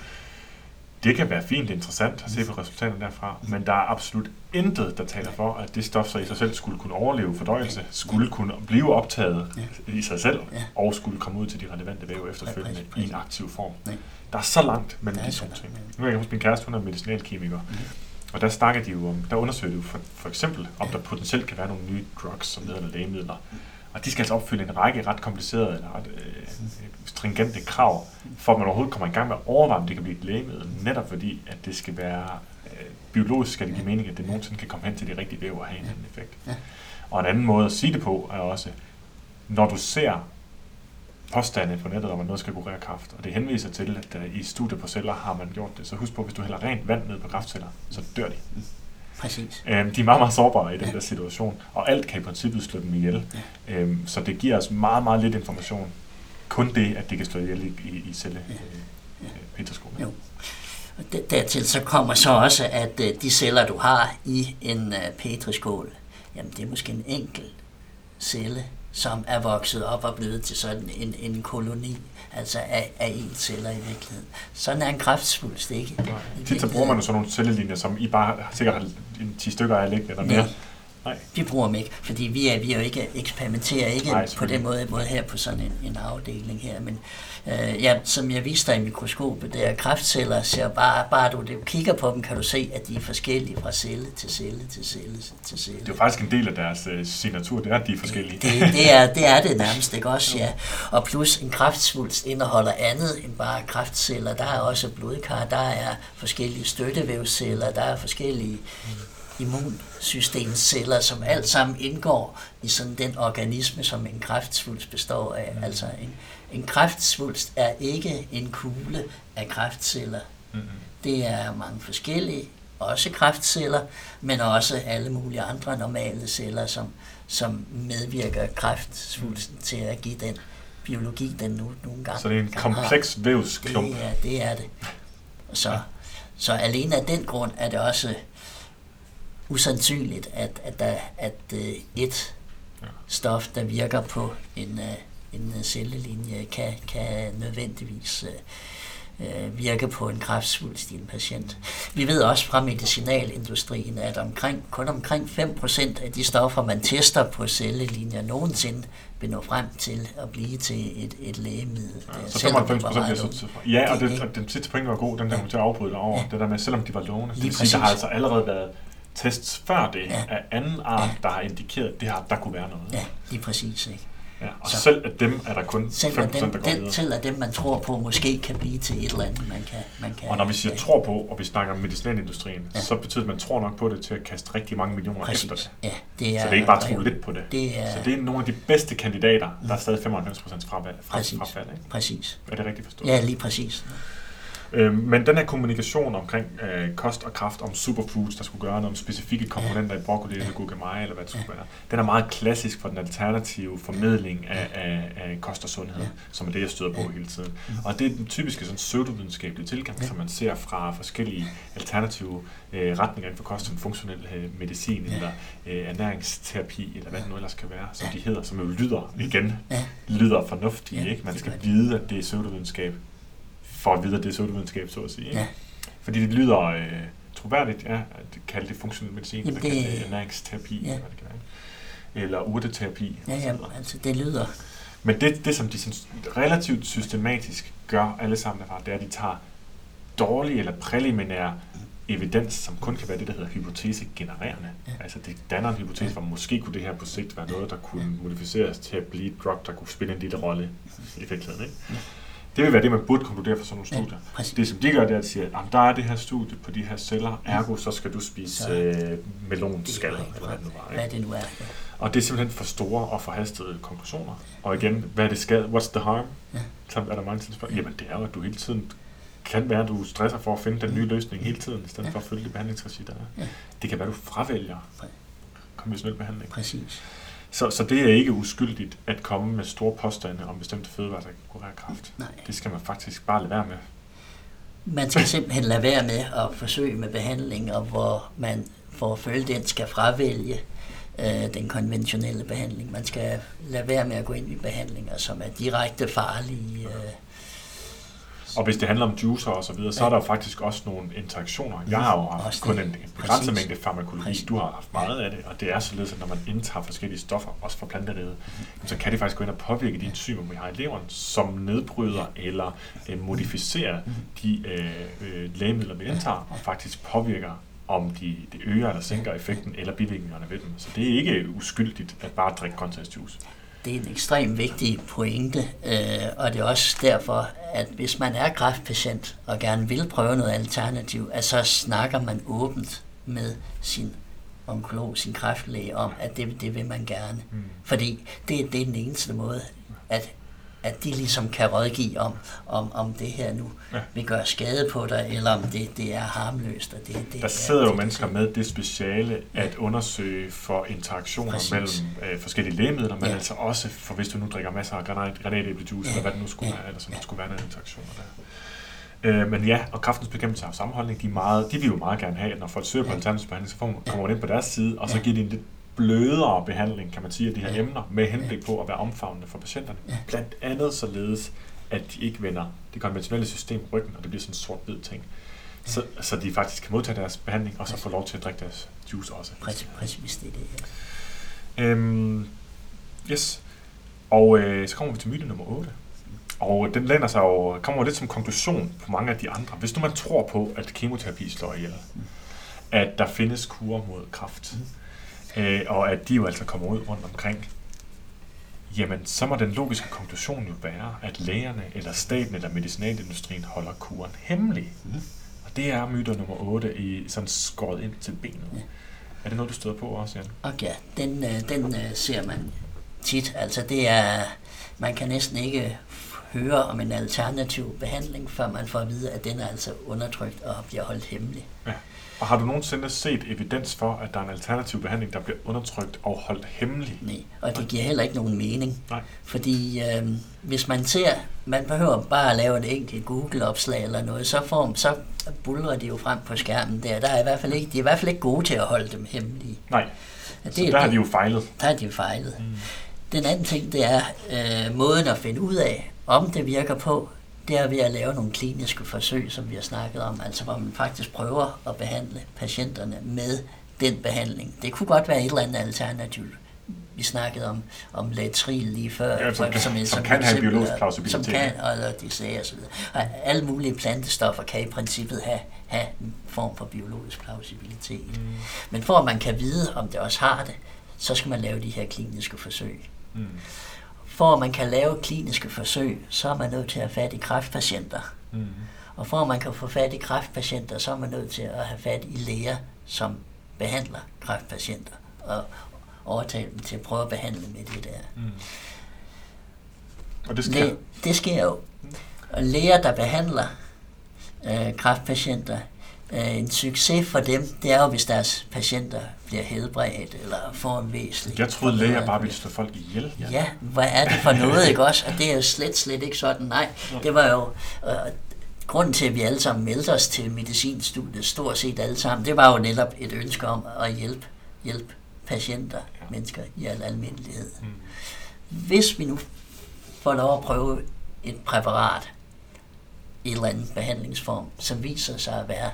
det kan være fint interessant at se på resultaterne derfra, men der er absolut intet, der taler for, at det stof så i sig selv skulle kunne overleve fordøjelse, skulle kunne blive optaget i sig selv, og skulle komme ud til de relevante væv efterfølgende i en aktiv form. Der er så langt mellem de to ting. Nu er jeg huske, min kæreste, hun er medicinalkemiker, og der snakker de jo om, der undersøger de jo for, for eksempel, om der potentielt kan være nogle nye drugs, som hedder lægemidler, og de skal altså opfylde en række ret komplicerede eller ret øh, stringente krav, for at man overhovedet kommer i gang med at overveje, om det kan blive et lægemiddel, netop fordi, at det skal være øh, biologisk skal det give mening, at det nogensinde kan komme hen til de rigtige væv og have en anden effekt. Og en anden måde at sige det på er også, når du ser påstande på nettet om, at noget skal kurere kræft, og det henviser til, at uh, i studier på celler har man gjort det, så husk på, hvis du hælder rent vand ned på kræftceller, så dør de. Præcis. Øhm, de er meget, meget sårbare i den ja. der situation, og alt kan i princippet slå dem ihjel. Ja. Øhm, så det giver os meget, meget lidt information. Kun det, at det kan slå ihjel i, i, i celle ja. ja. peterskolen. Jo. Og dertil så kommer så også, at uh, de celler, du har i en petriskål, jamen det er måske en enkelt celle, som er vokset op og blevet til sådan en, en koloni, altså af, af en celler i virkeligheden. Sådan er en kræftsvulst ikke. Tit så bruger man jo sådan nogle cellelinjer, som I bare sikkert har 10 stykker af liggende eller mere. Nej. Vi bruger dem ikke, fordi vi er, vi er jo ikke eksperimenterer ikke Nej, på den måde, måde her på sådan en, en afdeling her, men øh, ja, som jeg viste dig i mikroskopet, der kræftceller, ser bare, bare du det, kigger på dem, kan du se, at de er forskellige fra celle til celle til celle til celle. Det er jo faktisk en del af deres uh, signatur, det er, at de er forskellige. Det, det, er, det er det nærmest, ikke også, ja. Og plus en kræftsvulst indeholder andet end bare kræftceller. Der er også blodkar, der er forskellige støttevævsceller, der er forskellige immunsystemceller, som alt sammen indgår i sådan den organisme, som en kræftsvulst består af. Altså en, en kræftsvulst er ikke en kugle af kræftceller. Mm-hmm. Det er mange forskellige, også kræftceller, men også alle mulige andre normale celler, som, som medvirker kræftsvulsten til at give den biologi, den nu nogle gange Så det er en kompleks vævsklump. Det er, det er det. Så, så alene af den grund er det også usandsynligt, at, at, der, at uh, et ja. stof, der virker på en, uh, en cellelinje, kan, kan nødvendigvis uh, uh, virke på en kræftsvulst i en patient. Vi ved også fra medicinalindustrien, at omkring, kun omkring 5% af de stoffer, man tester på cellelinjer nogensinde, vil nå frem til at blive til et, et lægemiddel. Ja, så 95 procent så Ja, og, det, og den sidste point var god, den der ja. til at afbryde over. Ja. Det der med, selvom de var lovende. Det vil sige, der har altså allerede været tests før det ja. af anden art, ja. der har indikeret, at det her, der kunne være noget. Ja, lige præcis. Ikke? Ja, og så, selv af dem er der kun selv 5%, dem, der går den, Selv af dem, man tror på, måske kan blive til et eller andet, man kan... Man kan og når vi siger ja. tror på, og vi snakker om medicinalindustrien, ja. så betyder det, at man tror nok på det til at kaste rigtig mange millioner Præcis. efter det. Ja, det er, så det er ikke bare at tro lidt på det. det er, så det er nogle af de bedste kandidater, der er stadig 95% frafald. Præcis. frafald ikke? præcis. Er det rigtigt forstået? Ja, lige præcis. Øh, men den her kommunikation omkring øh, kost og kraft, om superfoods, der skulle gøre noget, om specifikke komponenter i broccoli eller gurkemeje, eller hvad det skulle være, den er meget klassisk for den alternative formidling af, af, af kost og sundhed, som er det, jeg støder på hele tiden. Og det er den typiske sådan, pseudovidenskabelige tilgang, som man ser fra forskellige alternative øh, retninger inden for kost, som funktionel øh, medicin, eller øh, ernæringsterapi, eller hvad det nu ellers kan være, som de hedder, som jo lyder igen, lyder fornuftige, ikke? Man skal vide, at det er pseudovidenskab for at vide, at det er pseudovidenskab, så at sige. Ja. Fordi det lyder øh, troværdigt, ja, at kalde det funktionel medicin, Jamen det, eller kalde det ernæringsterapi, ja. eller hvad det kan være. Eller urteterapi. Ja, ja, altså det lyder... Men det, det som de sådan relativt systematisk gør alle sammen, det er, at de tager dårlig eller præliminær evidens, som kun kan være det, der hedder hypotesegenererende. Ja. Altså det danner en hypotese, hvor måske kunne det her på sigt være noget, der kunne modificeres til at blive et drug, der kunne spille en lille rolle i virkeligheden. Ikke? Ja. Det vil være det, man burde konkludere for sådan nogle studier. Ja, det, som de gør, det er at sige, at der er det her studie på de her celler, ergo så skal du spise øh, melonskaller, eller hvad det nu var. Hvad det nu er. Ja. Og det er simpelthen for store og forhastede konklusioner. Og igen, hvad er det skade? What's the harm? Ja. Så er der mange spørgsmål. Jamen det er jo, at du hele tiden kan være, at du stresser for at finde den nye løsning hele tiden, i stedet Ja. for at følge det behandlingsregi, der er. Ja. Det kan være, at du fravælger konventionel behandling. Præcis. Så, så det er ikke uskyldigt at komme med store påstande om bestemte fødevarer, der kan kurere kræft. Nej. Det skal man faktisk bare lade være med. Man skal simpelthen lade være med at forsøge med behandlinger, hvor man for at følge den skal fravælge øh, den konventionelle behandling. Man skal lade være med at gå ind i behandlinger, som er direkte farlige. Øh, Og hvis det handler om juicer og så videre, så er der jo faktisk også nogle interaktioner. Jeg har jo haft kun en begrænset mængde farmakologi. Præcis. Du har haft meget af det, og det er således, at når man indtager forskellige stoffer, også fra planteriget, så kan det faktisk gå ind og påvirke de enzymer, vi har i leveren, som nedbryder eller øh, modificerer de øh, øh, lægemidler, vi indtager, og faktisk påvirker om de, de øger eller sænker effekten eller bivirkningerne ved dem. Så det er ikke uskyldigt at bare drikke grøntsagsjuice. Det er en ekstremt vigtig pointe, øh, og det er også derfor, at hvis man er kræftpatient og gerne vil prøve noget alternativ, at så snakker man åbent med sin onkolog, sin kræftlæge om, at det, det vil man gerne. Mm. Fordi det, det er den eneste måde, at, at de ligesom kan rådgive om, om, om det her nu Ja. vil gøre skade på dig, eller om det, det er harmløst. Og det, det Der er- sidder jo det- mennesker med det speciale at undersøge for interaktioner Præcis. mellem øh, forskellige lægemidler, men Ja. altså også for hvis du nu drikker masser af granat, granatæblejuice, Ja. eller hvad det nu skulle Ja. være, eller som Ja. skulle være nogle interaktioner der. Øh, men ja, og kraftens bekæmpelse har sammenholdning, de, er meget, de vil jo meget gerne have, at når folk søger på Ja. alternativ behandling, så får man, kommer man ind på deres side, og så giver de en lidt blødere behandling, kan man sige, af de her Ja. emner, med henblik på at være omfavnende for patienterne. Ja. Blandt andet således, at de ikke vender det konventionelle system ryggen, og det bliver sådan en sort-hvid ting. Så, så de faktisk kan modtage deres behandling, og så få lov til at drikke deres juice også. Præcis, præcis det er det. Ja. Øhm, yes. Og øh, så kommer vi til myte nummer 8. Og den lænder sig jo, kommer lidt som konklusion på mange af de andre. Hvis nu man tror på, at kemoterapi slår ihjel, at der findes kurer mod kræft, øh, og at de jo altså kommer ud rundt omkring, jamen så må den logiske konklusion jo være, at lægerne, eller staten, eller medicinalindustrien holder kuren hemmelig. Mhm. Og det er myte nummer 8 i sådan skåret ind til benet. Ja. Er det noget, du støder på også, Jan? Og ja, den, øh, den øh, ser man tit. Altså det er, man kan næsten ikke høre om en alternativ behandling, før man får at vide, at den er altså undertrykt og bliver holdt hemmelig. Og har du nogensinde set evidens for, at der er en alternativ behandling, der bliver undertrykt og holdt hemmelig? Nej, og det giver heller ikke nogen mening. Nej. Fordi øh, hvis man ser, man behøver bare at lave et enkelt Google-opslag eller noget, så, får, så bulrer de jo frem på skærmen der. der er i hvert fald ikke, de er i hvert fald ikke gode til at holde dem hemmelige. Nej, Ja, så der har de jo fejlet. Der er de fejlet. Mm. Den anden ting, det er øh, måden at finde ud af, om det virker på, det er ved at lave nogle kliniske forsøg, som vi har snakket om, altså hvor man faktisk prøver at behandle patienterne med den behandling. Det kunne godt være et eller andet alternativ. Vi snakkede om, om latril lige før. Ja, som kan- som et- kan have biologisk plausibilitet. Som kan, eller de sagde og så videre. Og alle mulige plantestoffer kan i princippet have, have en form for biologisk plausibilitet. Mm. Men for at man kan vide, om det også har det, så skal man lave de her kliniske forsøg. Mm. For at man kan lave kliniske forsøg, så er man nødt til at have fat i kræftpatienter. Mm. Og for at man kan få fat i kræftpatienter, så er man nødt til at have fat i læger, som behandler kræftpatienter. Og overtale dem til at prøve at behandle med det der. Mm. Og det sker. Det, det sker jo. Og læger, der behandler øh, kræftpatienter, en succes for dem, det er jo, hvis deres patienter bliver helbredt eller får en væsentlig... Jeg troede, læger bare ville slå folk ihjel. Jan. Ja, hvad er det for noget, *laughs* ikke også? Og det er jo slet, slet ikke sådan. Nej, det var jo... Øh, grunden til, at vi alle sammen meldte os til medicinstudiet, stort set alle sammen, det var jo netop et ønske om at hjælpe, hjælpe patienter, Ja. ja. mennesker i al almindelighed. Mm. Hvis vi nu får lov at prøve et præparat i en eller anden behandlingsform, som viser sig at være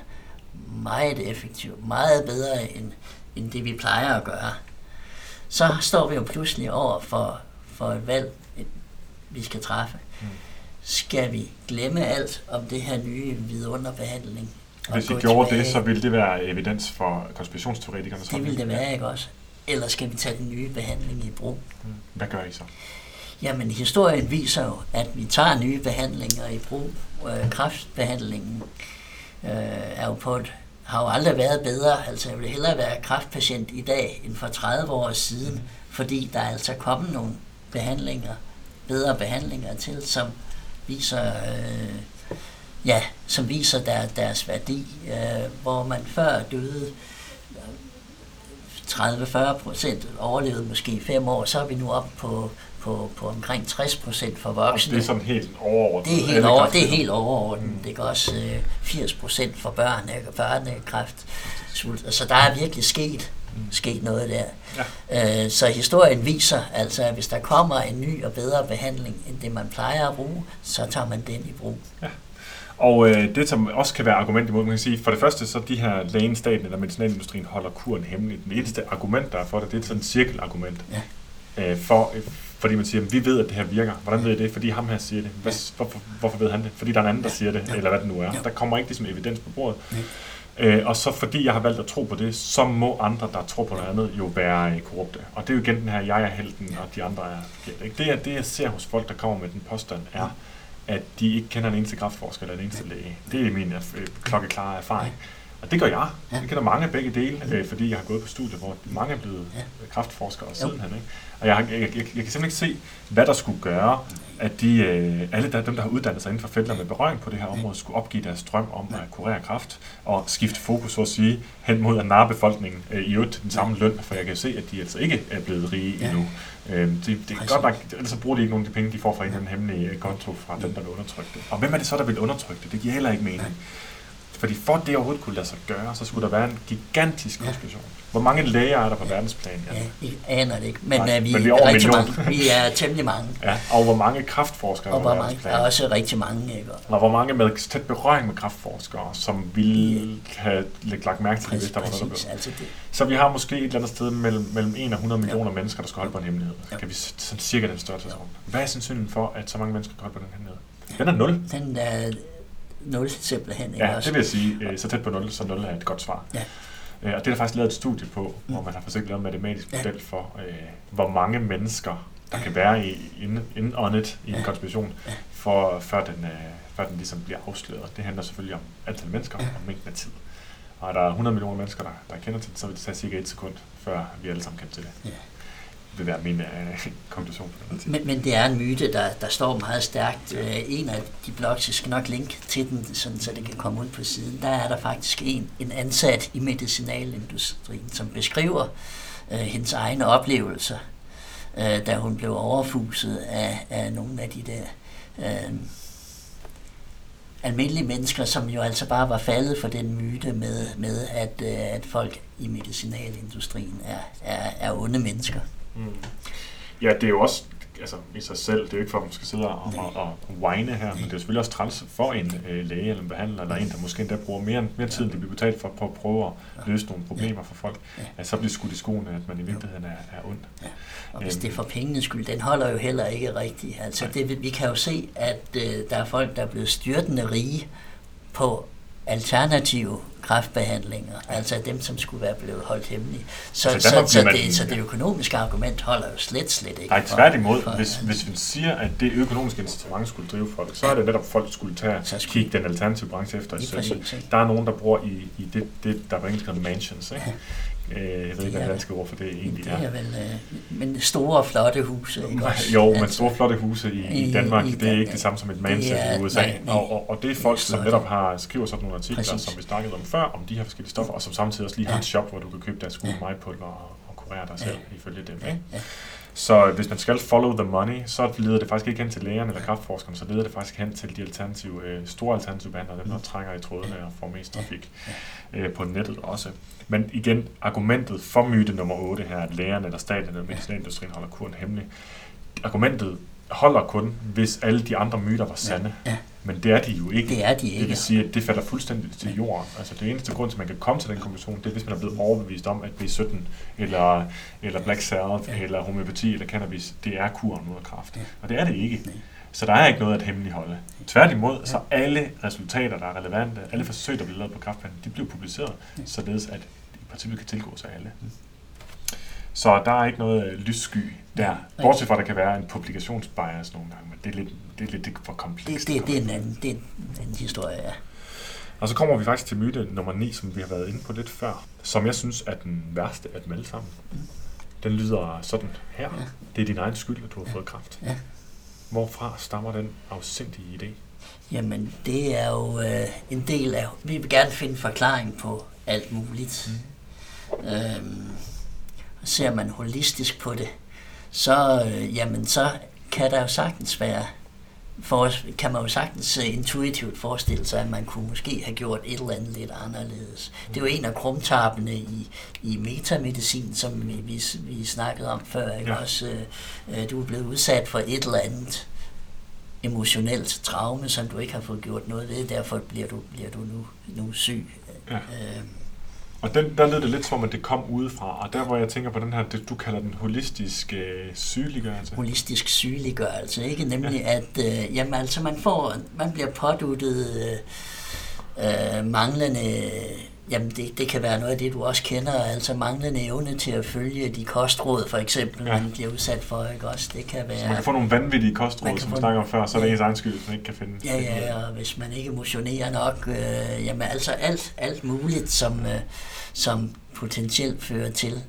meget effektiv, meget bedre end, end det, vi plejer at gøre, så står vi jo pludselig over for, for et valg, et, vi skal træffe. Mm. Skal vi glemme alt om det her nye vidunderbehandling? Hvis I gå gjorde tilbage? det, så ville det være evidens for konspirationsteoretikerne. Det ville det være, ikke også? Eller skal vi tage den nye behandling i brug? Mm. Hvad gør I så? Jamen, historien viser jo, at vi tager nye behandlinger i brug. Øh, kræftbehandlingen øh, Øh, er jo på et, har jo aldrig været bedre. Altså, jeg ville hellere være kræftpatient i dag end for 30 år siden, fordi der er altså kommet nogle behandlinger, bedre behandlinger til, som viser, øh, ja, som viser der, deres værdi, øh, hvor man før døde øh, 30-40 procent, overlevede måske 5 år, så er vi nu oppe på på, på omkring 60 procent for voksne. Og det er sådan helt overordnet. Det er helt, over, det er helt overordnet. Mm. Det er også øh, 80 procent for børn, børnekræft. Så der er virkelig sket, mm. sket noget der. Ja. Øh, så historien viser altså, at hvis der kommer en ny og bedre behandling, end det man plejer at bruge, så tager man den i brug. Ja. Og øh, det, som også kan være argument imod, man kan sige, for det første, så de her lægen, staten eller medicinalindustrien holder kuren hemmelig. Den eneste argument, der er for det, det er sådan et cirkelargument. Ja. Øh, for, fordi man siger, vi ved, at det her virker. Hvordan ved I det? Fordi ham her siger det. Hvad, hvorfor, hvorfor ved han det? Fordi der er en anden, der siger det, eller hvad det nu er. Der kommer ikke ligesom evidens på bordet. Øh, og så fordi jeg har valgt at tro på det, så må andre, der tror på noget andet, jo være øh, korrupte. Og det er jo igen den her, jeg er helten, og de andre er forkert. Ikke? Det er det, jeg ser hos folk, der kommer med den påstand, er, at de ikke kender en eneste kraftforsker eller en eneste læge. Det er min øh, klokkeklare erfaring. Og det gør jeg. Jeg kender mange af begge dele, øh, fordi jeg har gået på studiet, hvor mange er blevet kraftforskere sidenhen. Ikke? Og jeg, jeg, jeg, jeg, jeg kan simpelthen ikke se, hvad der skulle gøre, at de, øh, alle der, dem, der har uddannet sig inden for felter med berøring på det her område, skulle opgive deres drøm om at kurere kraft og skifte fokus, så at sige, hen mod at narre befolkningen øh, i øvrigt den samme løn, for jeg kan se, at de altså ikke er blevet rige ja. endnu. Øh, det, det er godt nok, ellers bruger de ikke nogen af de penge, de får fra en eller anden hemmelig øh, konto fra dem, der vil undertrykke det. Og hvem er det så, der vil undertrykke det? Det giver heller ikke mening. Fordi for det overhovedet kunne lade sig gøre, så skulle der være en gigantisk konspiration. Ja. Hvor mange læger er der på verdensplan? Ja, jeg aner det ikke, men, Nej, uh, vi, men vi, er over rigtig mange. vi er temmelig mange. Ja, og hvor mange kraftforskere og hvor mange, er også rigtig mange. Ikke? Og hvor mange med tæt berøring med kraftforskere, som ville have lagt mærke til det, hvis der var noget, der blev. Altså det. Så vi har måske et eller andet sted mellem, mellem 1 og 100 millioner ja. mennesker, der skal holde på en hemmelighed. Ja. Kan vi sådan cirka den størrelse. Ja. Hvad er sandsynligheden for, at så mange mennesker kan holde på den hemmelighed? Den er 0. Den er 0 simpelthen. Ikke ja, også? det vil jeg sige. Øh, så tæt på 0, så 0 er et godt svar. Ja. Øh, og det er der faktisk lavet et studie på, mm. hvor man har forsøgt at lave en matematisk model ja. for, øh, hvor mange mennesker, der kan være i, indåndet i en ja. konspiration, ja. For, før, den, øh, før den ligesom bliver afsløret. Det handler selvfølgelig om antal mennesker ja. og mængden af tid. Og er der 100 millioner mennesker, der, der kender til det, så vil det tage cirka et sekund, før vi alle sammen kender til det. Ja vil være min uh, *laughs* konklusion men, men det er en myte, der, der står meget stærkt. Ja. Uh, en af de blogs, jeg skal nok linke til den, sådan, så det kan komme ud på siden, der er der faktisk en, en ansat i medicinalindustrien, som beskriver uh, hendes egne oplevelser, uh, da hun blev overfuset af, af nogle af de der uh, almindelige mennesker, som jo altså bare var faldet for den myte med, med at, uh, at folk i medicinalindustrien er, er, er onde mennesker. Mm. Ja, det er jo også altså, i sig selv, det er jo ikke for, at man skal sidde og, og, og whine her, men det er selvfølgelig også træls for en øh, læge eller en behandler, eller en, der måske endda bruger mere, mere tid, end de bliver betalt for, på at prøve at løse nogle problemer for folk, at så bliver skudt i skoene, at man i virkeligheden er, er ond. Ja. Og hvis det er for pengenes skyld, den holder jo heller ikke rigtigt. Altså, det, vi kan jo se, at øh, der er folk, der er blevet styrtende rige på alternative kræftbehandlinger, altså dem, som skulle være blevet holdt hemmelige. Så, altså, så, så, man, det, så det økonomiske argument holder jo slet, slet ikke. Nej, tværtimod. For, hvis, hvis vi siger, at det økonomiske incitament skulle drive folk, så er det netop, at folk skulle tage så skulle, kigge den alternative branche efter sømne. Der er nogen, der bor i, i det, det, der på engelsk mansions, ikke? Øh, jeg ved ikke, hvad danske ord for det egentlig er. Det er vel, øh, men store, flotte huse, ikke også? Jo, men store, flotte huse i, i Danmark, i, det er ikke det samme som et mansion i USA. Nej, nej, og, og, og det er folk, som netop har skriver sådan nogle artikler, Præcis. som vi snakkede om før, om de her forskellige stoffer, og som samtidig også lige har ja. et shop, hvor du kan købe deres gode ja. majpulver og, og kurere dig selv, ja. ifølge dem. Ja. Ja. Så hvis man skal follow the money, så leder det faktisk ikke hen til lægerne eller kraftforskerne, så leder det faktisk hen til de alternative, øh, store alternative behandlere, dem der mm. trænger i trådene og får mest trafik øh, på nettet også. Men igen, argumentet for myte nummer 8 her, at lægerne eller staten eller medicinalindustrien holder kuren hemmelig, argumentet holder kun, hvis alle de andre myter var sande. Ja. Ja. Men det er de jo ikke. Det er de ikke. Det vil sige, at det falder fuldstændig til jorden. Altså det eneste grund til, at man kan komme til den konklusion, det er, hvis man er blevet overbevist om, at B17 eller, eller Black Sabbath ja. eller homøopati eller cannabis, det er kuren mod kræft. Ja. Og det er det ikke. Nej. Så der er ikke noget at hemmeligholde. Tværtimod, ja. så alle resultater, der er relevante, alle forsøg, der bliver lavet på kræftplanen, de bliver publiceret, ja. således at princippet kan tilgås af alle. Så der er ikke noget øh, lyssky der. Bortset fra, at der kan være en publikationsbias nogle gange, men det er lidt, det er lidt for komplekst. Det, det, det, er en anden, det er en anden historie, ja. Og så kommer vi faktisk til myte nummer 9, som vi har været inde på lidt før, som jeg synes er den værste af dem alle sammen. Mm. Den lyder sådan her. Ja. Det er din egen skyld, at du har ja. fået kræft. Ja. Hvorfra stammer den afsindige idé? Jamen, det er jo øh, en del af... Vi vil gerne finde forklaring på alt muligt. Mm. Øhm, ser man holistisk på det, så, øh, jamen, så kan der jo sagtens være for, kan man jo sagtens uh, intuitivt forestille sig, at man kunne måske have gjort et eller andet lidt anderledes. Det er jo en af krumtappene i, i metamedicin, som vi, vi, vi snakkede om før. Ikke? Ja. Også, uh, du er blevet udsat for et eller andet emotionelt traume, som du ikke har fået gjort noget ved, derfor bliver du, bliver du nu, nu syg. Ja. Uh, og den, der lød det lidt som, at det kom udefra, og der hvor jeg tænker på den her, det, du kalder den holistiske øh, sygeliggørelse. Holistisk sygeliggørelse, ikke? Nemlig ja. at, øh, jamen altså man får, man bliver påduttet øh, øh, manglende Jamen, det, det kan være noget af det, du også kender, altså manglende evne til at følge de kostråd, for eksempel, ja. man bliver udsat for, ikke også? Det kan være... Så man kan få nogle vanvittige kostråd, som vi snakker om før, så er det ens egen skyld, man ikke kan finde... Ja, ja, og hvis man ikke motionerer nok, øh, jamen altså alt, alt muligt, som, øh, som potentielt fører til,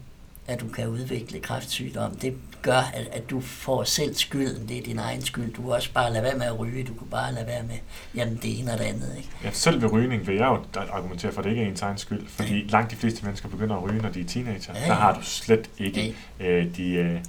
at du kan udvikle kræftsygdom, det gør, at, at du får selv skylden. Det er din egen skyld. Du kan også bare lade være med at ryge. Du kan bare lade være med jamen, det ene og det andet. Ikke? Ja, selv ved rygning vil jeg jo argumentere for, at det ikke er ens egen skyld. Fordi ja. langt de fleste mennesker begynder at ryge, når de er teenager. Ja, ja. Der har du slet ikke ja. øh, de, øh,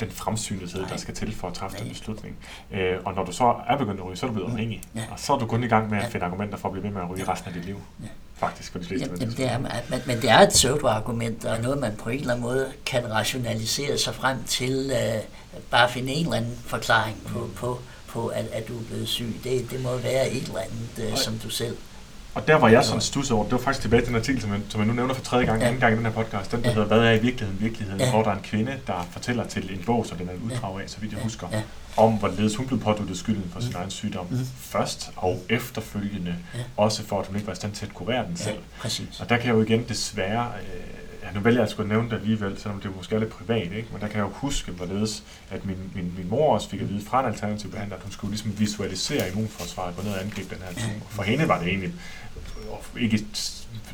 den fremsynethed, der skal til for at træffe ja. den beslutning. Øh, og når du så er begyndt at ryge, så er du blevet afhængig. Ja. Og så er du kun i gang med at finde argumenter for at blive ved med at ryge resten af dit liv. Ja faktisk for de fleste jamen, det er, men, men det er et pseudo-argument, og noget, man på en eller anden måde kan rationalisere sig frem til, uh, bare finde en eller anden forklaring på, på, på at, at du er blevet syg. Det, det må være et eller andet, uh, som du selv og der var jeg sådan stusset over, det var faktisk tilbage til den artikel, som jeg, som jeg nu nævner for tredje gang, ja. anden gang i den her podcast, den der ja. hedder, hvad er i virkeligheden virkeligheden, ja. hvor der er en kvinde, der fortæller til en bog, som den er uddrag af, så vidt jeg husker, ja. om hvorledes hun blev påduttet skylden for sin mm. egen sygdom mm. først og efterfølgende, ja. også for at hun ikke var i stand til at kurere den selv. Ja, præcis. Og der kan jeg jo igen desværre, øh, ja, nu vælger jeg at skulle nævne det alligevel, selvom det måske er lidt privat, ikke? men der kan jeg jo huske, hvorledes, at min, min, min mor også fik at vide fra en alternativ behandler, at hun skulle ligesom visualisere immunforsvaret, gå ned og angribe den her tumor. For hende var det egentlig ikke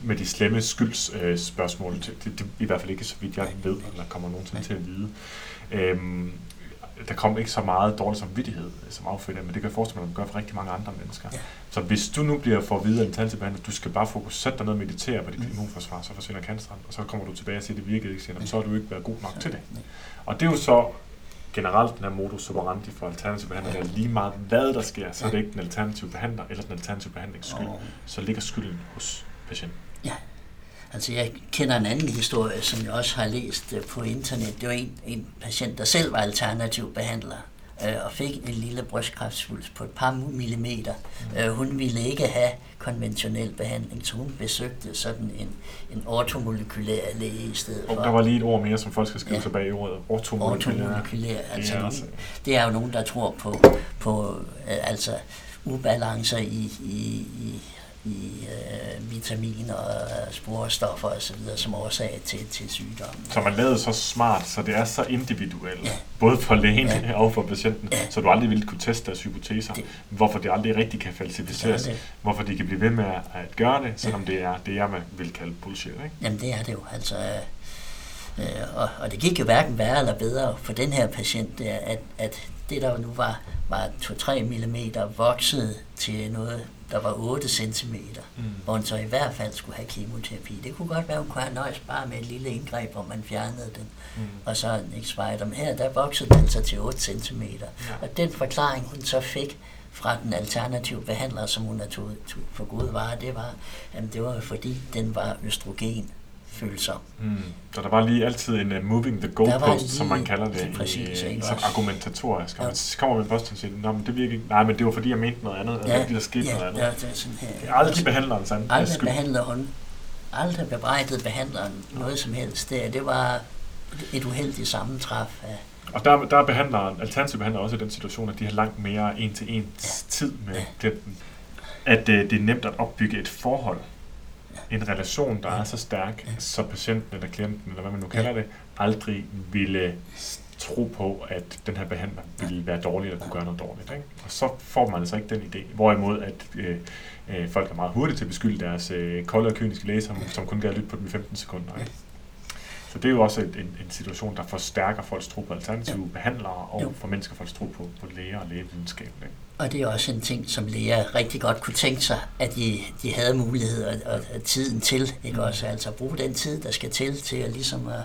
med de slemme skyldsspørgsmål, øh, det, det, det, i hvert fald ikke så vidt jeg ved, eller kommer nogensinde til at vide. Øhm, der kom ikke så meget dårlig samvittighed øh, som affødt men det kan jeg forestille mig, at man gør for rigtig mange andre mennesker. Ja. Så hvis du nu bliver for at vide af en at du skal bare fokusere dig ned og meditere på dit mm. immunforsvar, så forsvinder canceren, og så kommer du tilbage og siger, at det virkede ikke, siger, så har du ikke været god nok til det. Og det er jo så generelt den her modus operandi for alternativ behandling, at lige meget hvad der sker, så er det ikke den alternative behandler eller den alternative behandlings skyld. Så ligger skylden hos patienten. Ja. Altså jeg kender en anden historie, som jeg også har læst øh, på internet. Det var en, en patient, der selv var alternativ behandler øh, og fik en lille brystkræftsvulst på et par millimeter. Mm. Øh, hun ville ikke have konventionel behandling, så hun besøgte sådan en, en ortomolekylær læge i stedet for. Og der var lige et ord mere, som folk skal skrive ja. sig bag i ordet. Ortomolekylær. ortomolekylær. Altså, det, er altså... det er jo nogen, der tror på, på altså ubalancer i, i, i i øh, vitaminer og sporestoffer osv. som årsag til, til sygdommen. Så man lavede så smart, så det er så individuelt, ja. både for lægen ja. og for patienten, ja. så du aldrig ville kunne teste deres hypoteser, det. hvorfor det aldrig rigtig kan falsificeres, det det. hvorfor de kan blive ved med at gøre det, selvom ja. det er det, jeg vil kalde bullshit. Ikke? Jamen det er det jo, altså... Øh, og, og det gik jo hverken værre eller bedre for den her patient, at, at det der nu var, var 2-3 mm voksede til noget der var 8 cm, mm. hvor hun så i hvert fald skulle have kemoterapi. Det kunne godt være, hun kunne have nøjes bare med et lille indgreb, hvor man fjernede den, mm. og så en spider. Men her, der voksede den så til 8 cm. Ja. Og den forklaring, hun så fik fra den alternative behandler, som hun har tog, tog for gode varer, det var, at det var fordi, den var østrogen følsom. Mm. Så der var lige altid en uh, moving the goalpost, som man kalder det, præcis, i, som argumentatorisk. Ja. Man kommer man først og siger, Nå, men det virker ikke. Nej, men det var fordi, jeg mente noget andet, ja, eller der skete ja, noget andet. Ja, det er sådan her. Det er aldrig behandleren sandt. Aldrig behandler hun. Aldrig bebrejdede behandleren noget som helst. Det, det var et uheldigt sammentræf af og der, der er behandleren, alternativ behandler også i den situation, at de har langt mere en til en ja. tid med klienten. At uh, det er nemt at opbygge et forhold en relation, der er så stærk, så patienten eller klienten, eller hvad man nu kalder det, aldrig ville tro på, at den her behandler ville være dårlig eller kunne gøre noget dårligt. Ikke? Og så får man altså ikke den idé. Hvorimod at øh, øh, folk er meget hurtige til at beskylde deres øh, kolde og kyniske læge, som, som kun kan lytte på dem i 15 sekunder. Ikke? Så det er jo også en, en, situation, der forstærker folks tro på alternative ja. behandlere og jo. for mennesker folks tro på, på læger og lægevidenskab. Ikke? Og det er også en ting, som læger rigtig godt kunne tænke sig, at de, de havde mulighed og, og, og tiden til, ikke også? Altså bruge den tid, der skal til, til at ligesom at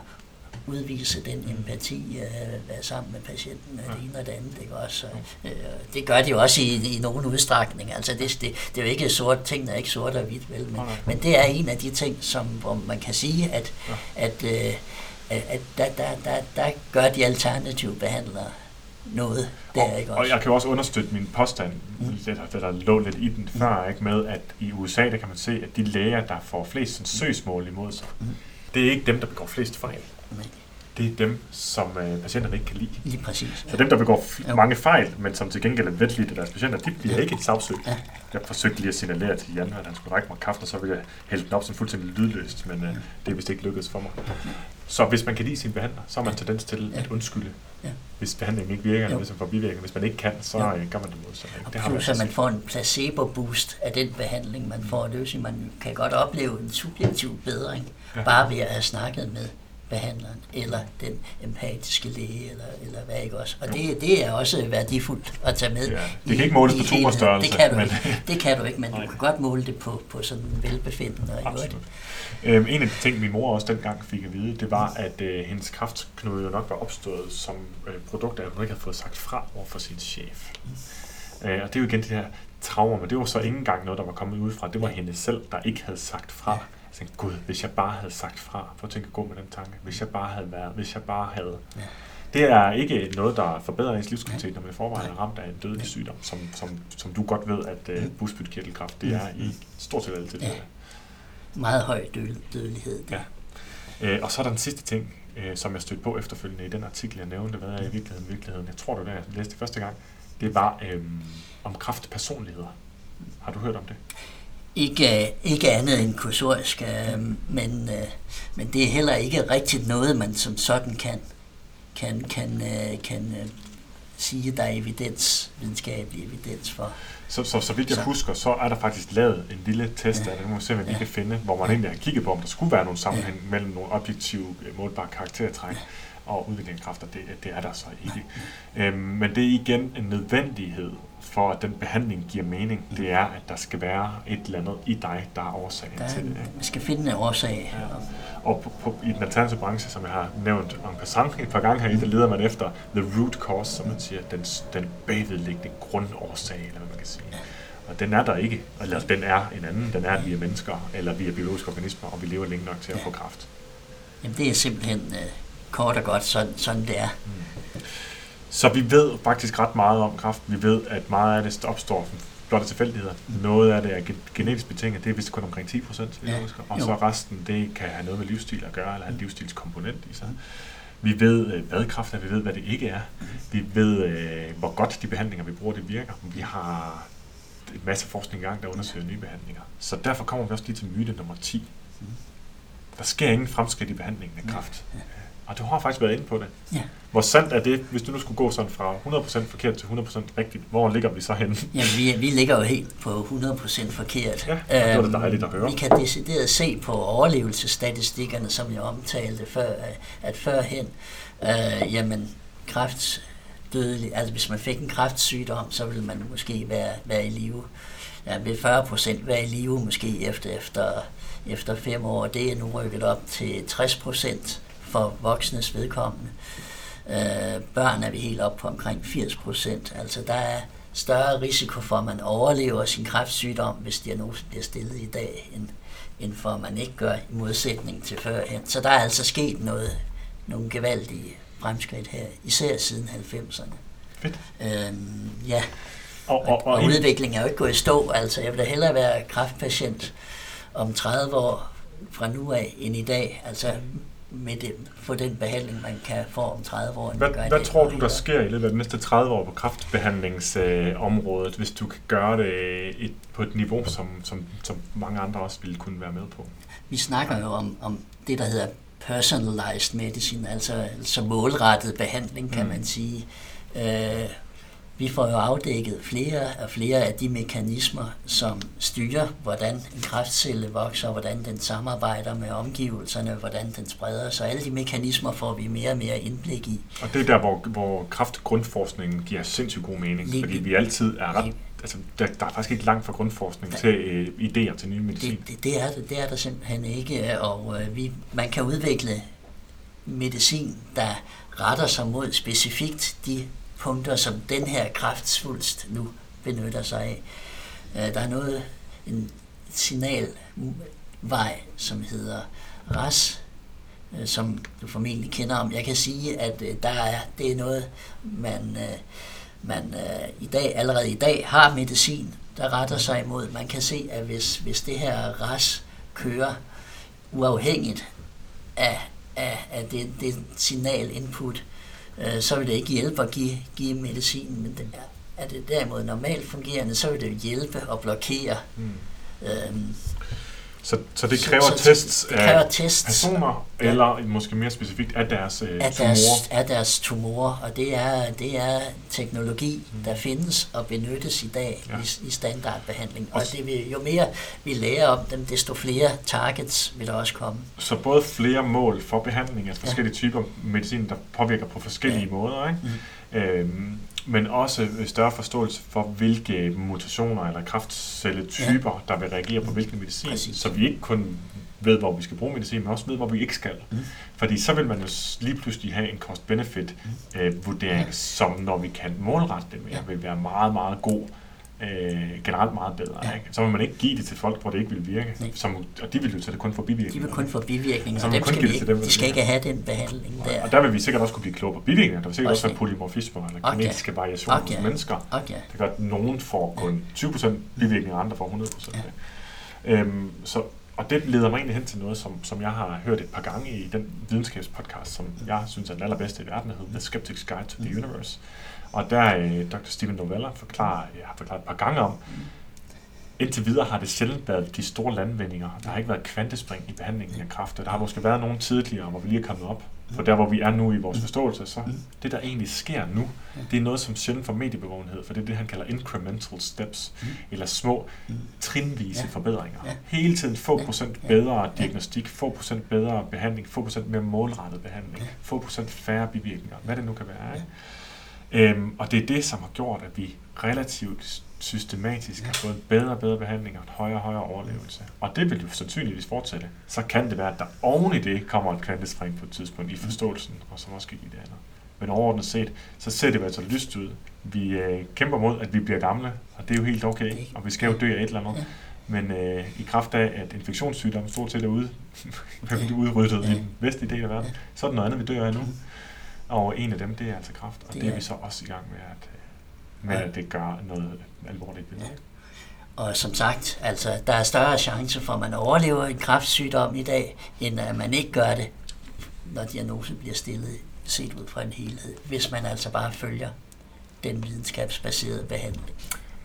udvise den empati, uh, være sammen med patienten, ja. det ene og det andet, ikke også? Uh, det gør de jo også i, i nogen udstrækning. Altså det, det, det er jo ikke sort, ting er ikke sort og hvidt, vel? Men, men det er en af de ting, som hvor man kan sige, at, at, uh, at der, der, der, der gør de alternative behandlere noget der, og, ikke også? Og jeg kan jo også understøtte min påstand, mm. det, der, lå lidt i den før, ikke, med at i USA, der kan man se, at de læger, der får flest sådan, søgsmål imod sig, mm. det er ikke dem, der begår flest fejl. Nej. Det er dem, som øh, patienterne ikke kan lide. Lige præcis. Så dem, der begår f- mange fejl, men som til gengæld er vetlige af deres patienter, de bliver ja. ikke sagsøgt. Ja. Jeg forsøgte lige at signalere til Jan, at han skulle række mig kaffe, og så ville jeg hælde den op som fuldstændig lydløst, men øh, det er vist ikke lykkedes for mig. Så hvis man kan lide sin behandler, så har man tendens til at undskylde, ja. hvis behandlingen ikke virker, eller hvis man får bivirkninger. Hvis man ikke kan, så ja. gør man det modsatte. Det har man så man får en placebo-boost af den behandling, man får. Det vil sige, man kan godt opleve en subjektiv bedring, ja. bare ved at have snakket med behandleren, eller den empatiske læge, eller, eller hvad ikke også. Og det, det er også værdifuldt at tage med. Ja, det kan ikke måles på tumorstørrelse. Det kan du men... ikke, det kan du ikke men du kan godt måle det på, på sådan velbefindende. Absolut. Øhm, en af de ting, min mor også dengang fik at vide, det var, at øh, hendes kraftknude jo nok var opstået som øh, produkt af, at hun ikke havde fået sagt fra over for sin chef. Mm. Øh, og det er jo igen det her traumer, men det var så ikke engang noget, der var kommet ud fra. Det var hende selv, der ikke havde sagt fra. Ja tænkte, gud, hvis jeg bare havde sagt fra, for at tænke gå med den tanke, hvis jeg bare havde været, hvis jeg bare havde. Ja. Det er ikke noget, der forbedrer ens livskvalitet, når man i forvejen er ramt af en dødelig sygdom, som, som, som du godt ved, at uh, busbytkirtelkræft, det er i stort set alle tilfælde. Ja. Meget høj dødelighed. Ja. Uh, og så er der den sidste ting, uh, som jeg stødte på efterfølgende i den artikel, jeg nævnte, hvad er i virkeligheden virkeligheden. Jeg tror, det var det, jeg læste første gang. Det var um, om kraftpersonligheder. Har du hørt om det? Ikke, ikke andet end kursorisk, øh, men, øh, men det er heller ikke rigtigt noget, man som sådan kan, kan, kan, øh, kan øh, sige, der er evidens, videnskabelig evidens for. Så, så, så vidt jeg så. husker, så er der faktisk lavet en lille test ja. må vi se, hvad vi ja. kan finde, hvor man ja. egentlig har kigget på, om der skulle være nogle sammenhæng ja. mellem nogle objektive målbare karaktertræk ja. og udviklingskræfter. Det, det er der så ikke. Ja. Øhm, men det er igen en nødvendighed for at den behandling giver mening, det er, at der skal være et eller andet i dig, der er årsagen der, til det. Vi skal finde en årsag. Ja. Og på, på, i den alternative branche, som jeg har nævnt om passant et par gange her, der leder man efter the root cause, som man siger, den, den bagvedliggende grundårsag, eller hvad man kan sige. Ja. Og den er der ikke, eller den er en anden, den er, at vi er mennesker, eller vi er biologiske organismer, og vi lever længe nok til at ja. få kraft. Jamen det er simpelthen uh, kort og godt sådan, sådan det er. Mm. Så vi ved faktisk ret meget om kræft. Vi ved, at meget af det opstår som blotte tilfældigheder. Noget af det er genetisk betinget, det er vist kun omkring 10 procent, ja. og jo. så resten, det kan have noget med livsstil at gøre, eller have en livsstilskomponent i sig. Vi ved, øh, hvad kræft er, vi ved, hvad det ikke er. Vi ved, øh, hvor godt de behandlinger, vi bruger, det virker. Vi har en masse forskning i gang, der undersøger nye behandlinger. Så derfor kommer vi også lige til myte nummer 10. Der sker ingen fremskridt i behandlingen af kræft. Og du har faktisk været inde på det. Ja. Hvor sandt er det, hvis du nu skulle gå sådan fra 100% forkert til 100% rigtigt? Hvor ligger vi så henne? Ja, vi, vi ligger jo helt på 100% forkert. Ja, det var det dejligt at høre. Vi kan decideret se på overlevelsesstatistikkerne, som jeg omtalte før, at førhen, øh, jamen, kræft dødelig, altså hvis man fik en kræftsygdom, så ville man måske være, være i live. Ja, ved 40 procent være i live måske efter, efter, efter fem år. Det er nu rykket op til 60 procent for voksnes vedkommende. Øh, børn er vi helt op på omkring 80 procent. Altså der er større risiko for, at man overlever sin kræftsygdom, hvis diagnosen bliver stillet i dag, end, end for at man ikke gør i modsætning til førhen. Så der er altså sket noget, nogle gevaldige fremskridt her, især siden 90'erne. Fedt. Øhm, ja, og, og, og, og udviklingen er jo ikke gået i stå. Altså, jeg vil da hellere være kræftpatient om 30 år fra nu af end i dag. Altså, med det, få den behandling, man kan få om 30 år. Hvad, hvad det, tror du, der sker i løbet af de næste 30 år på kraftbehandlingsområdet, øh, hvis du kan gøre det et, på et niveau, som, som, som mange andre også ville kunne være med på? Vi snakker jo om, om det, der hedder personalized medicine, altså, altså målrettet behandling, kan mm. man sige. Øh, vi får jo afdækket flere og flere af de mekanismer, som styrer, hvordan en kræftcelle vokser, hvordan den samarbejder med omgivelserne, hvordan den spreder sig. Alle de mekanismer får vi mere og mere indblik i. Og det er der, hvor, hvor kraftgrundforskningen giver sindssygt god mening, lige, fordi vi altid er ret altså, der, der er faktisk ikke langt fra grundforskning ja. til øh, idéer til nye medicin. Det, det, det, er, det, det er der simpelthen ikke, og øh, vi, man kan udvikle medicin, der retter sig mod specifikt de punkter, som den her kraftsvulst nu benytter sig af. Øh, der er noget, en signalvej, som hedder RAS, øh, som du formentlig kender om. Jeg kan sige, at øh, der er, det er noget, man, man i dag allerede i dag har medicin, der retter sig imod. Man kan se, at hvis, hvis det her RAS kører uafhængigt af, af, af det, det signal input, øh, så vil det ikke hjælpe at give, give medicinen, men det er, er det derimod normalt fungerende, så vil det hjælpe at blokere mm. øhm, så, så det kræver så, tests det kræver af tests. personer, ja. eller måske mere specifikt af deres øh, af deres, Af deres tumorer, og det er, det er teknologi, mm. der findes og benyttes i dag ja. i, i standardbehandling. Og, og det vil, jo mere vi lærer om dem, desto flere targets vil der også komme. Så både flere mål for behandling af forskellige ja. typer medicin, der påvirker på forskellige ja. måder, ikke? Mm. Øhm, men også større forståelse for, hvilke mutationer eller kraftcelletyper, ja. der vil reagere på hvilken medicin, Præcis. så vi ikke kun ved, hvor vi skal bruge medicin, men også ved, hvor vi ikke skal. Mm. Fordi så vil man jo lige pludselig have en cost-benefit-vurdering, mm. øh, som når vi kan målrette det mere, ja. vil være meget, meget god øh, generelt meget bedre. Ja. Ikke? Så vil man ikke give det til folk, hvor det ikke vil virke. Som, og de vil jo tage det kun for bivirkninger. De vil kun få bivirkninger, så og dem skal vi ikke, dem, de skal ikke have den behandling der. Og der vil vi sikkert også kunne blive klogere på bivirkninger. Der vil sikkert også, også være polymorfismer eller okay. genetiske variationer okay. hos mennesker. Okay. Det gør, at nogen får kun 20% bivirkninger, og andre får 100%. Ja. Øhm, så, og det leder mig egentlig hen til noget, som, som jeg har hørt et par gange i den videnskabspodcast, som jeg synes er den allerbedste i verden, der hedder The Skeptic's Guide to the Universe. Og der er øh, Dr. Stephen Novella forklarer, jeg har forklaret et par gange om, indtil videre har det sjældent været de store landvindinger. Der har ikke været kvantespring i behandlingen af kræft, der har måske været nogle tidligere, hvor vi lige er kommet op. For der, hvor vi er nu i vores forståelse, så det, der egentlig sker nu, det er noget, som sjældent får mediebevågenhed, for det er det, han kalder incremental steps, eller små, trinvise forbedringer. Hele tiden få procent bedre diagnostik, få procent bedre behandling, få procent mere målrettet behandling, få procent færre bivirkninger, hvad det nu kan være. Ikke? Øhm, og det er det, som har gjort, at vi relativt systematisk har fået bedre og bedre behandling og en højere og højere overlevelse. Og det vil jo sandsynligvis fortsætte. Så kan det være, at der oven i det kommer et kvantespring på et tidspunkt i forståelsen, og så måske i det andet. Men overordnet set, så ser det jo altså lyst ud. Vi øh, kæmper mod, at vi bliver gamle, og det er jo helt okay, og vi skal jo dø af et eller andet. Men øh, i kraft af, at infektionssygdomme stort set er ude, *laughs* udryddet i den vestlige del af verden, så er det noget andet, vi dør af nu. Og en af dem, det er altså kraft, og det, det er vi så også i gang med, at, øh, med at det gør noget alvorligt ved ja. Og som sagt, altså, der er større chance for, at man overlever en kræftsygdom i dag, end at man ikke gør det, når diagnosen bliver stillet set ud fra en helhed, hvis man altså bare følger den videnskabsbaserede behandling.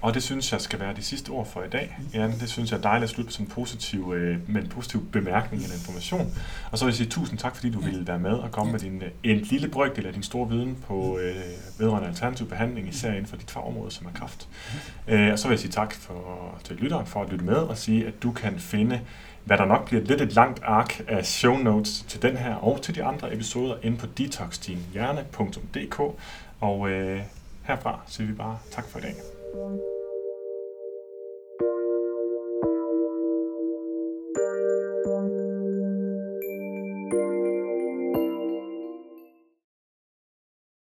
Og det synes jeg skal være de sidste ord for i dag. Ja, det synes jeg er dejligt at slutte som en positiv, øh, med en positiv bemærkning eller information. Og så vil jeg sige tusind tak, fordi du ville være med og komme med din, øh, en lille brøkdel af din store viden på øh, vedrørende alternativ behandling, især inden for dit fagområde, som er kraft. Øh, og så vil jeg sige tak for, til lytteren for at lytte med og sige, at du kan finde hvad der nok bliver lidt et langt ark af show notes til den her og til de andre episoder inde på detoxdinhjerne.dk. Og øh, herfra siger vi bare tak for i dag. Thank you.